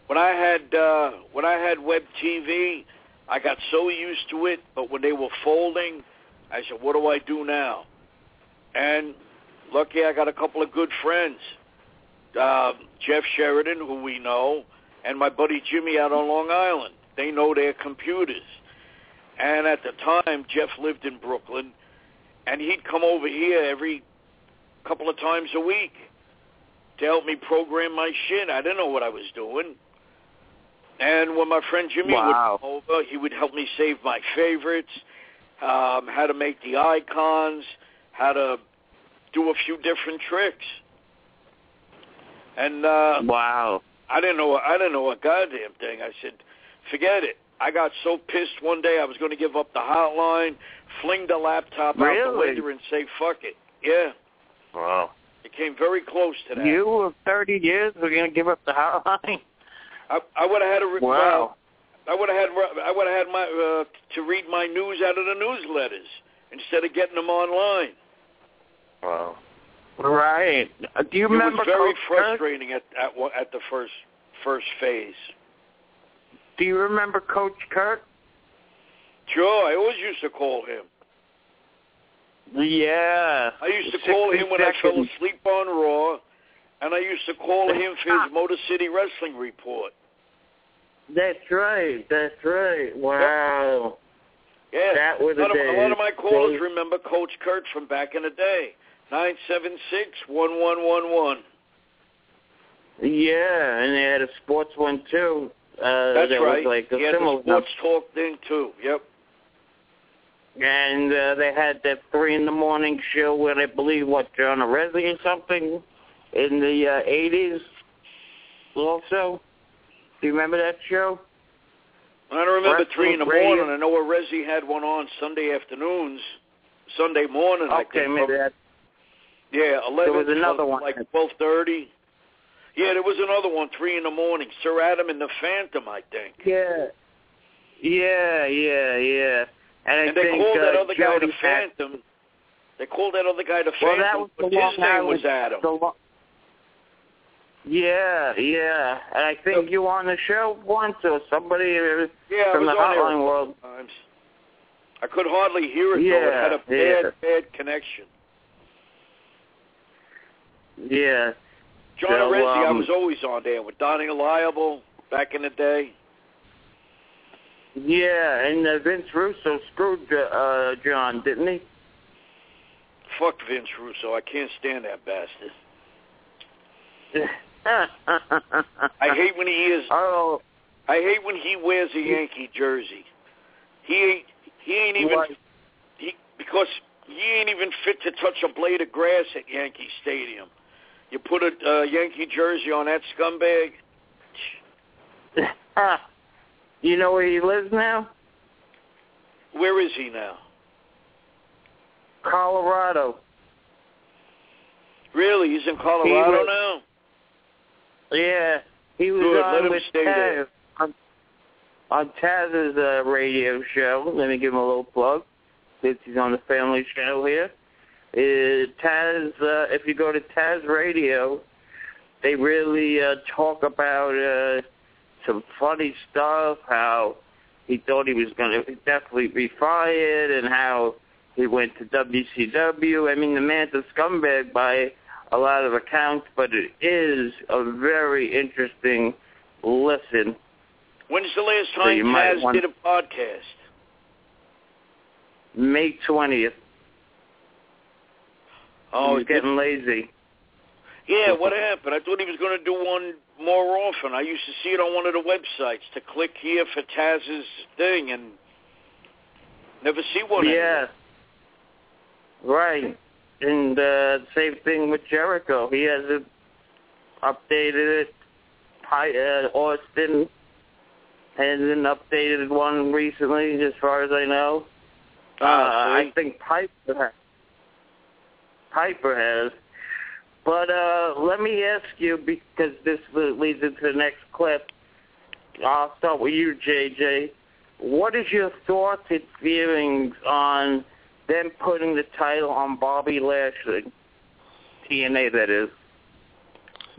When I had uh, when I had web TV, I got so used to it. But when they were folding, I said, "What do I do now?" And lucky I got a couple of good friends, uh, Jeff Sheridan, who we know, and my buddy Jimmy out on Long Island. They know their computers. And at the time, Jeff lived in Brooklyn, and he'd come over here every couple of times a week to help me program my shit. I didn't know what I was doing. And when my friend Jimmy wow. would come over, he would help me save my favorites, um, how to make the icons, how to do a few different tricks. And uh wow, I didn't know I didn't know a goddamn thing. I said, forget it. I got so pissed one day I was going to give up the hotline, fling the laptop really? out the window, and say fuck it. Yeah. Wow. It came very close to that. You of 30 years were going to give up the hotline? I, I would have had a re- wow. I would have had I would have had my uh, to read my news out of the newsletters instead of getting them online. Wow. Right. Do you it remember It was very Coach frustrating at at at the first first phase. Do you remember Coach Kirk? Sure, I always used to call him. Yeah. I used to call him when I fell asleep on Raw, and I used to call him for his Motor City Wrestling report. That's right. That's right. Wow. Yeah, That were a lot, of, a lot of my callers remember Coach Kurt from back in the day. Nine seven six one one one one. Yeah, and they had a sports one too. Uh, That's that right. Was like a he had the sports talk thing too. Yep. and uh, they had that three in the morning show with I believe what John Arezzi or something in the uh, 80s. Also, do you remember that show? I don't remember Wrestling three in the radio. morning. I know where Resi had one on Sunday afternoons, Sunday morning. I Okay, think. maybe that. Yeah, eleven. was another one. like twelve thirty. Yeah, there was another one, three in the morning. Sir Adam and the Phantom, I think. Yeah. Yeah, yeah, yeah. And I and they think called that uh, other guy the Jody had- Phantom. They called that other guy the Well, Phantom, that was but the his name was Adam. the lo- Yeah, yeah. And I think you were on the show once or somebody Yeah, from the was on a hotline world. times. I could hardly hear it though. It Yeah, had a yeah. bad, bad connection. Yeah. John So, Arezzi, I um, was always on there with Donnie Laible back in the day. Yeah, and uh, Vince Russo screwed uh, uh, John, didn't he? Fuck Vince Russo. I can't stand that bastard. (laughs) I hate when he is. (laughs) Oh, I hate when he wears a Yankee jersey. He ain't. He ain't even. He because he ain't even fit to touch a blade of grass at Yankee Stadium. You put a uh, Yankee jersey on that scumbag. (laughs) you know where he lives now? Where is he now? Colorado. Really? He's in Colorado was- now. Yeah, he was Good, on with Taz on, on Taz's uh, radio show. Let me give him a little plug since he's on the family show here. Uh, Taz, uh, if you go to Taz Radio, they really uh, talk about uh, some funny stuff. How he thought he was going to definitely be fired, and how he went to WCW. I mean, the man's a scumbag by a lot of accounts, but it is a very interesting listen. When's the last time might Taz want- did a podcast? May 20th. Oh, he's getting lazy. Yeah, what happened? I thought he was going to do one more often. I used to see it on one of the websites to click here for Taz's thing and never see one Yeah. Right. And uh, same thing with Jericho. He hasn't updated it. uh, Austin has an updated one recently, as far as I know. Oh, uh, I think Piper has. Piper has. But uh, let me ask you, because this leads into the next clip. I'll start with you, JJ. What is your thoughts and feelings on them putting the title on Bobby Lashley? TNA, that is.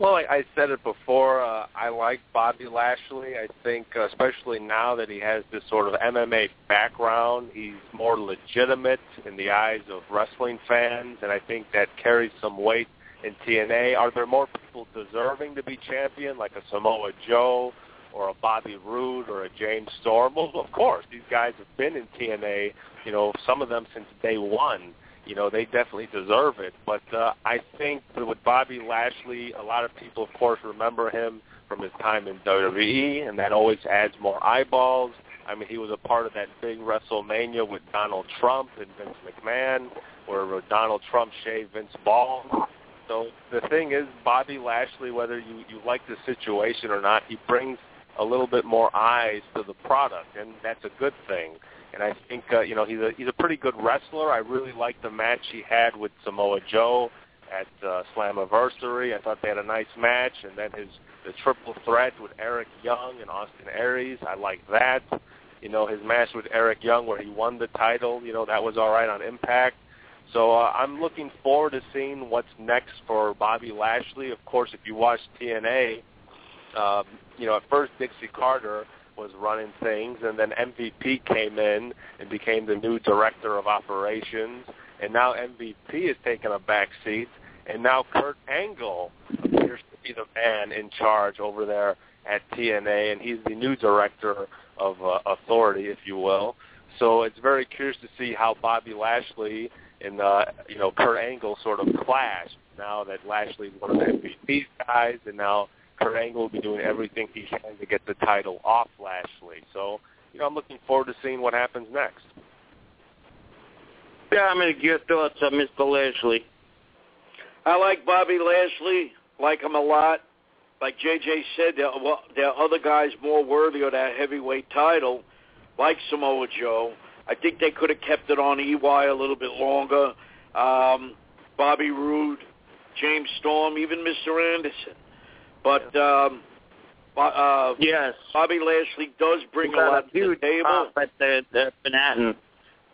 Well, I, I said it before. Uh, I like Bobby Lashley. I think, uh, especially now that he has this sort of MMA background, he's more legitimate in the eyes of wrestling fans, and I think that carries some weight in TNA. Are there more people deserving to be champion, like a Samoa Joe or a Bobby Roode or a James Storm? Well, of course, these guys have been in TNA. You know, some of them since day one you know, they definitely deserve it. But uh, I think with Bobby Lashley, a lot of people, of course, remember him from his time in WWE, and that always adds more eyeballs. I mean, he was a part of that big WrestleMania with Donald Trump and Vince McMahon, where Donald Trump shaved Vince bald. So the thing is, Bobby Lashley, whether you you like the situation or not, he brings a little bit more eyes to the product, and that's a good thing and I think uh, you know he's a he's a pretty good wrestler. I really liked the match he had with Samoa Joe at uh, Slammiversary. I thought they had a nice match, and then his the triple threat with Eric Young and Austin Aries. I like that. You know his match with Eric Young where he won the title. You know that was all right on Impact. So uh, I'm looking forward to seeing what's next for Bobby Lashley. Of course, if you watch TNA, um, you know at first Dixie Carter was running things, and then MVP came in and became the new director of operations, and now MVP is taking a back seat, and now Kurt Angle appears to be the man in charge over there at TNA, and he's the new director of uh, authority, if you will. So it's very curious to see how Bobby Lashley and uh, you know Kurt Angle sort of clash now that Lashley's one of the MVP's guys, and now Kurt Angle will be doing everything he can to get the title off Lashley. So, you know, I'm looking forward to seeing what happens next. Yeah, I mean, your thoughts on Mr. Lashley? I like Bobby Lashley, like him a lot. Like JJ said, there, well, there are other guys more worthy of that heavyweight title, like Samoa Joe. I think they could have kept it on EY a little bit longer. Um, Bobby Roode, James Storm, even Mr. Anderson. But um, uh, yes, Bobby Lashley does bring a lot a huge to the table. pop at the, the Manhattan.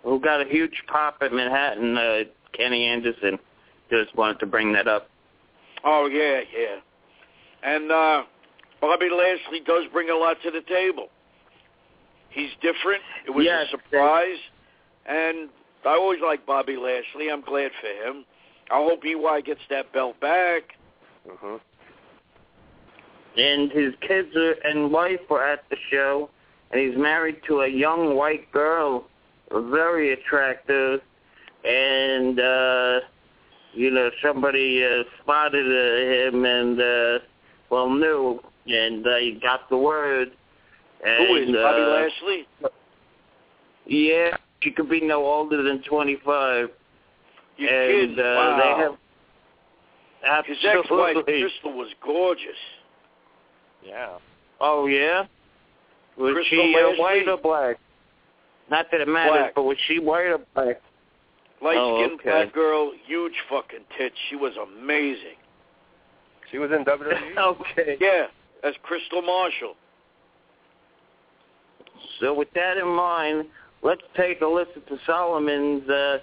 Who got a huge pop at Manhattan? Uh, Kenny Anderson. Just wanted to bring that up. Oh yeah, yeah. And uh, Bobby Lashley does bring a lot to the table. He's different. It was Yes. a surprise, and I always like Bobby Lashley. I'm glad for him. I hope EY gets that belt back. Mm-hmm. And his kids are, and wife were at the show, and he's married to a young white girl, very attractive, and uh, you know somebody uh, spotted uh, him and uh, well knew, and uh, got the word. And, Who is Bobby uh, Lashley? Yeah, she could be no older than twenty-five. You and kidding? uh, wow. they have His ex-wife. Kristal was gorgeous. Yeah. Oh yeah. Was Kristal she uh, white or black? Not that it matters, Black. but was she white or black? Light-skinned Oh, okay. black girl, huge fucking tits. She was amazing. She was in WWE. (laughs) okay. Yeah, as Kristal Marshall. So with that in mind, let's take a listen to Solomon's uh,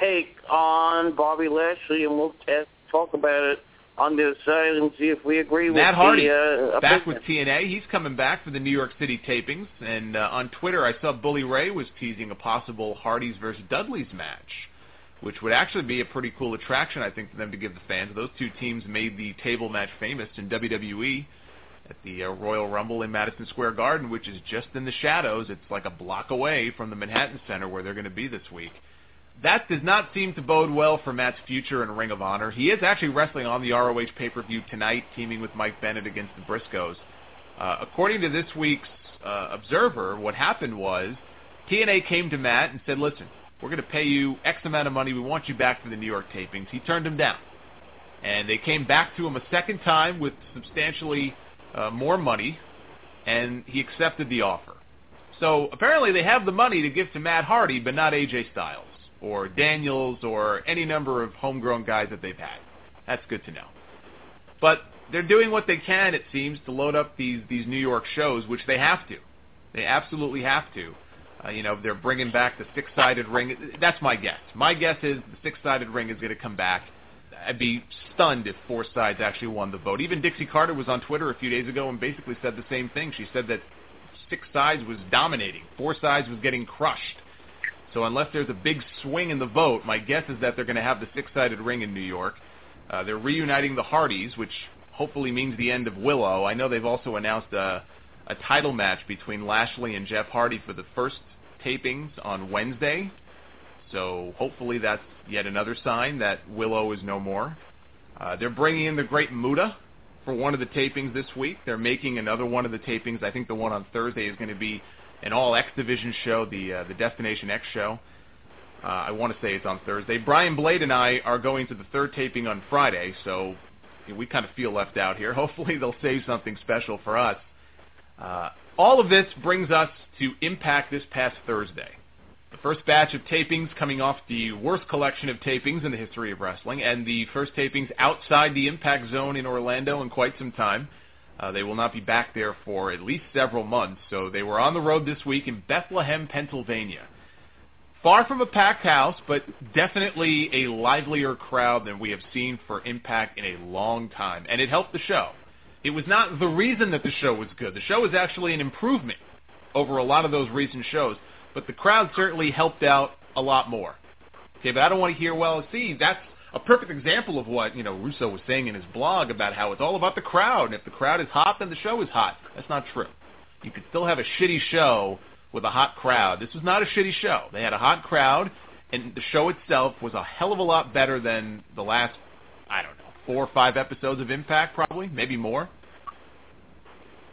take on Bobby Lashley, and we'll t- talk about it on the side and see if we agree Matt with Hardy, the uh, back opinion. with TNA. He's coming back for the New York City tapings. And uh, on Twitter, I saw Bully Ray was teasing a possible Hardys versus Dudley's match, which would actually be a pretty cool attraction, I think, for them to give the fans. Those two teams made the table match famous in WWE at the uh, Royal Rumble in Madison Square Garden, which is just in the shadows. It's like a block away from the Manhattan Center where they're going to be this week. That does not seem to bode well for Matt's future in Ring of Honor. He is actually wrestling on the ROH pay-per-view tonight, teaming with Mike Bennett against the Briscoes. Uh, according to this week's uh, Observer, what happened was TNA came to Matt and said, listen, we're going to pay you X amount of money. We want you back for the New York tapings. He turned them down. And they came back to him a second time with substantially uh, more money, and he accepted the offer. So apparently they have the money to give to Matt Hardy, but not AJ Styles or Daniels or any number of homegrown guys that they've had. That's good to know. But they're doing what they can, it seems, to load up these these New York shows, which they have to. They absolutely have to. Uh, you know, they're bringing back the six-sided ring. That's my guess. My guess is the six-sided ring is going to come back. I'd be stunned if four sides actually won the vote. Even Dixie Carter was on Twitter a few days ago and basically said the same thing. She said that six sides was dominating, four sides was getting crushed. So unless there's a big swing in the vote, my guess is that they're going to have the six-sided ring in New York. Uh, they're reuniting the Hardys, which hopefully means the end of Willow. I know they've also announced a, title match between Lashley and Jeff Hardy for the first tapings on Wednesday. So hopefully that's yet another sign that Willow is no more. Uh, they're bringing in the Great Muta for one of the tapings this week. They're making another one of the tapings. I think the one on Thursday is going to be an all X Division show, the uh, the Destination X show. Uh, I want to say it's on Thursday. Brian Blade and I are going to the third taping on Friday, so we kind of feel left out here. (laughs) Hopefully they'll save something special for us. Uh, all of this brings us to Impact this past Thursday. The first batch of tapings coming off the worst collection of tapings in the history of wrestling, and the first tapings outside the Impact Zone in Orlando in quite some time. Uh, they will not be back there for at least several months, so they were on the road this week in Bethlehem, Pennsylvania. Far from a packed house, but definitely a livelier crowd than we have seen for Impact in a long time, and it helped the show. It was not the reason that the show was good. The show was actually an improvement over a lot of those recent shows, but the crowd certainly helped out a lot more. Okay, but I don't want to hear, well, see, that's a perfect example of what, you know, Russo was saying in his blog about how it's all about the crowd, and if the crowd is hot, then the show is hot. That's not true. You could still have a shitty show with a hot crowd. This was not a shitty show. They had a hot crowd, and the show itself was a hell of a lot better than the last, I don't know, four or five episodes of Impact, probably, maybe more.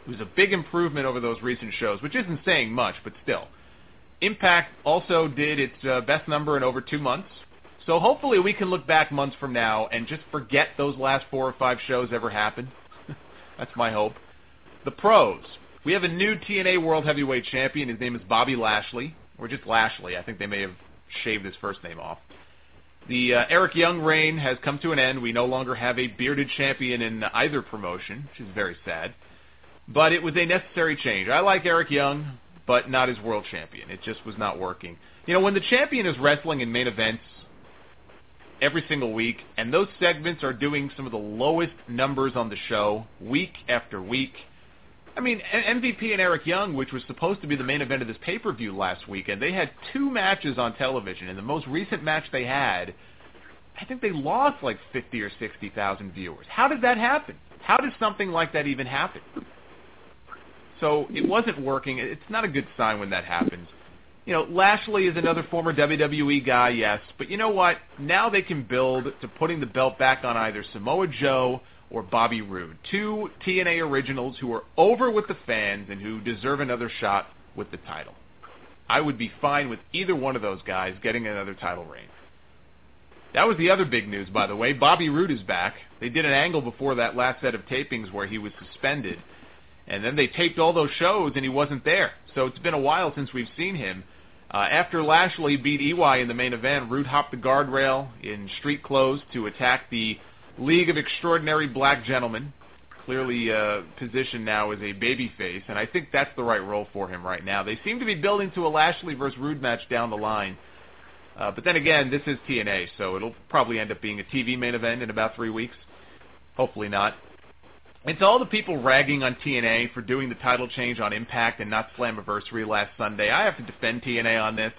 It was a big improvement over those recent shows, which isn't saying much, but still. Impact also did its uh, best number in over two months. So hopefully we can look back months from now and just forget those last four or five shows ever happened. (laughs) That's my hope. The pros. We have a new TNA World Heavyweight Champion. His name is Bobby Lashley, or just Lashley. I think they may have shaved his first name off. The uh, Eric Young reign has come to an end. We no longer have a bearded champion in either promotion, which is very sad. But it was a necessary change. I like Eric Young, but not as world champion. It just was not working. You know, when the champion is wrestling in main events every single week, and those segments are doing some of the lowest numbers on the show week after week – I mean, MVP and Eric Young, which was supposed to be the main event of this pay-per-view last weekend, they had two matches on television, and the most recent match they had, I think they lost like 50 or 60,000 viewers. How did that happen? How does something like that even happen? So it wasn't working. It's not a good sign when that happens. You know, Lashley is another former WWE guy, yes, but you know what? Now they can build to putting the belt back on either Samoa Joe or Bobby Roode. Two TNA originals who are over with the fans and who deserve another shot with the title. I would be fine with either one of those guys getting another title reign. That was the other big news, by the way. Bobby Roode is back. They did an angle before that last set of tapings where he was suspended. And then they taped all those shows and he wasn't there. So it's been a while since we've seen him. Uh, after Lashley beat EY in the main event, Roode hopped the guardrail in street clothes to attack the League of Extraordinary Black Gentlemen, clearly uh, positioned now as a babyface, and I think that's the right role for him right now. They seem to be building to a Lashley versus Roode match down the line. Uh, but then again, this is TNA, so it'll probably end up being a TV main event in about three weeks. Hopefully not. To all the people ragging on TNA for doing the title change on Impact and not Slammiversary last Sunday, I have to defend TNA on this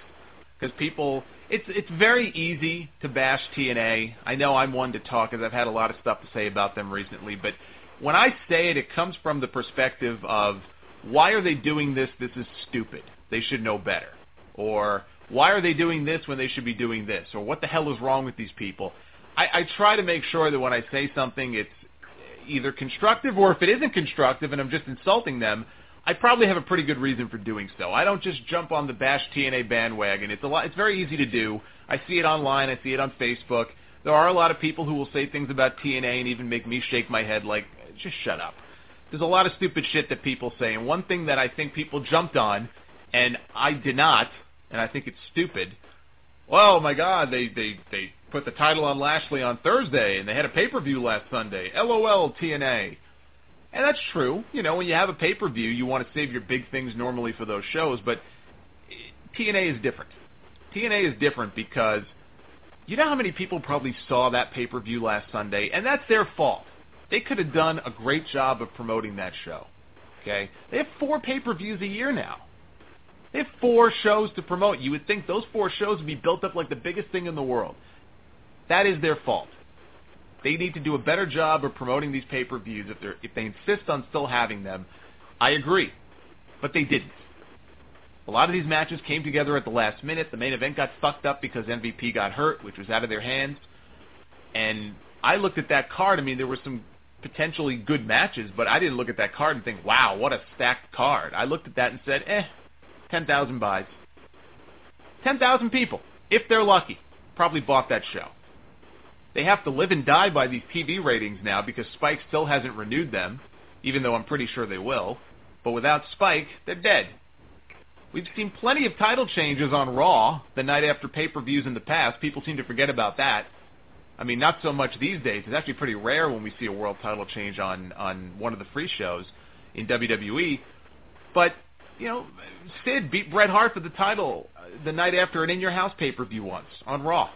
because people it's it's very easy to bash TNA. I know I'm one to talk because I've had a lot of stuff to say about them recently, but when I say it, it comes from the perspective of why are they doing this? This is stupid. They should know better. Or why are they doing this when they should be doing this? Or what the hell is wrong with these people? I, I try to make sure that when I say something, it's either constructive or if it isn't constructive and I'm just insulting them, I probably have a pretty good reason for doing so. I don't just jump on the Bash TNA bandwagon. It's a lot. It's very easy to do. I see it online. I see it on Facebook. There are a lot of people who will say things about TNA and even make me shake my head like, just shut up. there's a lot of stupid shit that people say, and one thing that I think people jumped on, and I did not, and I think it's stupid. Well, my God, they they they put the title on Lashley on Thursday, and they had a pay per view last Sunday. LOL TNA. And that's true. You know, when you have a pay per view, you want to save your big things normally for those shows, but TNA is different. TNA is different because you know how many people probably saw that pay per view last Sunday, and that's their fault. They could have done a great job of promoting that show. Okay, they have four pay per views a year now. They have four shows to promote. You would think those four shows would be built up like the biggest thing in the world. That is their fault. They need to do a better job of promoting these pay-per-views if, if they insist on still having them. I agree, but they didn't. A lot of these matches came together at the last minute. The main event got fucked up because MVP got hurt, which was out of their hands. And I looked at that card. I mean, there were some potentially good matches, but I didn't look at that card and think, wow, what a stacked card. I looked at that and said, eh, 10,000 buys. 10,000 people, if they're lucky, probably bought that show. They have to live and die by these TV ratings now because Spike still hasn't renewed them, even though I'm pretty sure they will. But without Spike, they're dead. We've seen plenty of title changes on Raw the night after pay-per-views in the past. People seem to forget about that. I mean, not so much these days. It's actually pretty rare when we see a world title change on on one of the free shows in WWE. But you know, Sid beat Bret Hart for the title the night after an In Your House pay-per-view once on Raw.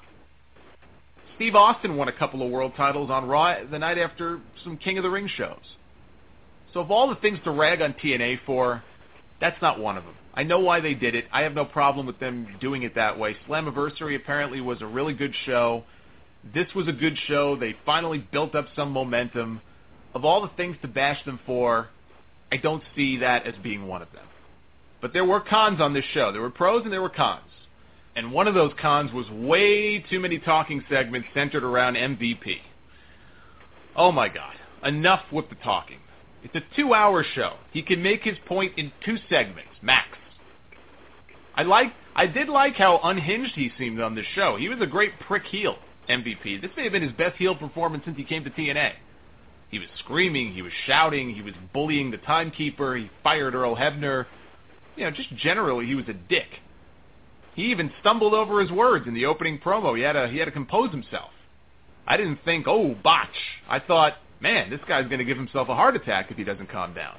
Steve Austin won a couple of world titles on Raw the night after some King of the Ring shows. So of all the things to rag on TNA for, that's not one of them. I know why they did it. I have no problem with them doing it that way. Slammiversary apparently was a really good show. This was a good show. They finally built up some momentum. Of all the things to bash them for, I don't see that as being one of them. But there were cons on this show. There were pros and there were cons. And one of those cons was way too many talking segments centered around MVP. Oh my God. Enough with the talking. It's a two-hour show. He can make his point in two segments, max. I like, I did like how unhinged he seemed on this show. He was a great prick heel, MVP. This may have been his best heel performance since he came to TNA. He was screaming, he was shouting, he was bullying the timekeeper, he fired Earl Hebner. You know, just generally, he was a dick. He even stumbled over his words in the opening promo. He had to he had to compose himself. I didn't think, oh, botch. I thought, man, this guy's going to give himself a heart attack if he doesn't calm down.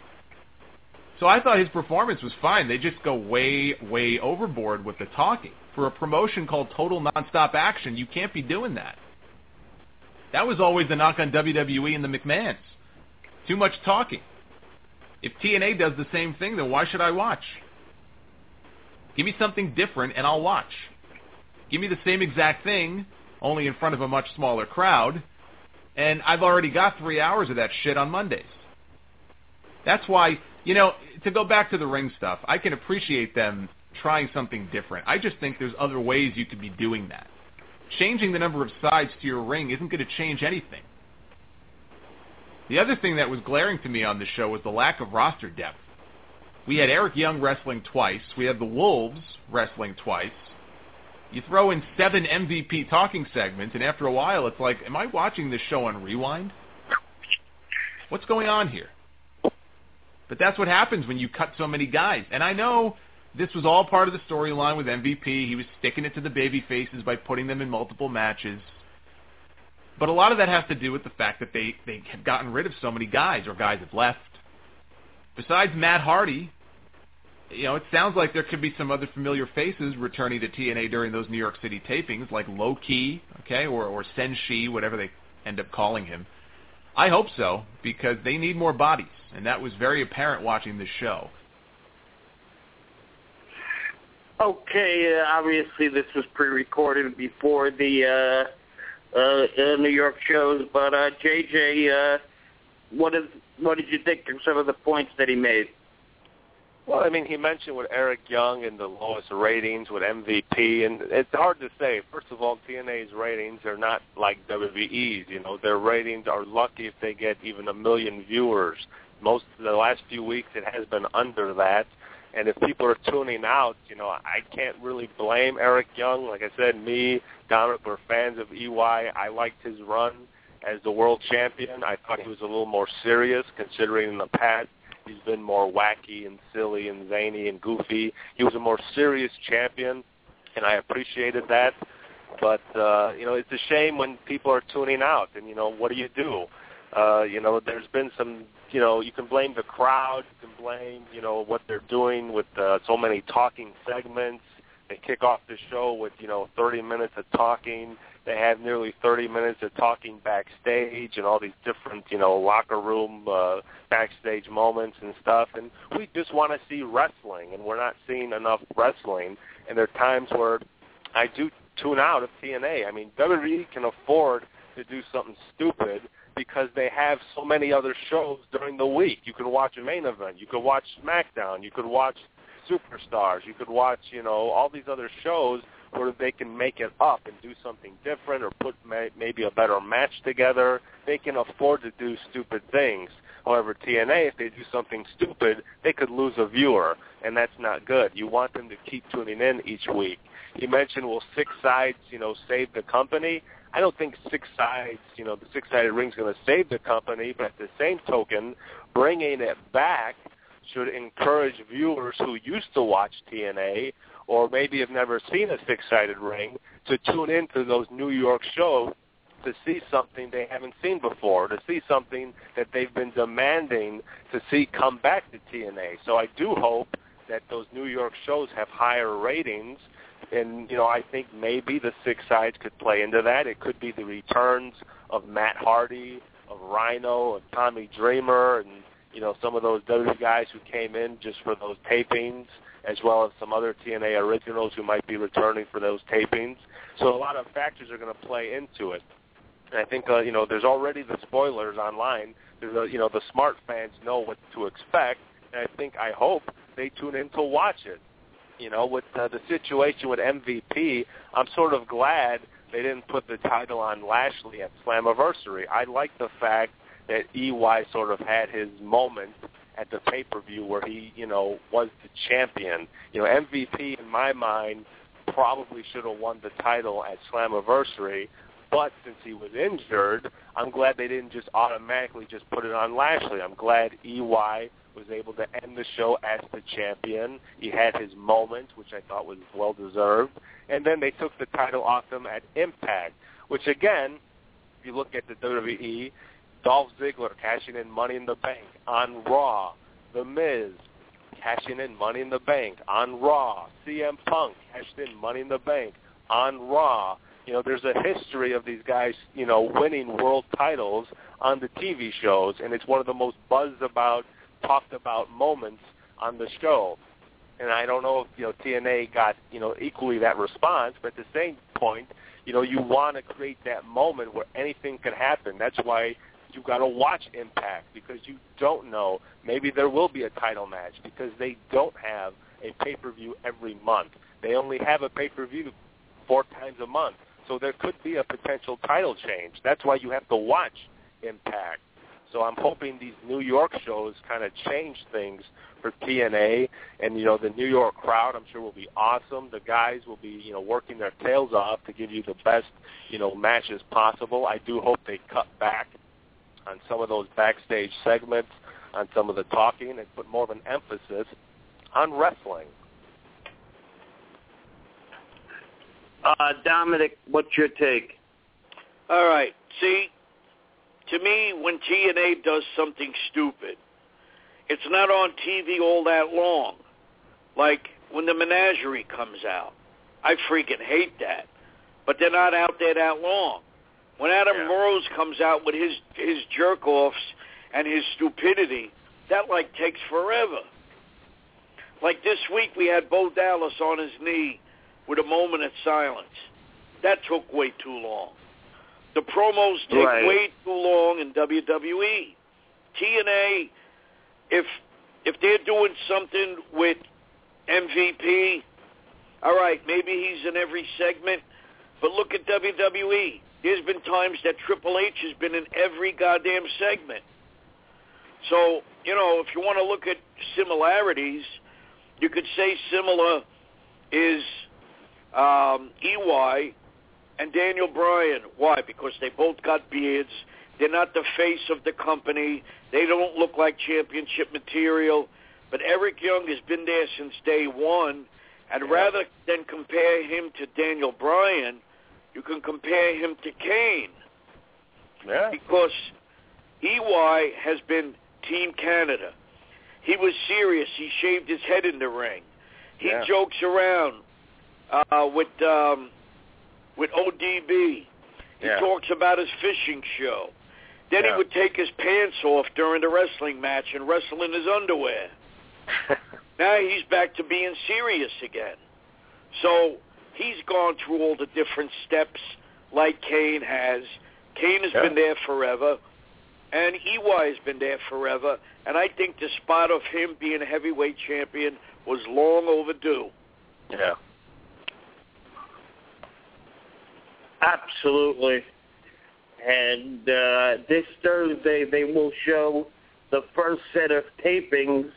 So I thought his performance was fine. They just go way, way overboard with the talking. For a promotion called Total Nonstop Action, you can't be doing that. That was always the knock on WWE and the McMahons. Too much talking. If TNA does the same thing, then why should I watch? Give me something different and I'll watch. Give me the same exact thing, only in front of a much smaller crowd, and I've already got three hours of that shit on Mondays. That's why, you know, to go back to the ring stuff, I can appreciate them trying something different. I just think there's other ways you could be doing that. Changing the number of sides to your ring isn't going to change anything. The other thing that was glaring to me on the show was the lack of roster depth. We had Eric Young wrestling twice. We had the Wolves wrestling twice. You throw in seven MVP talking segments, and after a while, it's like, am I watching this show on rewind? What's going on here? But that's what happens when you cut so many guys. And I know this was all part of the storyline with MVP. He was sticking it to the baby faces by putting them in multiple matches. But a lot of that has to do with the fact that they, they have gotten rid of so many guys, or guys have left besides Matt Hardy, you know, it sounds like there could be some other familiar faces returning to TNA during those New York City tapings, like Low Ki, okay, or or Senshi, whatever they end up calling him. I hope so because they need more bodies, and that was very apparent watching this show. Okay, uh, obviously this was pre-recorded before the uh, uh, New York shows, but uh, JJ, uh, what is what did you think of some of the points that he made? Well, I mean, he mentioned with Eric Young and the lowest ratings with MVP, and it's hard to say. First of all, TNA's ratings are not like WWE's. You know, their ratings are lucky if they get even a million viewers. Most of the last few weeks, it has been under that. And if people are tuning out, you know, I can't really blame Eric Young. Like I said, me, Dominic, we're fans of EY. I liked his run as the world champion. I thought he was a little more serious considering in the past he's been more wacky and silly and zany and goofy. He was a more serious champion, and I appreciated that. But uh, you know, it's a shame when people are tuning out, and you know, what do you do? Uh, you know, there's been some. You know, you can blame the crowd. You can blame you know what they're doing with uh, so many talking segments. They kick off the show with you know 30 minutes of talking. They have nearly 30 minutes of talking backstage and all these different you know locker room uh, backstage moments and stuff. And we just want to see wrestling, and we're not seeing enough wrestling. And there are times where I do tune out of TNA. I mean, WWE can afford to do something stupid because they have so many other shows during the week. You can watch a main event. You could watch SmackDown. You could watch Superstars. You could watch, you know, all these other shows where they can make it up and do something different or put may, maybe a better match together. They can afford to do stupid things. However, TNA, if they do something stupid, they could lose a viewer, and that's not good. You want them to keep tuning in each week. You mentioned, will six sides, you know, save the company? I don't think six sides, you know, the six-sided ring is going to save the company, but at the same token, bringing it back should encourage viewers who used to watch TNA or maybe have never seen a six-sided ring to tune into those New York shows to see something they haven't seen before, to see something that they've been demanding to see come back to TNA. So I do hope that those New York shows have higher ratings and you know I think maybe the six sides could play into that. It could be the returns of Matt Hardy, of Rhino, of Tommy Dreamer, and you know some of those WWE guys who came in just for those tapings, as well as some other TNA originals who might be returning for those tapings. So a lot of factors are going to play into it. And I think uh, you know there's already the spoilers online. There's a, you know the smart fans know what to expect, and I think I hope they tune in to watch it you know, with uh, the situation with MVP, I'm sort of glad they didn't put the title on Lashley at Slammiversary. I like the fact that EY sort of had his moment at the pay-per-view where he, you know, was the champion. You know, MVP in my mind probably should have won the title at Slammiversary, but since he was injured, I'm glad they didn't just automatically just put it on Lashley. I'm glad EY was able to end the show as the champion. He had his moment, which I thought was well deserved. And then they took the title off him at Impact, which again, if you look at the WWE, Dolph Ziggler cashing in Money in the Bank on Raw, The Miz cashing in Money in the Bank on Raw, CM Punk cashed in Money in the Bank on Raw. You know, there's a history of these guys, you know, winning world titles on the TV shows, and it's one of the most buzzed about talked about moments on the show. And I don't know if you know TNA got you know equally that response, but at the same point, you know you want to create that moment where anything can happen. That's why you got to watch Impact because you don't know. Maybe there will be a title match because they don't have a pay-per-view every month. They only have a pay-per-view four times a month. So there could be a potential title change. That's why you have to watch Impact. So I'm hoping these New York shows kind of change things for TNA, and you know the New York crowd I'm sure will be awesome. The guys will be you know working their tails off to give you the best you know matches possible. I do hope they cut back on some of those backstage segments, on some of the talking, and put more of an emphasis on wrestling. Uh, Dominic, what's your take? All right. See, to me, when TNA does something stupid, it's not on TV all that long. Like when the menagerie comes out. I freaking hate that. But they're not out there that long. When Adam yeah. Comes out with his his jerk offs and his stupidity, that like takes forever. Like this week we had Bo Dallas on his knee with a moment of silence. That took way too long. The promos take right. way too long in WWE. TNA, if if they're doing something with MVP, all right, maybe he's in every segment, but look at WWE. There's been times that Triple H has been in every goddamn segment. So, you know, if you want to look at similarities, you could say similar is um, EY and Daniel Bryan. Why? Because they both got beards. They're not the face of the company. They don't look like championship material. But Eric Young has been there since day one. And Yeah. rather than compare him to Daniel Bryan, you can compare him to Kane Yeah. because EY has been Team Canada. He was serious. He shaved his head in the ring. He Yeah. jokes around uh, with um, with ODB. He Yeah. talks about his fishing show. Then he would take his pants off during the wrestling match and wrestle in his underwear. (laughs) Now he's back to being serious again. So he's gone through all the different steps like Kane has. Kane has Yeah. been there forever, and EY has been there forever. And I think the spot of him being a heavyweight champion was long overdue. yeah. Absolutely. And uh, this Thursday they will show the first set of tapings.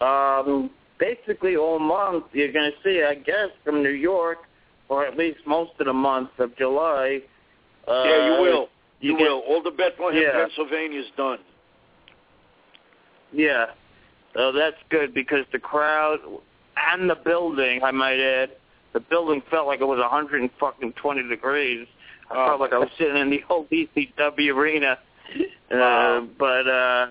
Um, basically all month you're going to see, I guess, from New York, or at least most of the month of July. Uh, yeah, you will. You, you get- will. All the Bethlehem, Yeah. Pennsylvania's done. Yeah. So that's good because the crowd and the building, I might add, the building felt like it was 120 degrees. I Oh, felt like I was sitting in the old ECW arena. Uh, Wow. but uh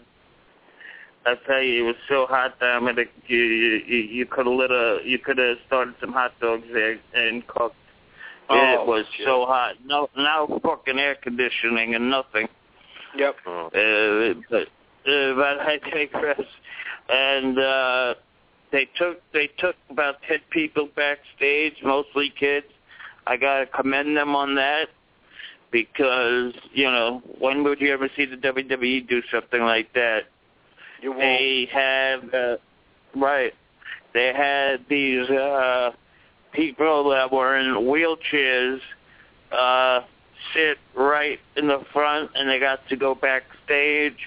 I tell you, it was so hot down there. You you, you could have lit a you could have started some hot dogs there and cooked. Oh, it was shit. so hot. No, no fucking air conditioning and nothing. Yep. Uh, but uh, but I digress. And uh, they took they took about ten people backstage, mostly kids. I gotta commend them on that because you know when would you ever see the WWE do something like that? They have uh, right. They had these uh, people that were in wheelchairs uh, sit right in the front, and they got to go backstage.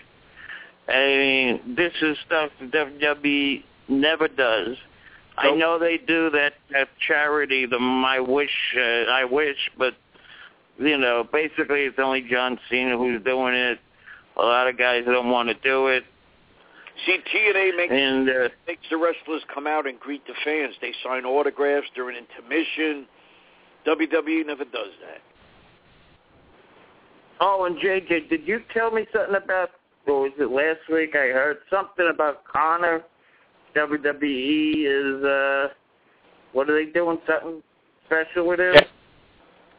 I mean, this is stuff the WWE never does. I know they do that at charity, the My Wish, uh, I Wish, but you know, basically it's only John Cena who's doing it. A lot of guys don't want to do it, See, TNA makes and uh, makes the wrestlers come out and greet the fans. They sign autographs during intermission. WWE never does that. Oh, and JJ, did you tell me something about, or was it last week? I heard something about Connor. WWE is, uh, what are they doing? Something special with him? Yeah.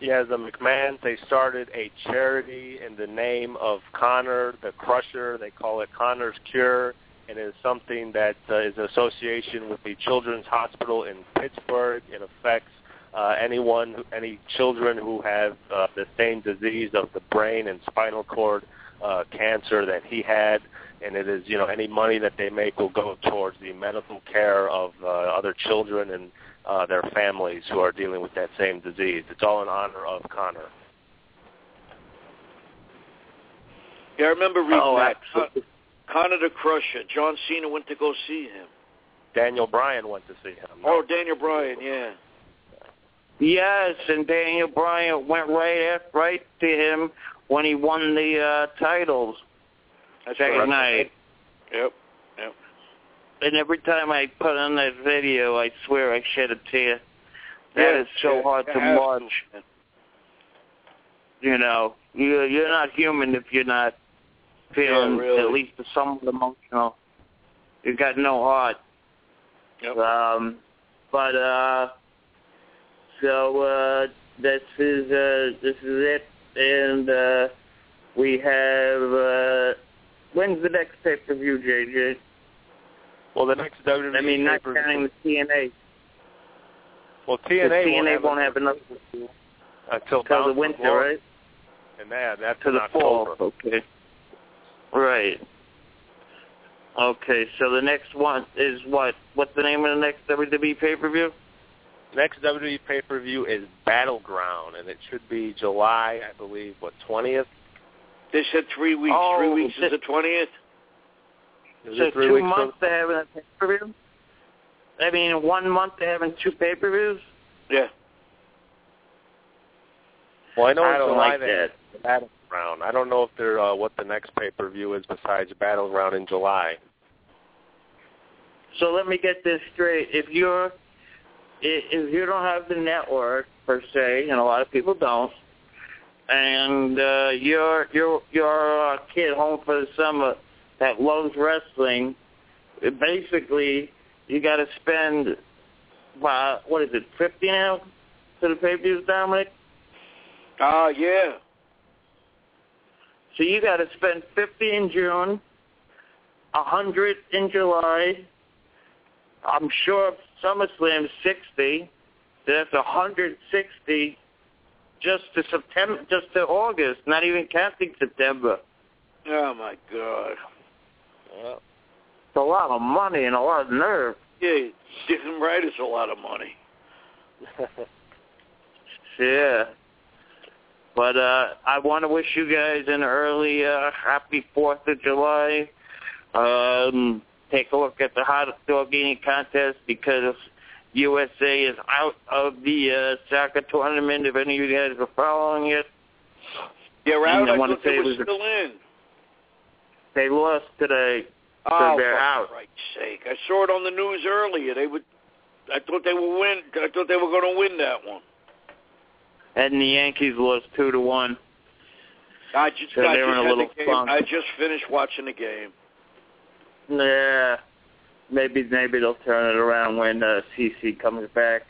Yeah, the McMahons, they started a charity in the name of Connor the Crusher. They call it Connor's Cure, and it is something that uh, is an association with the Children's Hospital in Pittsburgh. It affects uh, anyone, who- any children who have uh, the same disease of the brain and spinal cord uh, cancer that he had. And it is, you know, any money that they make will go towards the medical care of uh, other children and uh, their families who are dealing with that same disease. It's all in honor of Connor. Yeah, I remember reading Oh, that. absolutely. Connor the Crusher. John Cena went to go see him. Daniel Bryan went to see him. Oh, Daniel Bryan, yeah. Yes, and Daniel Bryan went right after, right to him when he won the uh, titles That's that right. night. Yep. Yep. And every time I put on that video, I swear I shed a tear. That Yeah, is so yeah, hard to have watch. You know, you you're not human if you're not feeling Yeah, really. at least somewhat emotional. You got no heart. Yep. Um, but uh, so uh, this is uh, this is it, and uh, we have uh, when's the next pay per view, JJ? Well, the next WWE I mean, not counting the TNA. Well, The TNA, TNA won't won't have, enough until until the winter, right? And that, that's To in the fall. October. Okay. Right. Okay, so the next one is what? What's the name of the next WWE pay per view? Next WWE pay-per-view is Battleground, and it should be July, I believe, what, 20th? They said three weeks. Oh, three weeks is shit. the twentieth. Is so it three two weeks months from- to having a pay per view? I mean, one month to having two pay per views? Yeah. Well, I know I in don't July like they that. Have Battleground. I don't know if they're uh, what the next pay per view is besides Battleground in July. So let me get this straight. If you're if you don't have the network per se, and a lot of people don't, and uh, you're you're you're a kid home for the summer that loves wrestling, basically you got to spend uh, what is it fifty now to the pay per views, Dominic? Ah, yeah. So you got to spend fifty in June, a hundred in July. I'm sure SummerSlam's sixty. That's a hundred sixty just to September, just to August. Not even counting September. Oh my God. Yeah. It's a lot of money and a lot of nerve. Yeah, damn right. It's a lot of money. (laughs) Yeah. But uh I want to wish you guys an early uh happy 4th of July. Um take a look at the hot dog eating contest because USA is out of the uh soccer tournament if any of you guys are following it. They're out. I I wanna thought they say were it was a- still in. They lost today. Oh, they're for out. Christ's sake! I saw it on the news earlier. They would. I thought they would win. I thought they were going to win that one. And the Yankees lost 2 to 1. I just, So I they were just in a little game. funk. I just finished watching the game. Yeah. Maybe maybe they'll turn it around when uh, CC comes back.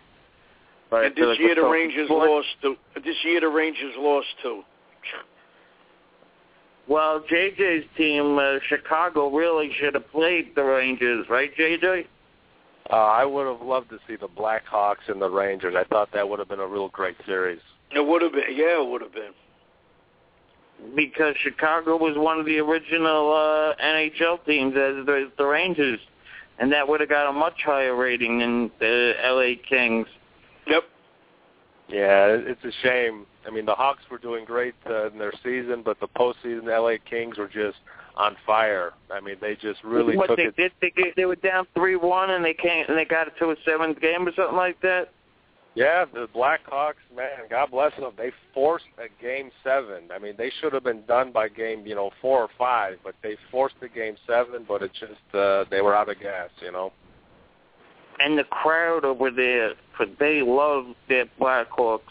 But and this like year the Rangers sports. lost too. This year the Rangers lost too. Well, JJ's team, uh, Chicago, really should have played the Rangers, right, JJ? Uh, I would have loved to see the Blackhawks and the Rangers. I thought that would have been a real great series. It would have been. Yeah, it would have been. Because Chicago was one of the original uh, NHL teams as the, the Rangers, and that would have got a much higher rating than the LA Kings. Yep. Yeah, it's a shame. I mean, the Hawks were doing great uh, in their season, but the postseason, the LA Kings were just on fire. I mean, they just really what took they it. did, they, they were down three one, and they came and they got it to a seventh game or something like that. Yeah, the Blackhawks, man, God bless them. They forced a game seven. I mean, they should have been done by game, you know, four or five, but they forced the game seven. But it just uh, they were out of gas, you know. and the crowd over there, for they love their Blackhawks,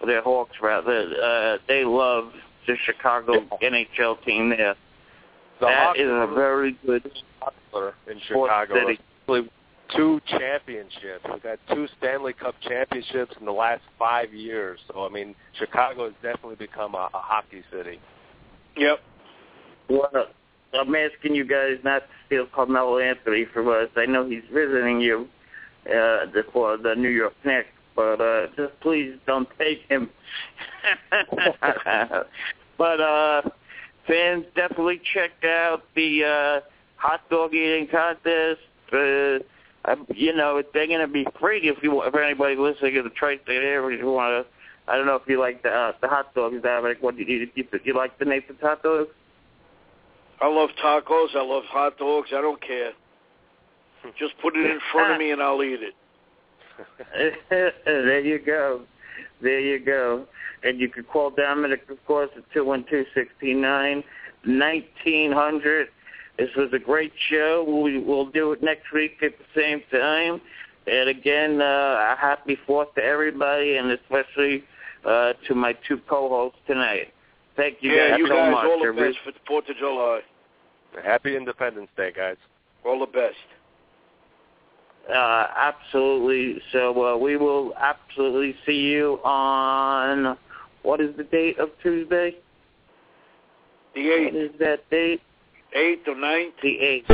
or their Hawks rather. Uh, they love the Chicago NHL team there. The That Hawks is a very good popular in Chicago. city. Especially two championships. We've had two Stanley Cup championships in the last five years. So I mean, Chicago has definitely become a, a hockey city. Yep. Well, I'm asking you guys not to steal Carmelo Anthony from us. I know he's visiting you uh, for the New York Knicks, but uh, just please don't take him. (laughs) but uh, fans definitely check out the uh, hot dog eating contest. Uh, um, you know, they're going to be free if you if anybody listening to the tri-state area you want to. I don't know if you like the uh, the hot dogs, Dominic. What do you, you you like the Nathan's hot dogs? I love tacos. I love hot dogs. I don't care. (laughs) Just put it in front of me and I'll eat it. (laughs) there you go. There you go. And you can call Dominic, of course, at two one two sixty nine nineteen hundred. This was a great show. We, we'll do it next week at the same time. And again, uh, a happy Fourth to everybody, and especially uh, to my two co-hosts tonight. Thank you yeah, guys you so guys, much. all I the really- best for the Fourth of July. Happy Independence Day, guys. All the best. Uh, absolutely. So uh, we will absolutely see you on what is the date of Tuesday? The What eighth, is that date? Eighth or ninth. The eighth.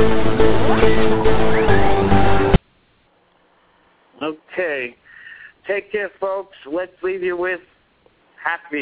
Okay. Take care, folks. Let's leave you with happy.